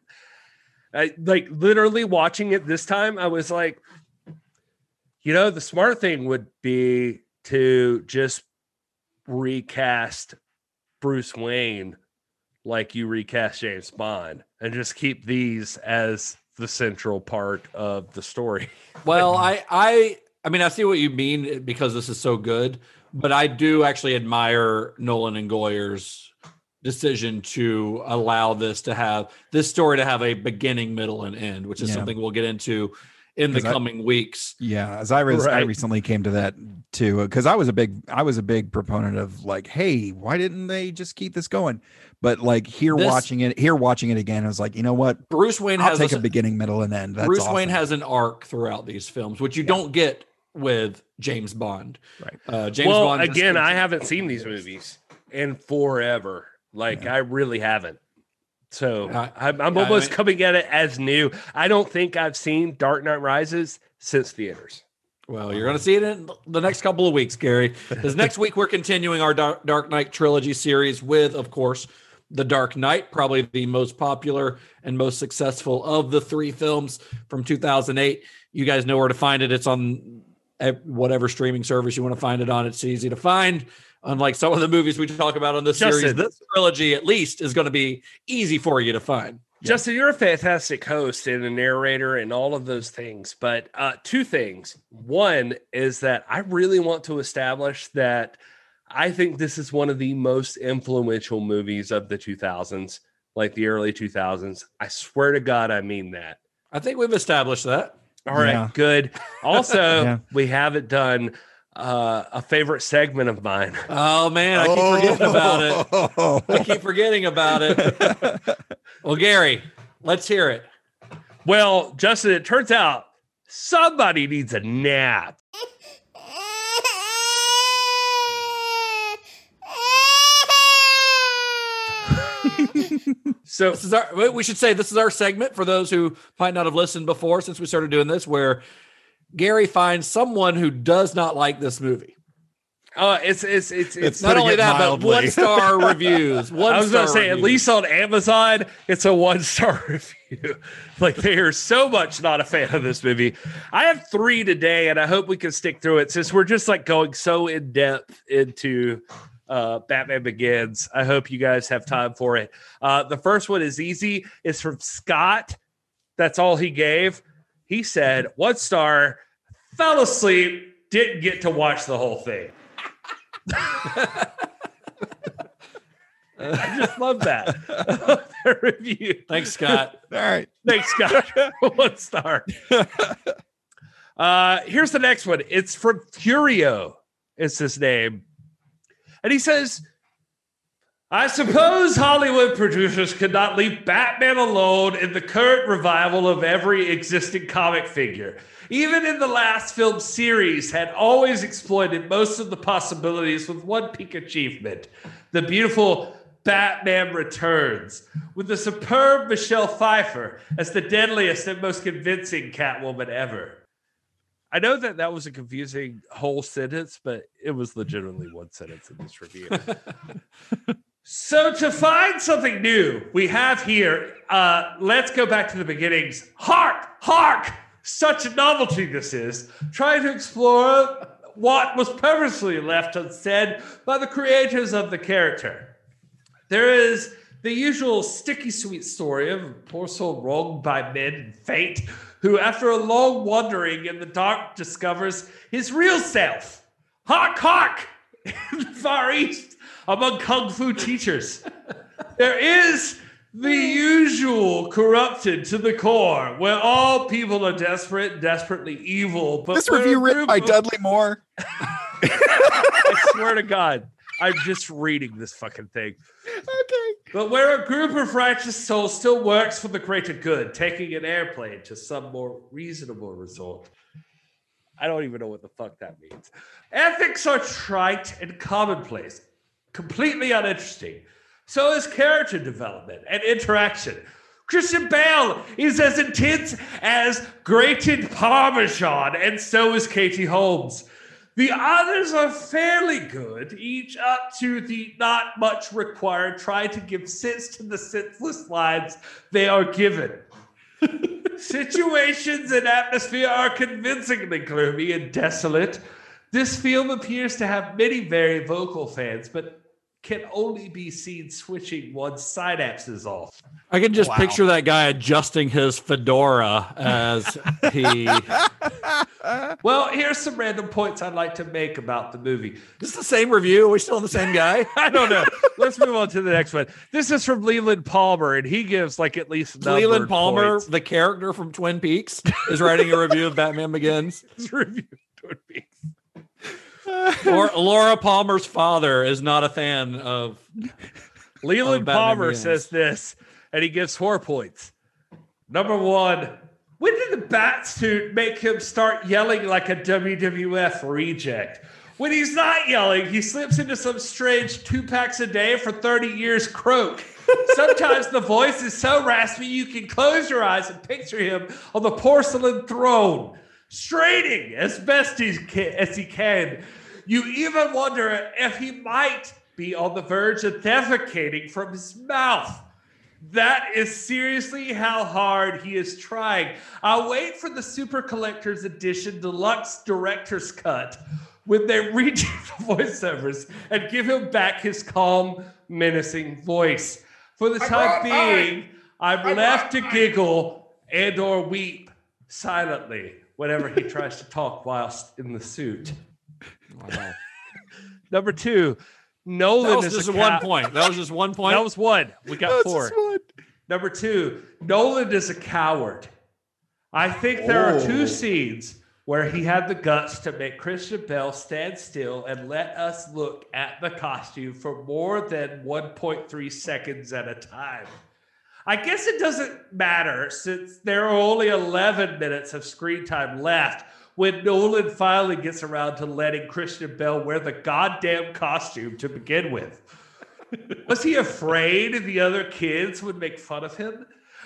I, like literally watching it this time, I was like, you know, the smart thing would be to just recast Bruce Wayne like you recast James Bond and just keep these as the central part of the story. Well, I, I, I mean, I see what you mean because this is so good, but I do actually admire Nolan and Goyer's decision to allow this to have this story to have a beginning, middle, and end, which is Yeah. something we'll get into in the 'Cause I- coming weeks. Yeah, as I was, I recently came to that too because I was a big, I was a big proponent of like, hey, why didn't they just keep this going? But like here, This- watching it, here watching it again, I was like, you know what? Bruce Wayne I'll has take a, a beginning, middle, and end. That's Bruce Wayne has an arc throughout these films, which you don't get with James Bond. Right. Uh, James well, Bond. just- again, I haven't seen these movies in forever. Like I really haven't. So I- I'm, I'm I almost mean- coming at it as new. I don't think I've seen Dark Knight Rises since theaters. Well, you're going to see it in the next couple of weeks, Gary. Because next week we're continuing our Dark, Dark Knight trilogy series with, of course, The Dark Knight, probably the most popular and most successful of the three films from 2008. You guys know where to find it. It's on whatever streaming service you want to find it on. It's easy to find. Unlike some of the movies we talk about on this series, this trilogy at least is going to be easy for you to find. Justin, you're a fantastic host and a narrator and all of those things. But uh, two things. One is that I really want to establish that I think this is one of the most influential movies of the 2000s, like the early 2000s. I swear to God, I mean that. I think we've established that. All right, Yeah. good. Also, Yeah. we haven't done uh, a favorite segment of mine. Oh man, I keep forgetting about it. I keep forgetting about it. well, Gary, let's hear it. Well, Justin, it turns out somebody needs a nap. So This is our. We should say this is our segment for those who might not have listened before since we started doing this, where Gary finds someone who does not like this movie. uh, it's it's it's it's, It's Not only it that, mildly. but one star reviews. One I was going to star say, at least on Amazon, it's a one star review. like they are so much not a fan of this movie. I have three today, and I hope we can stick through it since we're just like going so in depth into uh, Batman Begins. I hope you guys have time for it. Uh, the first one is easy. It's from Scott. That's all he gave. He said one star. Fell asleep. Didn't get to watch the whole thing. I just love that. that review. Thanks, Scott. All right. Thanks, Scott. One star. Uh, here's the next one. It's from Furio. It's his name. And he says, I suppose Hollywood producers could not leave Batman alone in the current revival of every existing comic figure. Even in the last film series, had always exploited most of the possibilities with one peak achievement the beautiful Batman Returns, with the superb Michelle Pfeiffer as the deadliest and most convincing Catwoman ever. I know that that was a confusing whole sentence, but it was legitimately one sentence in this review. so to find something new, we have here. Uh, let's go back to the beginnings. Hark, hark! Such a novelty this is. Trying to explore what was purposely left unsaid by the creators of the character. There is the usual sticky sweet story of a poor soul wronged by men and fate, who, after a long wandering in the dark, discovers his real self. Hark, hark! In the Far East, among kung fu teachers. There is the usual corrupted to the core, where all people are desperate, desperately evil. But This review written by Dudley Moore. I swear to God, I'm just reading this fucking thing. Okay. But where a group of righteous souls still works for the greater good, taking an airplane to some more reasonable result. I don't even know what the fuck that means. Ethics are trite and commonplace, completely uninteresting. So is character development and interaction. Christian Bale is as intense as grated Parmesan, and so is Katie Holmes. The others are fairly good, each up to the not much required, trying to give sense to the senseless lines they are given. Situations and atmosphere are convincingly gloomy and desolate. This film appears to have many very vocal fans, but can only be seen switching one's synapses off. I can just picture that guy adjusting his fedora as he. Well, here's some random points I'd like to make about the movie. This Is the same review? Are we still on the same guy? I don't know. Let's move on to the next one. This is from Leland Palmer, and he gives like at least Leland Palmer, points. the character from Twin Peaks, is writing a review of Batman Begins. This review would be- Or Laura Palmer's father is not a fan of. Leland Batman Palmer says this, and he gives four points. Number one, when did the bat suit make him start yelling like a WWF reject? When he's not yelling, he slips into some strange two packs a day for 30 years croak. Sometimes the voice is so raspy you can close your eyes and picture him on the porcelain throne. straining as best he can, as he can. You even wonder if he might be on the verge of defecating from his mouth. That is seriously how hard he is trying. I'll wait for the Super Collector's Edition Deluxe Director's Cut when they reach the voiceovers and give him back his calm, menacing voice. For the time being, I'm left to giggle and or weep silently whenever he tries to talk whilst in the suit. Number two, Nolan That was is just a one cow- point. That was just one point. That was one. We got four. Number two, Nolan is a coward. I think there are two scenes where he had the guts to make Christian Bale stand still and let us look at the costume for more than 1.3 seconds at a time. I guess it doesn't matter since there are only 11 minutes of screen time left when Nolan finally gets around to letting Christian Bale wear the goddamn costume to begin with. Was he afraid the other kids would make fun of him?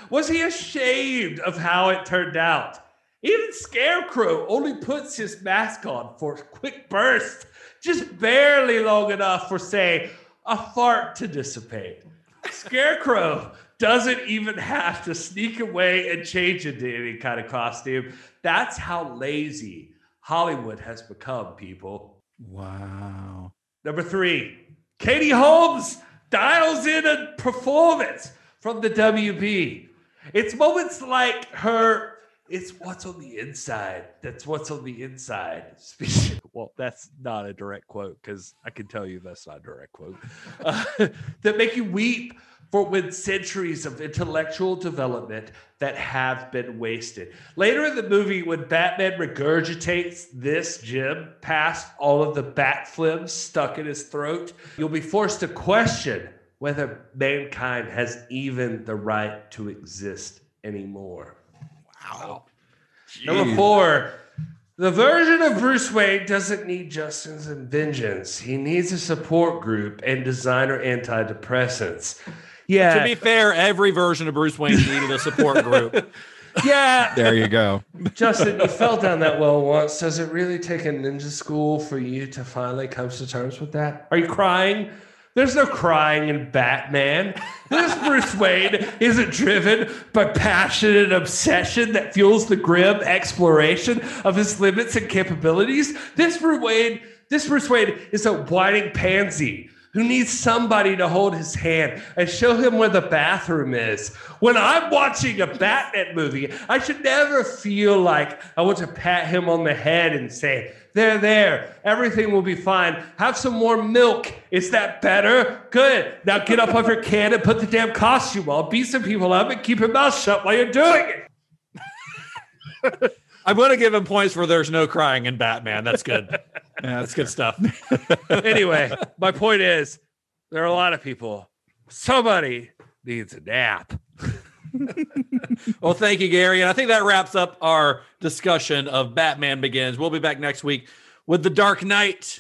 Was he ashamed of how it turned out? Even Scarecrow only puts his mask on for a quick burst, just barely long enough for, say, a fart to dissipate. Scarecrow doesn't even have to sneak away and change into any kind of costume. That's how lazy Hollywood has become, people. Wow. Number three, Katie Holmes dials in a performance from the WB. It's moments like her, it's what's on the inside. That's what's on the inside. Well, that's not a direct quote because I can tell you that's not a direct quote. Uh, that make you weep for with centuries of intellectual development that have been wasted. Later in the movie, when Batman regurgitates this gem past all of the bat flims stuck in his throat, you'll be forced to question whether mankind has even the right to exist anymore. Wow. Number four, the version of Bruce Wayne doesn't need justice and vengeance. He needs a support group and designer antidepressants. Yeah. To be fair, every version of Bruce Wayne needed a support group. yeah. There you go. Justin, you fell down that well once. Does it really take a ninja school for you to finally come to terms with that? Are you crying? There's no crying in Batman. This Bruce Wayne isn't driven by passionate obsession that fuels the grim exploration of his limits and capabilities. This Bruce Wayne, this Bruce Wayne is a whining pansy who needs somebody to hold his hand and show him where the bathroom is. When I'm watching a Batman movie, I should never feel like I want to pat him on the head and say, There, there, everything will be fine. Have some more milk. Is that better? Good. Now get up off your can and put the damn costume on, beat some people up, and keep your mouth shut while you're doing it. I'm going to give him points for there's no crying in Batman. That's good. Yeah, That's good stuff. anyway, my point is there are a lot of people. Somebody needs a nap. Well, thank you, Gary. And I think that wraps up our discussion of Batman Begins. We'll be back next week with The Dark Knight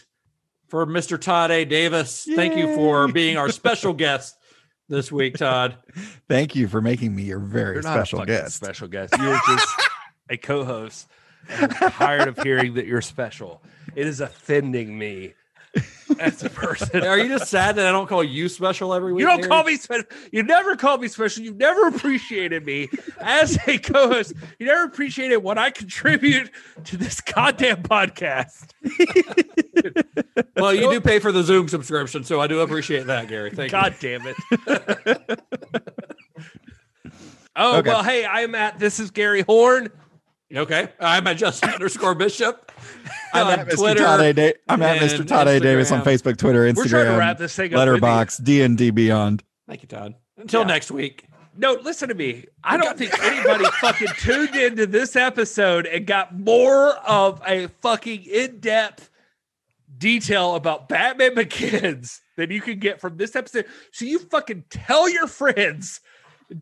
for Mr. Todd A. Davis. Thank you for being our special guest this week, Todd. Thank you for making me your very You're not special fucking guest. Special guest. You're just a co-host. I'm tired of hearing that you're special. It is offending me as a person. Are you just sad that I don't call you special every week? You don't Gary? call me special. You never called me special. You never appreciated me as a co-host. You never appreciated what I contribute to this goddamn podcast. Well, you do pay for the Zoom subscription, so I do appreciate that, Gary. Thank you. God damn it. oh Okay. well, hey, I'm at. This is Gary Horn. Okay. I'm at Justin underscore Bishop. I'm at Mr. Twitter Todd A. Da- I'm at Mr. Todd A. Davis on Facebook, Twitter, Instagram, We're trying to wrap this thing up. Letterboxd, D and D Beyond. Thank you, Todd. Until Yeah. next week. No, listen to me. I don't think anybody fucking tuned into this episode and got more of a fucking in-depth detail about Batman Begins than you can get from this episode. So you fucking tell your friends,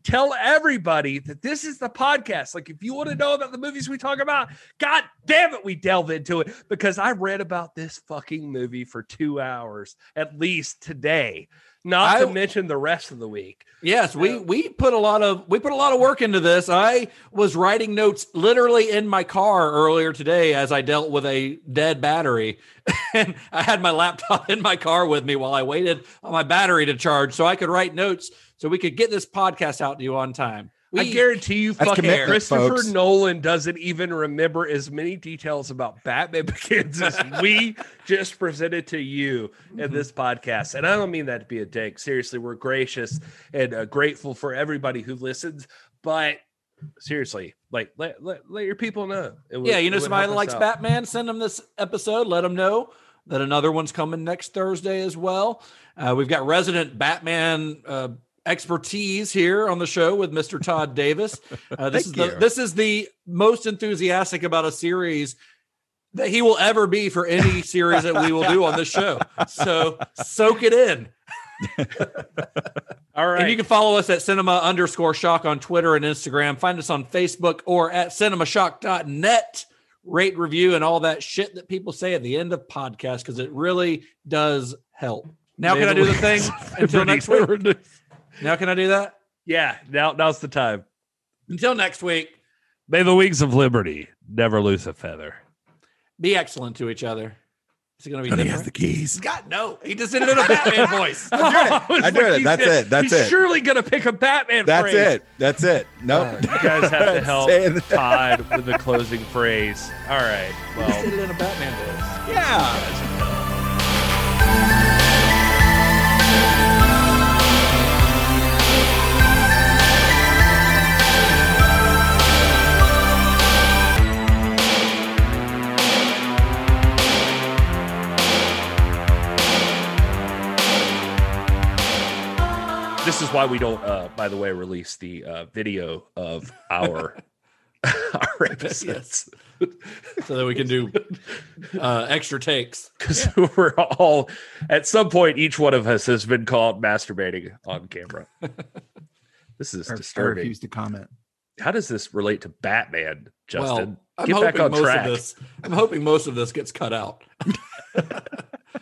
tell everybody that this is the podcast. Like if you want to know about the movies we talk about, god damn it, we delve into it because I read about this fucking movie for two hours at least today. Not I- to mention the rest of the week. Yes, we um, we put a lot of we put a lot of work into this. I was writing notes literally in my car earlier today as I dealt with a dead battery, and I had my laptop in my car with me while I waited on my battery to charge so I could write notes so we could get this podcast out to you on time. I We- guarantee you, fucking Christopher folks. Nolan doesn't even remember as many details about Batman Begins as we just presented to you Mm-hmm. in this podcast. And I don't mean that to be a dick. Seriously, we're gracious and uh, grateful for everybody who listens. But seriously, like let let, let your people know. It would- yeah, you know it somebody that likes out. Batman, send them this episode. Let them know that another one's coming next Thursday as well. Uh, we've got resident Batman uh, expertise here on the show with Mr. Todd Davis. Uh, this is the you. this is the most enthusiastic about a series that he will ever be for any series that we will do on this show. So soak it in. All right. And you can follow us at cinema underscore shock on Twitter and Instagram. Find us on Facebook or at cinemashock.net. Rate, review, and all that shit that people say at the end of podcasts because it really does help. Now, can I do the thing until next week? Now, can I do that? yeah, now now's the time. Until next week, May the wings of liberty never lose a feather. be excellent to each other. Is it going to be And he has the keys. God, no. He just did it in a Batman voice. I did it. I did it. That's it. That's he's it. surely gonna pick a Batman. That's phrase. it. That's it. Nope. You guys have to help Todd with the closing phrase. All right. Well, He just did it in a Batman voice. yeah. This is why we don't, uh, by the way, release the uh, video of our our episodes So that we can do uh, extra takes. because we're all at some point each one of us has been caught masturbating on camera. This is I disturbing. refuse to comment. How does this relate to Batman, Justin? Well, I'm Get back hoping on most track. of this. I'm hoping most of this gets cut out.